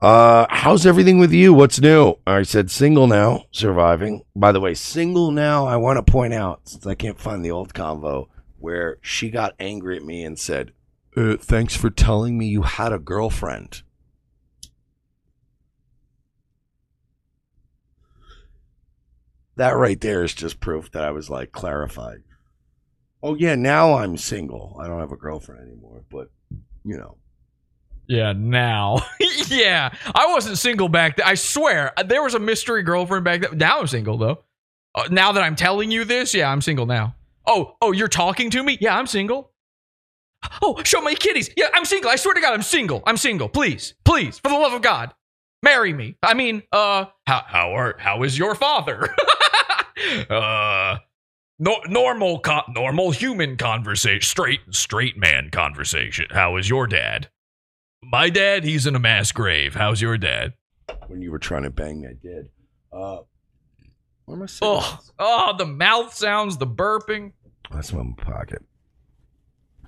Uh, how's everything with you? What's new? I said single now, surviving. By the way, single now. I want to point out since I can't find the old convo where she got angry at me and said, uh, "Thanks for telling me you had a girlfriend." That right there is just proof that I was like clarified. Oh yeah, now I'm single. I don't have a girlfriend anymore, but you know. Yeah, now. (laughs) yeah. I wasn't single back then. I swear. There was a mystery girlfriend back then. Now I'm single, though. Uh, now that I'm telling you this, yeah, I'm single now. Oh, oh, you're talking to me? Yeah, I'm single. Oh, show my kitties. Yeah, I'm single. I swear to God, I'm single. I'm single. Please, please, for the love of God, marry me. I mean, uh, how how are how is your father? (laughs) uh, no, normal, con- normal human conversation, straight straight man conversation. How is your dad? My dad, he's in a mass grave. How's your dad? When you were trying to bang that did. Uh, where am I Oh, oh, the mouth sounds, the burping, That's in my pocket.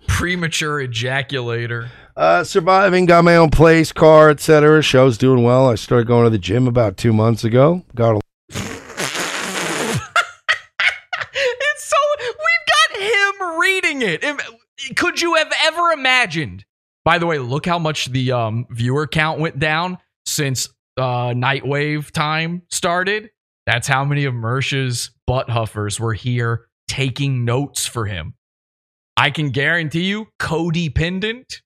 premature ejaculator. Uh, surviving, got my own place, car, etc. Show's doing well. I started going to the gym about two months ago. Got a (laughs) It's so we've got him reading it. Could you have ever imagined? By the way, look how much the um, viewer count went down since uh, Nightwave time started. That's how many of Mersh's butt huffers were here taking notes for him. I can guarantee you, codependent,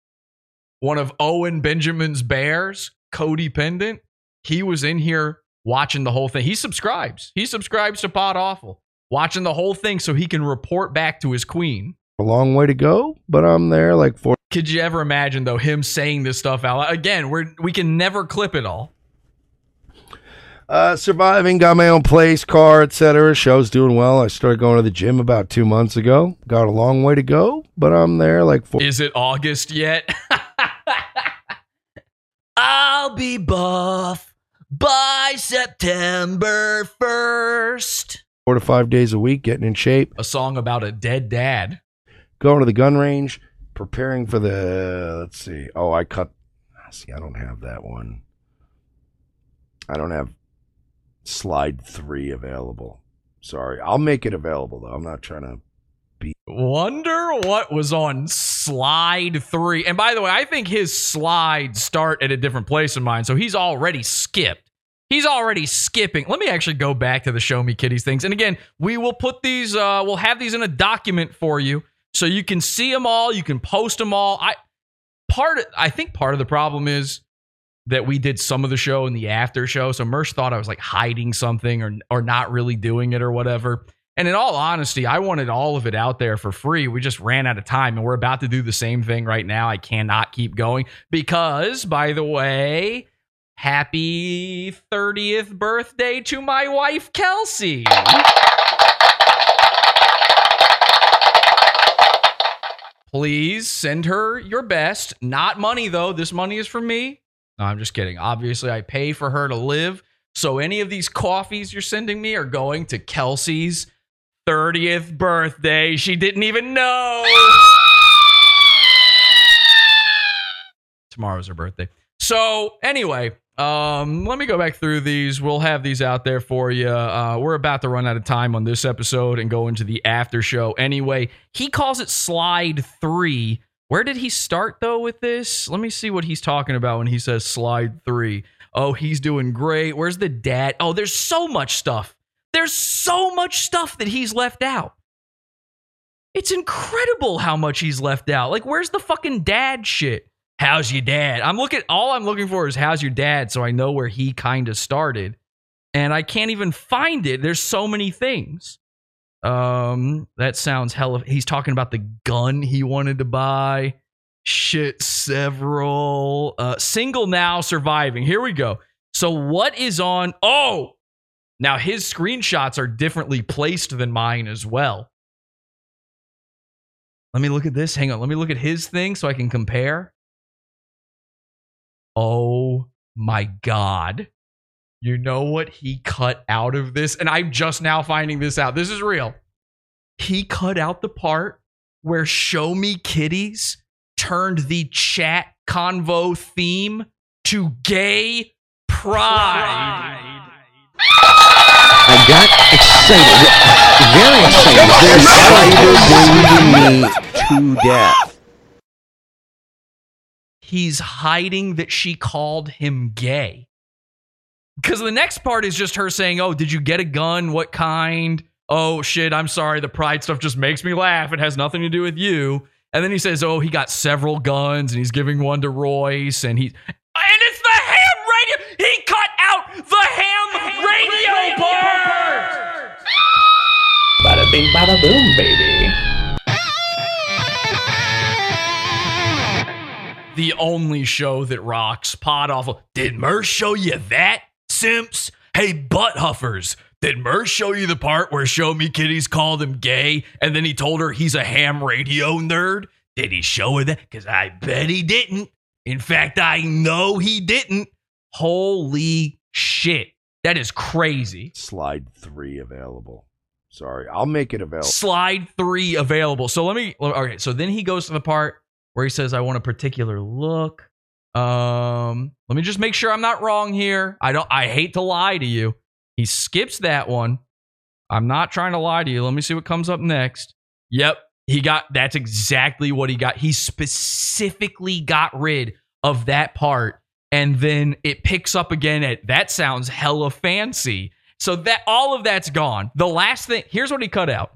one of Owen Benjamin's bears, codependent, he was in here watching the whole thing. He subscribes. He subscribes to Pod Awful, watching the whole thing so he can report back to his queen. a long way to go, but I'm there like four. Could you ever imagine though him saying this stuff out loud? Again, we're we can never clip it all. Uh, surviving, got my own place, car, etc. Show's doing well. I started going to the gym about two months ago. Got a long way to go, but I'm there like four. Is it August yet? (laughs) I'll be buff by September 1st. four to five days a week, getting in shape, A song about a dead dad. going to the gun range, preparing for the. Let's see. Oh, I cut. See, I don't have that one. I don't have slide three available. Sorry, I'll make it available though. I'm not trying to be. Wonder what was on slide three. And by the way, I think his slides start at a different place in mine. So he's already skipped. He's already skipping. Let me actually go back to the show me kitties things. And again, we will put these, uh, we'll have these in a document for you so you can see them all. You can post them all. I, part, of, I think part of the problem is that we did some of the show in the after show. So Mersh thought I was like hiding something or or not really doing it or whatever. And in all honesty, I wanted all of it out there for free. We just ran out of time and we're about to do the same thing right now. I cannot keep going because by the way, happy 30th birthday to my wife Kelsey. Please send her your best. Not money though. This money is for me. No, I'm just kidding. Obviously, I pay for her to live. So any of these coffees you're sending me are going to Kelsey's 30th birthday. She didn't even know. Tomorrow's her birthday. So anyway, um, let me go back through these. We'll have these out there for you. Uh, we're about to run out of time on this episode and go into the after show. Anyway, he calls it slide three. Where did he start though with this? Let me see what he's talking about when he says slide three. Oh, he's doing great. Where's the dad? Oh, there's so much stuff. There's so much stuff that he's left out. It's incredible how much he's left out. Like, where's the fucking dad shit? How's your dad? I'm looking all I'm looking for is how's your dad so I know where he kind of started. And I can't even find it. There's so many things. Um that sounds hella he's talking about the gun he wanted to buy. Shit several uh single now surviving. Here we go. So what is on Oh, now his screenshots are differently placed than mine as well. Let me look at this. Hang on. Let me look at his thing so I can compare. Oh my God. You know what he cut out of this? And I'm just now finding this out. This is real. He cut out the part where Show Me Kitties turned the chat convo theme to gay pride. I got excited. Very excited. They're bleeding me to death. He's hiding that she called him gay. because the next part is just her saying, "Oh, did you get a gun? What kind? Oh shit, I'm sorry. The pride stuff just makes me laugh. It has nothing to do with you." And then he says, "Oh, he got several guns, and he's giving one to Royce, and he and it's the ham radio. He cut out the ham radio part. Bada bing, bada boom, baby. The only show that rocks. Pod awful. Did Mersh show you that, Simps? Hey, butt huffers. Did Mersh show you the part where Show Me Kitties called him gay and then he told her he's a ham radio nerd? Did he show her that? Because I bet he didn't. In fact, I know he didn't. Holy shit. That is crazy. Slide three available. Sorry, I'll make it available. Slide three available. So let me. Okay, so then he goes to the part where he says, "I want a particular look." Um, let me just make sure I'm not wrong here. I don't. I hate to lie to you. He skips that one. I'm not trying to lie to you. Let me see what comes up next. Yep, he got. That's exactly what he got. He specifically got rid of that part, and then it picks up again at that sounds hella fancy. So that all of that's gone. The last thing. Here's what he cut out.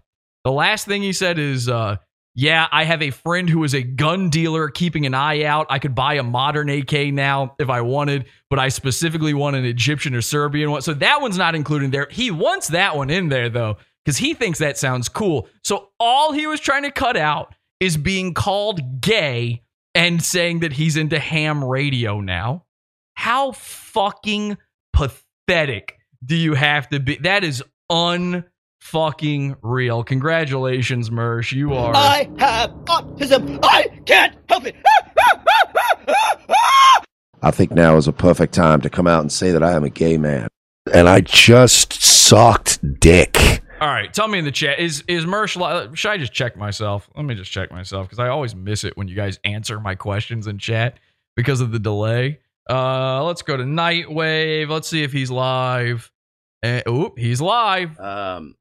The last thing he said is, uh, yeah, I have a friend who is a gun dealer keeping an eye out. I could buy a modern AK now if I wanted, but I specifically want an Egyptian or Serbian one. So that one's not included there. He wants that one in there though, because he thinks that sounds cool. So all he was trying to cut out is being called gay and saying that he's into ham radio now. How fucking pathetic do you have to be? That is unfucking real. Congratulations, Mersh. You are. I have autism. I can't help it. I think now is a perfect time to come out and say that I am a gay man. And I just sucked dick. All right, tell me in the chat is is Mersh? li- Should I just check myself? Let me just check myself because I always miss it when you guys answer my questions in chat because of the delay. Uh, let's go to Nightwave. Let's see if he's live. Uh, oop, he's live. Um,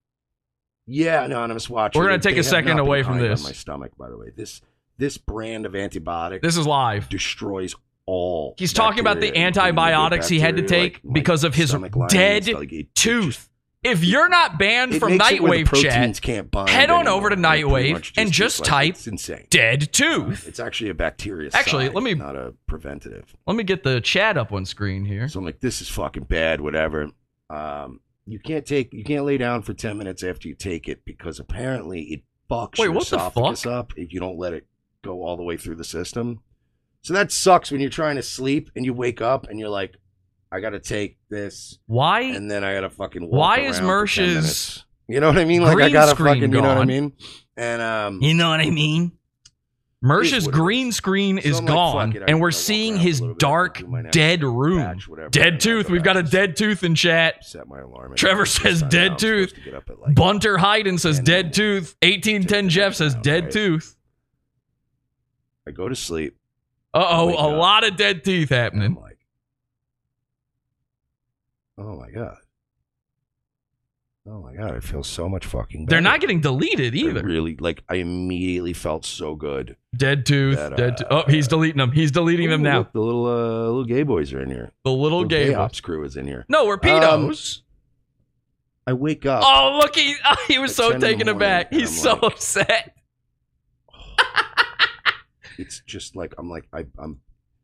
yeah, anonymous watcher. We're gonna They take a second away from this. my stomach, by the way. This this brand of antibiotic. This is live. Destroys all. He's talking about the antibiotics he had to take like because of his dead. Like, tooth. If you're not banned It from makes it where the Nightwave chat, can't bind head on anymore. over to Nightwave much and just- just like- type dead tooth. It's actually a bacteria. Actually, let me- not a preventative. Let me get the chat up on screen here. So I'm like, this is fucking bad. Whatever. Um, you can't take, you can't lay down for ten minutes after you take it because apparently it fucks Wait, your what the esophagus up if you don't let it go all the way through the system. So that sucks when you're trying to sleep and you wake up and you're like, I gotta take this. Why? And then I gotta fucking. Walk Why is 10 Mersh's. You know what I mean? Like I gotta fucking. You know what I mean? And um, You know what I mean? Mersh's green screen So is I'm like, gone, it, and we're seeing his bit, dark, do my next dead room. whatever, Dead tooth. We've got a dead tooth in chat. set my alarm. Trevor says dead I'm tooth. to get up at, like, Bunter Hayden says dead tooth. 1810 Jeff says dead tooth. I go to sleep. Uh oh, a up. lot of dead teeth happening. like Oh my god. Oh my god, I feel so much fucking. They're better. not getting deleted I either. really like. I immediately felt so good. Dead tooth. That, dead. To- oh, he's deleting them. He's deleting them now. look, the little uh, little gay boys are in here. The little gay boys. ops crew is in here. No, we're Um, pedos. I wake up. oh, look, he oh, (laughs) he was so 10 in the taken aback. He's I'm so like- upset. (laughs) It's just like I'm like I, I'm.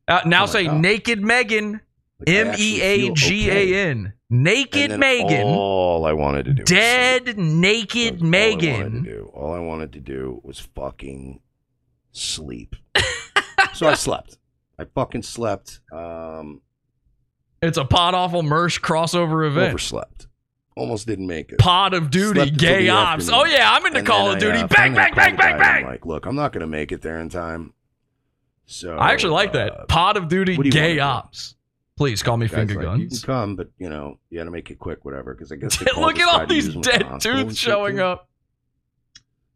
Uh, now Oh say God. naked Megan. M E A G. A N. Naked Megan. All I wanted to do. Dead naked All I wanted to Megan. do. All I wanted to do was fucking sleep. (laughs) so I slept. I fucking slept. Um, It's a pod awful Mersh crossover event. overslept. Almost didn't make it. Pod of Duty, Slept gay ops. afternoon. Oh yeah, I'm into And Call of I, Duty. uh, bang, bang, bang, bang, I'm bang. like, look, I'm not gonna make it there in time. So I actually like uh, that. Pod of Duty, gay ops. Please call me Guy's finger like, You can come, but you know, you got to make it quick, whatever. Because I guess (laughs) Look at all these use him at the dead tooth showing too. up.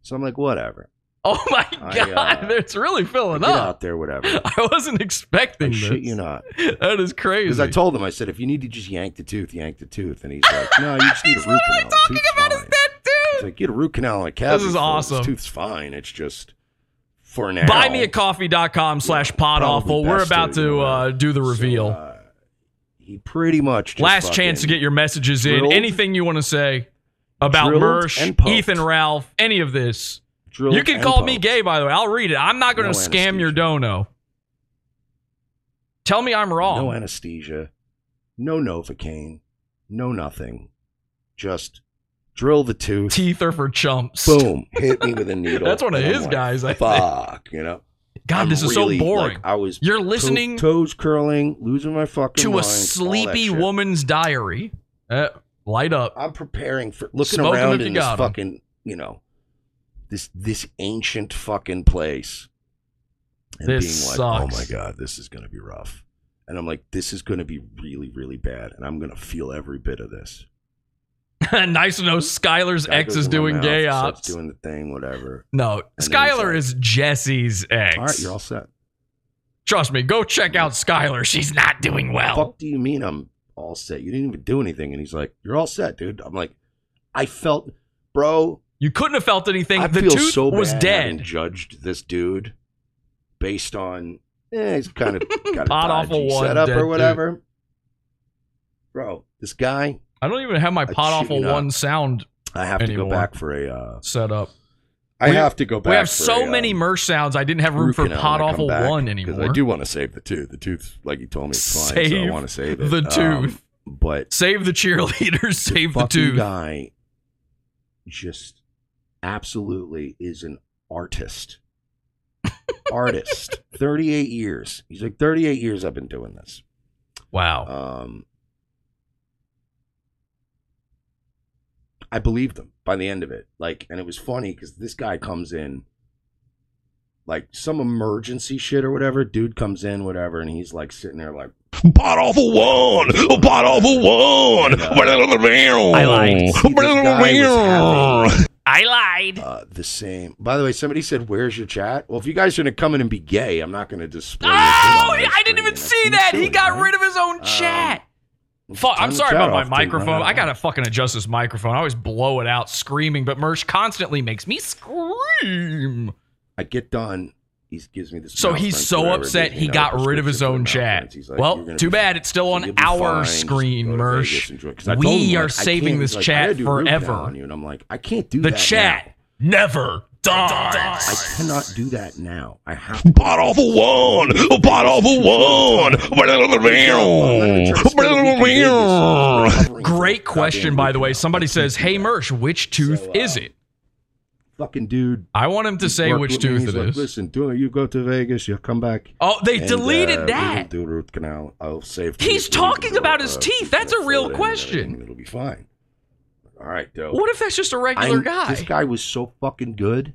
So I'm like, whatever. Oh my I, god, uh, (laughs) it's really filling Get up. out there, whatever. (laughs) I wasn't expecting I this. shit you not. That is crazy. Because I told him, I said, if you need to just yank the tooth, yank the tooth. And he's like, no, you just need a root canal. The tooth's fine. He's like, get a root canal and a cavity. is filled. awesome. His tooth's fine. It's just for now. Buymeacoffee.com slash pod awful. We're about to, to uh, do the reveal. uh, he pretty much just Last chance to get your messages in. Anything you want to say about drilled Mersh. Ethan Ralph, any of this. You can call me gay, by the way. I'll read it. I'm not going No to scam your dono. Tell me I'm wrong. No anesthesia, no Novocaine, no nothing. Just drill the tooth. Teeth are for chumps. Boom. Hit me (laughs) with a needle. That's one of his like, guys, I think. Fuck, you know. God, I'm this is really, so boring. like, I was You're to- listening toes curling, losing my fucking to mind, a sleepy woman's diary. Uh, light up. I'm preparing for looking Smoke around in this 'em. fucking, you know, this this ancient fucking place, and This being like, sucks. oh my god, this is gonna be rough, and I'm like, this is gonna be really really bad, and I'm gonna feel every bit of this. (laughs) nice to know Skylar's ex is doing gay ops. doing the thing, whatever. No, And then he's Skylar like, is Jesse's ex. All right, you're all set. Trust me, go check out Skylar. She's not doing well. fuck do you mean I'm all set? You didn't even do anything. And he's like, You're all set, dude. I'm like, I felt, bro. You couldn't have felt anything. I the feel tooth so was bad dead. having judged this dude based on, eh, he's kind of (laughs) got a Pod awful dodgy one setup dead or whatever. Bro, this guy, I don't even have my pot shit you awful not. one sound I have to go back for a. Uh, set up. I We- have to go back. We have for so a, many um, Mersh sounds. I didn't have room for pot when I come awful one anymore. I do want to save the tooth. The tooth, like you told me, it's fine. so I Save want to save it. the Um, tooth. but Save the cheerleaders. (laughs) Save the, fucking tooth. guy just absolutely is an artist. artist. (laughs) 38 years. He's like 38 years I've been doing this. Wow. Um I believed him by the end of it. Like and it was funny cuz this guy comes in like some emergency shit or whatever, dude comes in whatever and he's like sitting there like Pot awful one, pot awful one. I lied. See, this guy was having- I lied. uh, the same. By the way, somebody said, "Where's your chat?" Well, if you guys are gonna come in and be gay, I'm not gonna display. Oh, your shit on my I didn't even see That that. seems He got right? rid of his own chat. Fuck, I'm sorry about my microphone. I gotta fucking adjust this microphone. I always blow it out screaming, but Mersh constantly makes me scream. I get done. He gives me this. So he's so upset he got rid of his own chat. He's like, well, too bad it's still on our fine. Screen, Mersh. Vegas, enjoy it." 'Cause him, We like, are saving this like, chat gotta do root canal forever. on you, and I'm like, I can't do The chat never dies. I cannot do that now. I have Pot awful one, pot awful one. Great question, by the way. Somebody says, "Hey, Mersh, which tooth is it?" fucking dude. I want him to say which tooth He's it like, is. Listen, do you go to Vegas? You come back. Oh, they and, deleted uh, that. Do root canal. I'll save. He's talking about his uh, teeth. That's a real it in and question. It'll be fine. All right, dope. What if that's just a regular I'm- guy? This guy was so fucking good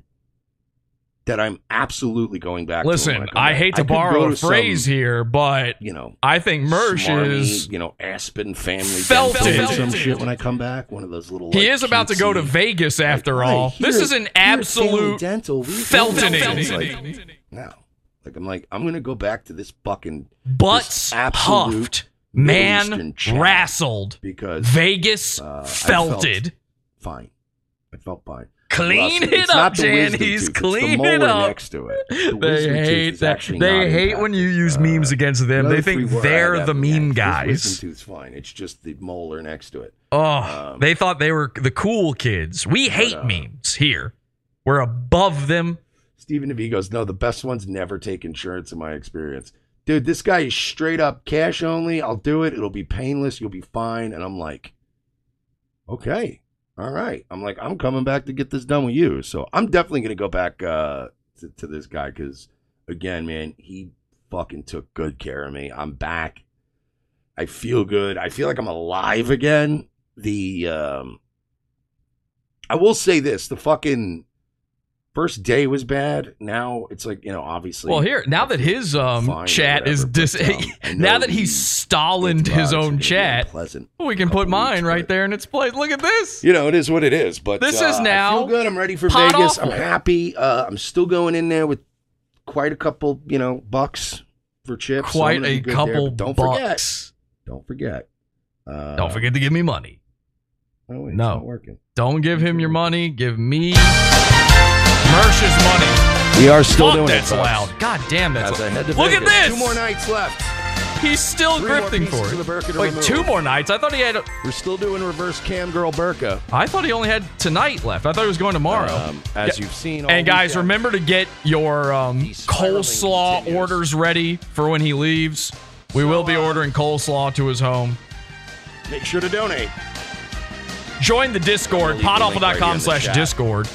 that I'm absolutely going back. to Listen, come I hate to could borrow a to some, phrase here, but you know, I think Mersh smarmy, is you know Aspen family dental some shit when I come back. One of those little. he like, is about to go to Vegas after Like, all. this here- is an here at Family absolute dental. Feltoning. Like, no, like I'm like I'm gonna go back to this fucking Butts this absolute huffed, man wrestled, because Vegas uh, felt fine. I felt fine. Clean it it's up, not the Jan. wisdom He's tooth, clean it up. next to it. The (laughs) They hate that. They hate when you use memes against them. They think they're the meme next. This guys. wisdom tooth's fine. It's just the molar next to it. Oh, they thought they were the cool kids. We hate uh, memes here. We're above them. Stephen DeVee goes, no, the best ones never take insurance in my experience. Dude, this guy is straight up cash only. I'll do it. It'll be painless. You'll be fine. And I'm like, okay, all right. I'm like, I'm coming back to get this done with you. So I'm definitely to go back uh, to, to this guy because, again, man, he fucking took good care of me. I'm back. I feel good. I feel like I'm alive again. The, um, I will say this the fucking first day was bad. Now it's like, you know, obviously. Well, here now that his um chat is dis- but, um, (laughs) now that he's Stalined his own chat, pleasant. we can put mine right there in its place. Look at this. You know, it is what it is. But This uh, is now I feel good. I'm ready for Vegas. awful. I'm happy. Uh, I'm still going in there with quite a couple, you know, bucks for chips. Quite gonna a good there, couple don't bucks. forget. Don't forget. Uh, Don't forget to give me money. Oh, no, working. don't give him your money. Give me Mersh's money. We are still Fuck, doing it, that's loud. God damn, that's As loud. Look at this. Two more nights left. He's still Three grifting for it. Wait, remove. two more nights. I thought he had. We're still doing reverse cam girl burqa. I thought he only had tonight left. I thought he was going tomorrow. Um, as Yeah. you've seen all And guys, weekend. remember to get your um, coleslaw orders ready for when he leaves. We will be ordering coleslaw to his home. Make sure to donate. Join the Discord, leave the right podawful.com slash. Discord.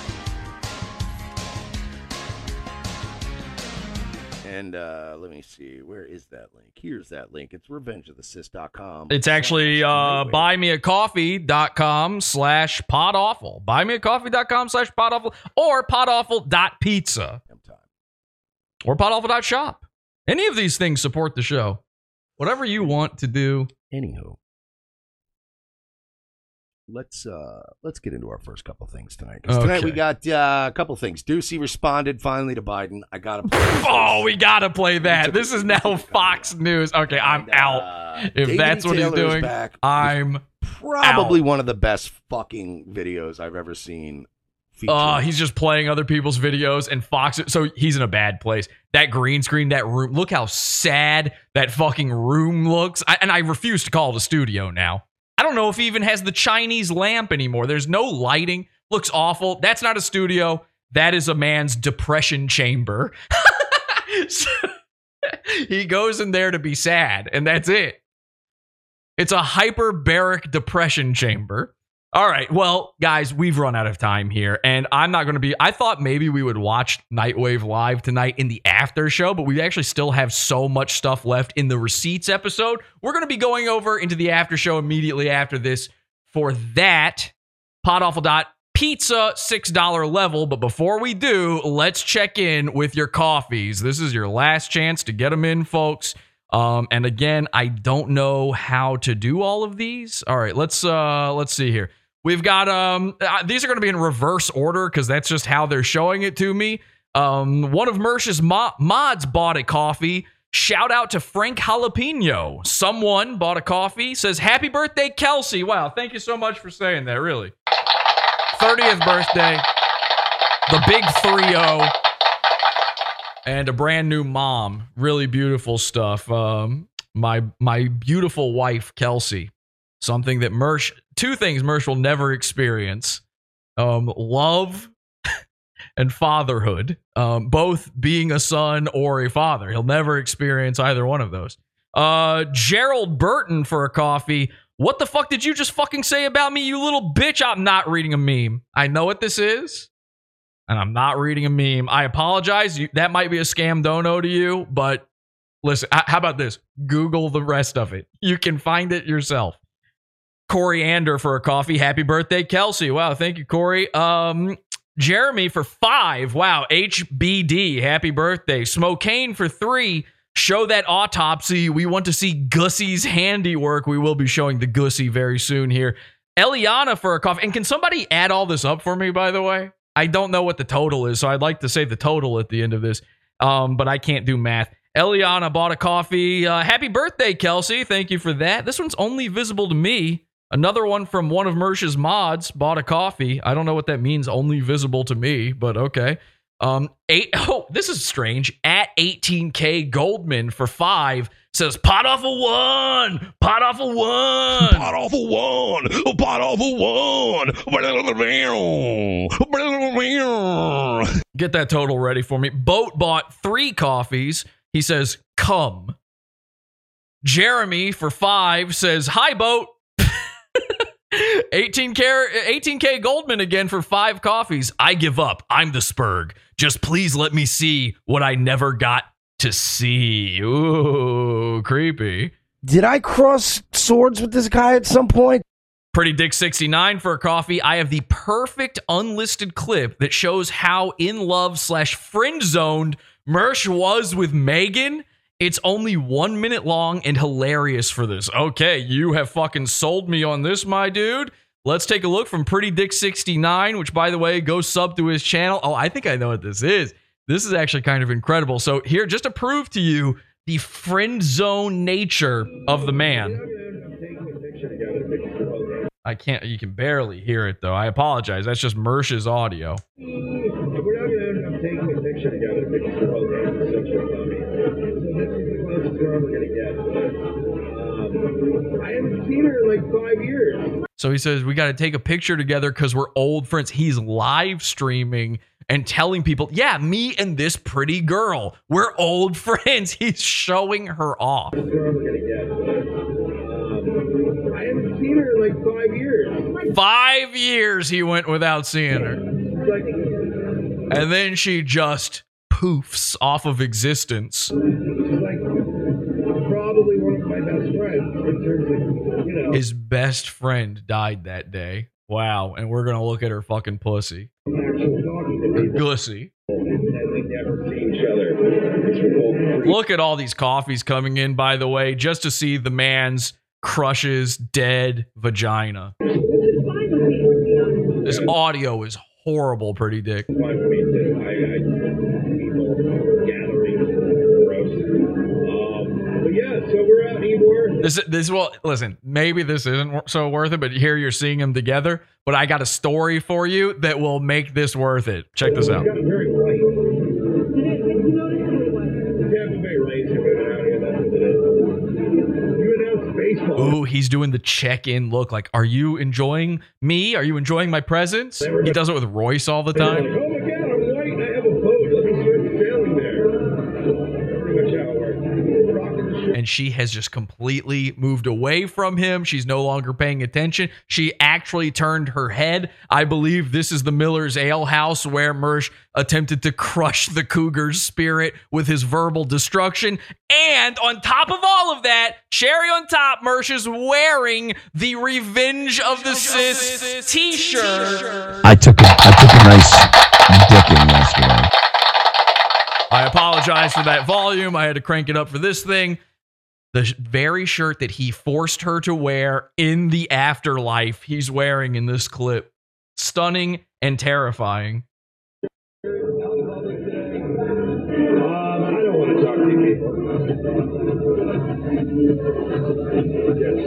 Uh, let me see. Where is that link? Here's that link. It's revengeofthecis.com. It's actually uh, buymeacoffee.com slash podawful. Buymeacoffee.com slash podawful or podawful.pizza. Or podawful.shop. Any of these things support the show. Whatever you want to do. Anywho. Let's uh let's get into our first couple things tonight. 'Cause Tonight we Okay. got uh, a couple things. Ducey responded finally to Biden. I got (laughs) to Oh, we gotta play that. This is now (laughs) Fox News. Okay, I'm out. If that's what he's doing, back. I'm probably one of the best fucking videos I've ever seen. Uh, he's just playing other people's videos and Fox. So he's in a bad place. That green screen, that room. Look how sad that fucking room looks. I, and I refuse to call it a studio now. I don't know if he even has the Chinese lamp anymore. There's no lighting. Looks awful. That's not a studio. That is a man's depression chamber. (laughs) So- he goes in there to be sad, and that's it. It's a hyperbaric depression chamber. All right. Well, guys, we've run out of time here, and I'm not going to be. I thought maybe we would watch Nightwave live tonight in the after show, but we actually still have so much stuff left in the receipts episode. We're going to be going over into the after show immediately after this. For that, podawful.pizza $6 level. But before we do, let's check in with your coffees. This is your last chance to get them in, folks. Um, and again, I don't know how to do all of these. All right, let's uh let's see here. We've got um these are going to be in reverse order because that's just how they're showing it to me. Um, one of Mersh's mo- mods bought a coffee. Shout out to Frank Jalapeno. Someone bought a coffee. Says happy birthday, Kelsey. Wow, thank you so much for saying that. Really, 30th birthday, the big 3-0 and a brand new mom. Really beautiful stuff. Um, my my beautiful wife Kelsey, something that Mersh. Two things Mersh will never experience: um, love (laughs) and fatherhood. Um, both being a son or a father. He'll never experience either one of those. Uh, Gerald Burton for a coffee. What the fuck did you just fucking say about me, you little bitch? I'm not reading a meme. I know what this is and I'm not reading a meme. I apologize. You, that might be a scam dono to you, but listen, how about this? Google the rest of it. You can find it yourself. Coriander for a coffee. Happy birthday, Kelsey. Wow, thank you, Corey. Um, Jeremy for five. Wow, HBD. Happy birthday. Smokane for three. Show that autopsy. We want to see Gussie's handiwork. We will be showing the Gussie very soon here. Eliana for a coffee. And can somebody add all this up for me, by the way? I don't know what the total is, so I'd like to say the total at the end of this, um, but I can't do math. Eliana bought a coffee. Uh, happy birthday, Kelsey. Thank you for that. This one's only visible to me. Another one from one of Mersh's mods bought a coffee. I don't know what that means, only visible to me, but okay. Um, eight, (laughs) oh, this is strange. At 18K Goldman for five says pot off a one, pot off a one, pot off a one, pot off a one. Get that total ready for me. Boat bought three coffees. He says, come. Jeremy for five says, hi, Boat. 18K, 18K Goldman again for five coffees. I give up. I'm the Spurg. Just please let me see what I never got to see. Ooh, creepy. Did I cross swords with this guy at some point? Pretty Dick 69 for a coffee. I have the perfect unlisted clip that shows how in love slash friend zoned Mersh was with Megan. It's only one minute long and hilarious for this. Okay, you have fucking sold me on this, my dude. Let's take a look from Pretty Dick 69, which by the way, go sub to his channel. Oh, I think I know what this is. This is actually kind of incredible. So here, just to prove to you the friend zone nature of the man. I can't. You can barely hear it though. I apologize. That's just Mersh's audio. Seen her in like five years. So he says, We got to take a picture together because we're old friends. He's live streaming and telling people, Yeah, me and this pretty girl, we're old (laughs) friends. He's showing her off. I haven't seen her in like five years. Five years he went without seeing her. And then she just poofs off of existence. His best friend died that day. Wow. And we're going to look at her fucking pussy. Gussy. Look at all these coffees coming in, by the way, just to see the man's crushes dead vagina. This audio is horrible, pretty dick. This this well listen, maybe this isn't so worth it, but here you're seeing them together. But I got a story for you that will make this worth it. Check this out. Ooh, he's doing the check-in look. Like, are you enjoying me? Are you enjoying my presence? He does it with Royce all the time. And she has just completely moved away from him. She's no longer paying attention. She actually turned her head. I believe this is the Miller's Ale House where Mersh attempted to crush the Cougar's spirit with his verbal destruction. And on top of all of that, cherry on top, Mersh is wearing the Revenge of the Cis t-shirt. I took a, I took a nice dicking yesterday. I apologize for that volume. I had to crank it up for this thing. The very shirt that he forced her to wear in the afterlife, he's wearing in this clip. Stunning and terrifying.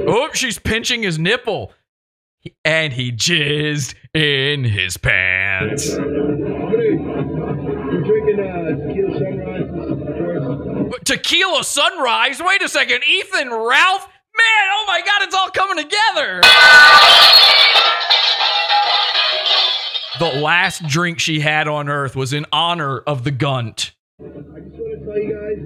Oh, she's pinching his nipple. And he jizzed in his pants. Tequila Sunrise? Wait a second. Ethan, Ralph? Man, oh my god, it's all coming together. The last drink she had on Earth was in honor of the Gunt. I just want to tell you guys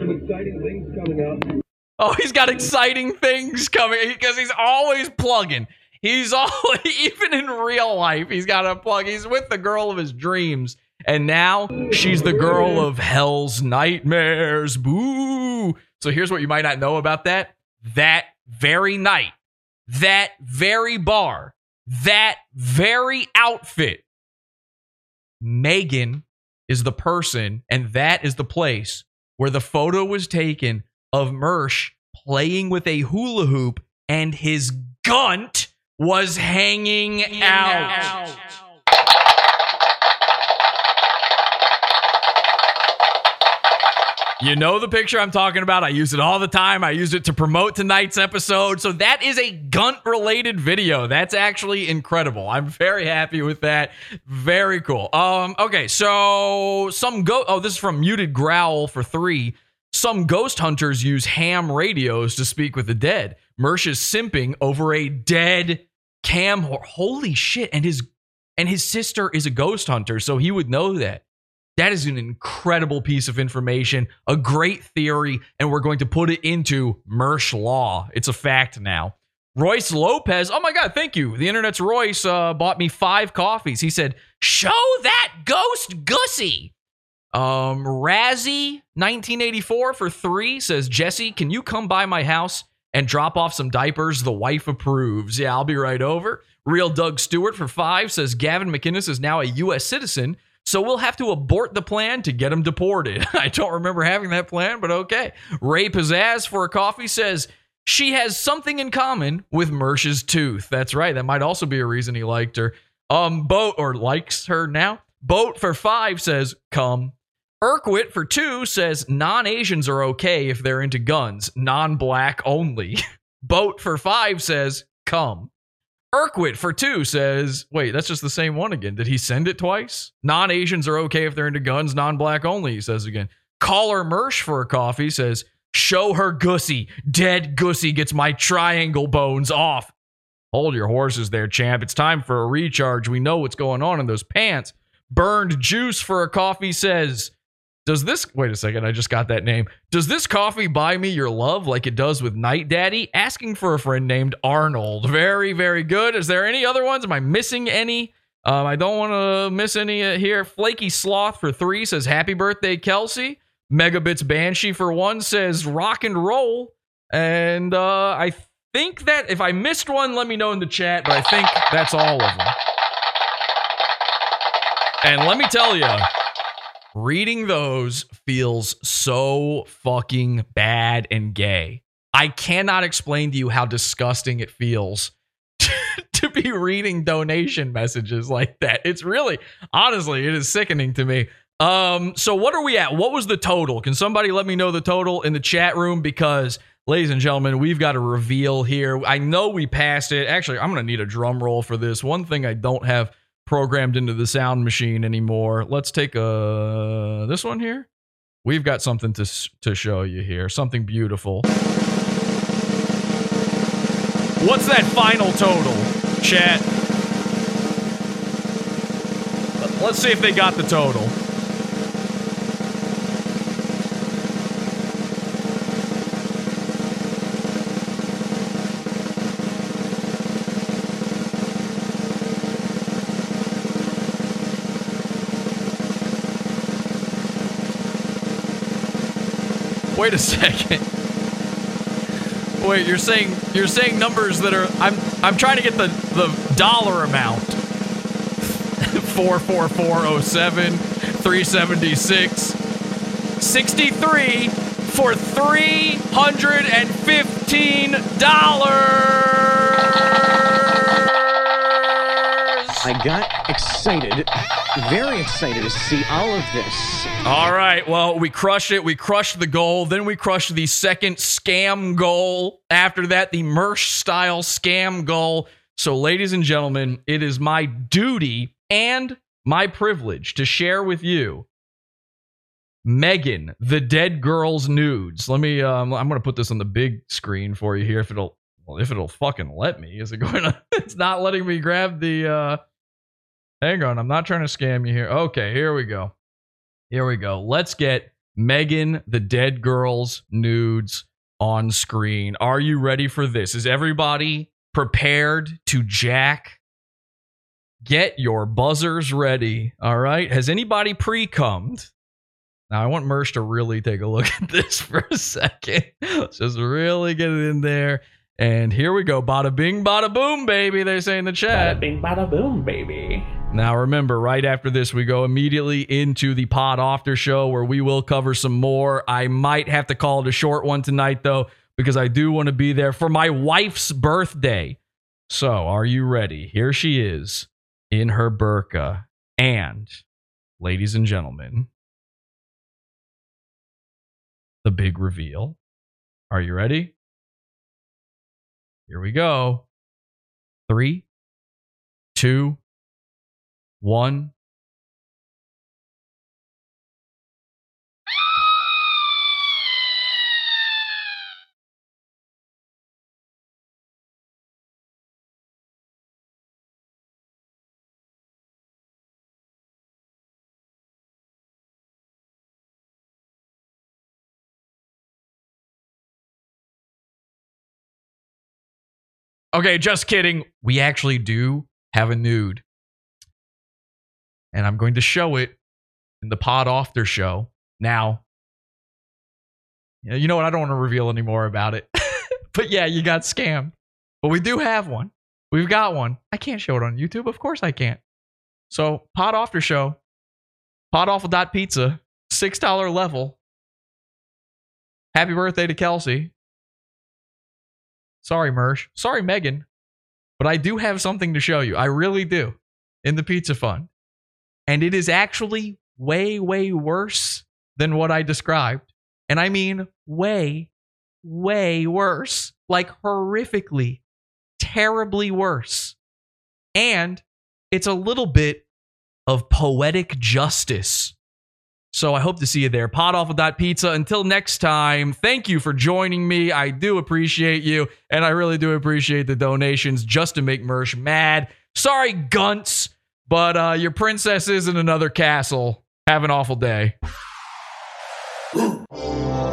some exciting things coming up. Oh, he's got exciting things coming because he's always plugging. He's (laughs) always, even in real life, he's got a plug. He's with the girl of his dreams. And now she's the girl of hell's nightmares. Boo. So here's what you might not know about that. That very night, that very bar, that very outfit, Megan is the person, and that is the place where the photo was taken of Mersh playing with a hula hoop and his gunt was hanging out. You know the picture I'm talking about. I use it all the time. I use it to promote tonight's episode. So that is a gunt related video. That's actually incredible. I'm very happy with that. Very cool. Um okay, so some go Oh, this is from Muted Growl for 3. Some ghost hunters use ham radios to speak with the dead. Mersh is simping over a dead cam. Holy shit. And his and his sister is a ghost hunter, so he would know that. That is an incredible piece of information, a great theory, and we're going to put it into Mersh law. It's a fact now. Royce Lopez, oh my God, thank you. The internet's Royce uh, bought me five coffees. He said, Show that ghost Gussie. Um, Razzie 1984 for three says, Jesse, can you come by my house and drop off some diapers? The wife approves. Yeah, I'll be right over. Real Doug Stewart for five says, Gavin McInnes is now a U.S. citizen. So we'll have to abort the plan to get him deported. (laughs) I don't remember having that plan, but okay. Ray Pizzazz for a coffee says she has something in common with Mersh's tooth. That's right. That might also be a reason he liked her. Um, Boat or likes her now. Boat for five says come. Urquit for two says non Asians are okay if they're into guns, non black only. (laughs) Boat for five says come. Urquit for two says, wait, that's just the same one again. Did he send it twice? Non Asians are okay if they're into guns, non black only, he says again. Caller Mersh for a coffee says, Show her Gussy. Dead Gussy gets my triangle bones off. Hold your horses there, champ. It's time for a recharge. We know what's going on in those pants. Burned Juice for a coffee says, Does this, wait a second, I just got that name. Does this coffee buy me your love like it does with Night Daddy? Asking for a friend named Arnold. Very, very good. Is there any other ones? Am I missing any? Um, I don't want to miss any uh, here. Flaky Sloth for three says, Happy birthday, Kelsey. Megabits Banshee for one says, Rock and roll. And uh, I think that if I missed one, let me know in the chat, but I think that's all of them. And let me tell you, reading those feels so fucking bad and gay. I cannot explain to you how disgusting it feels (laughs) to be reading donation messages like that. It's really, honestly, it is sickening to me. Um, so what are we at? What was the total? Can somebody let me know the total in the chat room? Because, ladies and gentlemen, we've got a reveal here. I know we passed it. Actually, I'm gonna need a drum roll for this. One thing I don't have programmed into the sound machine anymore. Let's take a this one here. We've got something to to show you here. Something beautiful. What's that final total, chat? Let's see if they got the total. Wait a (laughs) second. Wait, you're saying you're saying numbers that are I'm I'm trying to get the the dollar amount. (laughs) 44407 376 63 for 315 I got excited, very excited to see all of this. All right. Well, we crushed it. We crushed the goal. Then we crushed the second scam goal. After that, the Mersh style scam goal. So, ladies and gentlemen, it is my duty and my privilege to share with you Megan, the dead girl's nudes. Let me. Um, I'm going to put this on the big screen for you here. If it'll, well, if it'll fucking let me. Is it going to? (laughs) It's not letting me grab the. uh Hang on. I'm not trying to scam you here. Okay, here we go. Here we go. Let's get Megan, the dead girl's nudes on screen. Are you ready for this? Is everybody prepared to jack? Get your buzzers ready. All right. Has anybody pre cummed? Now, I want Mersh to really take a look (laughs) at this for a second. Let's just really get it in there. And here we go. Bada bing, bada boom, baby. They say in the chat. Bada bing, bada boom, baby. Now, remember, right after this, we go immediately into the Pod Awfter Show where we will cover some more. I might have to call it a short one tonight, though, because I do want to be there for my wife's birthday. So, are you ready? Here she is in her burqa. And, ladies and gentlemen, the big reveal. Are you ready? Here we go. Three, two, one. Okay, just kidding. We actually do have a nude. And I'm going to show it in the Pod Awfter show. Now, you know what? I don't want to reveal any more about it. (laughs) but yeah, you got scammed. But we do have one. We've got one. I can't show it on YouTube. Of course I can't. So, Pod Awfter show, podawful.pizza, $6 level. Happy birthday to Kelsey. Sorry, Mersh. Sorry, Megan. But I do have something to show you. I really do. In the pizza fund. And it is actually way, way worse than what I described. And I mean way, way worse. Like horrifically, terribly worse. And it's a little bit of poetic justice. So I hope to see you there. podawful.pizza. Until next time, thank you for joining me. I do appreciate you, and I really do appreciate the donations just to make Mersh mad. Sorry, Gunts. But uh, your princess is in another castle. Have an awful day. (laughs)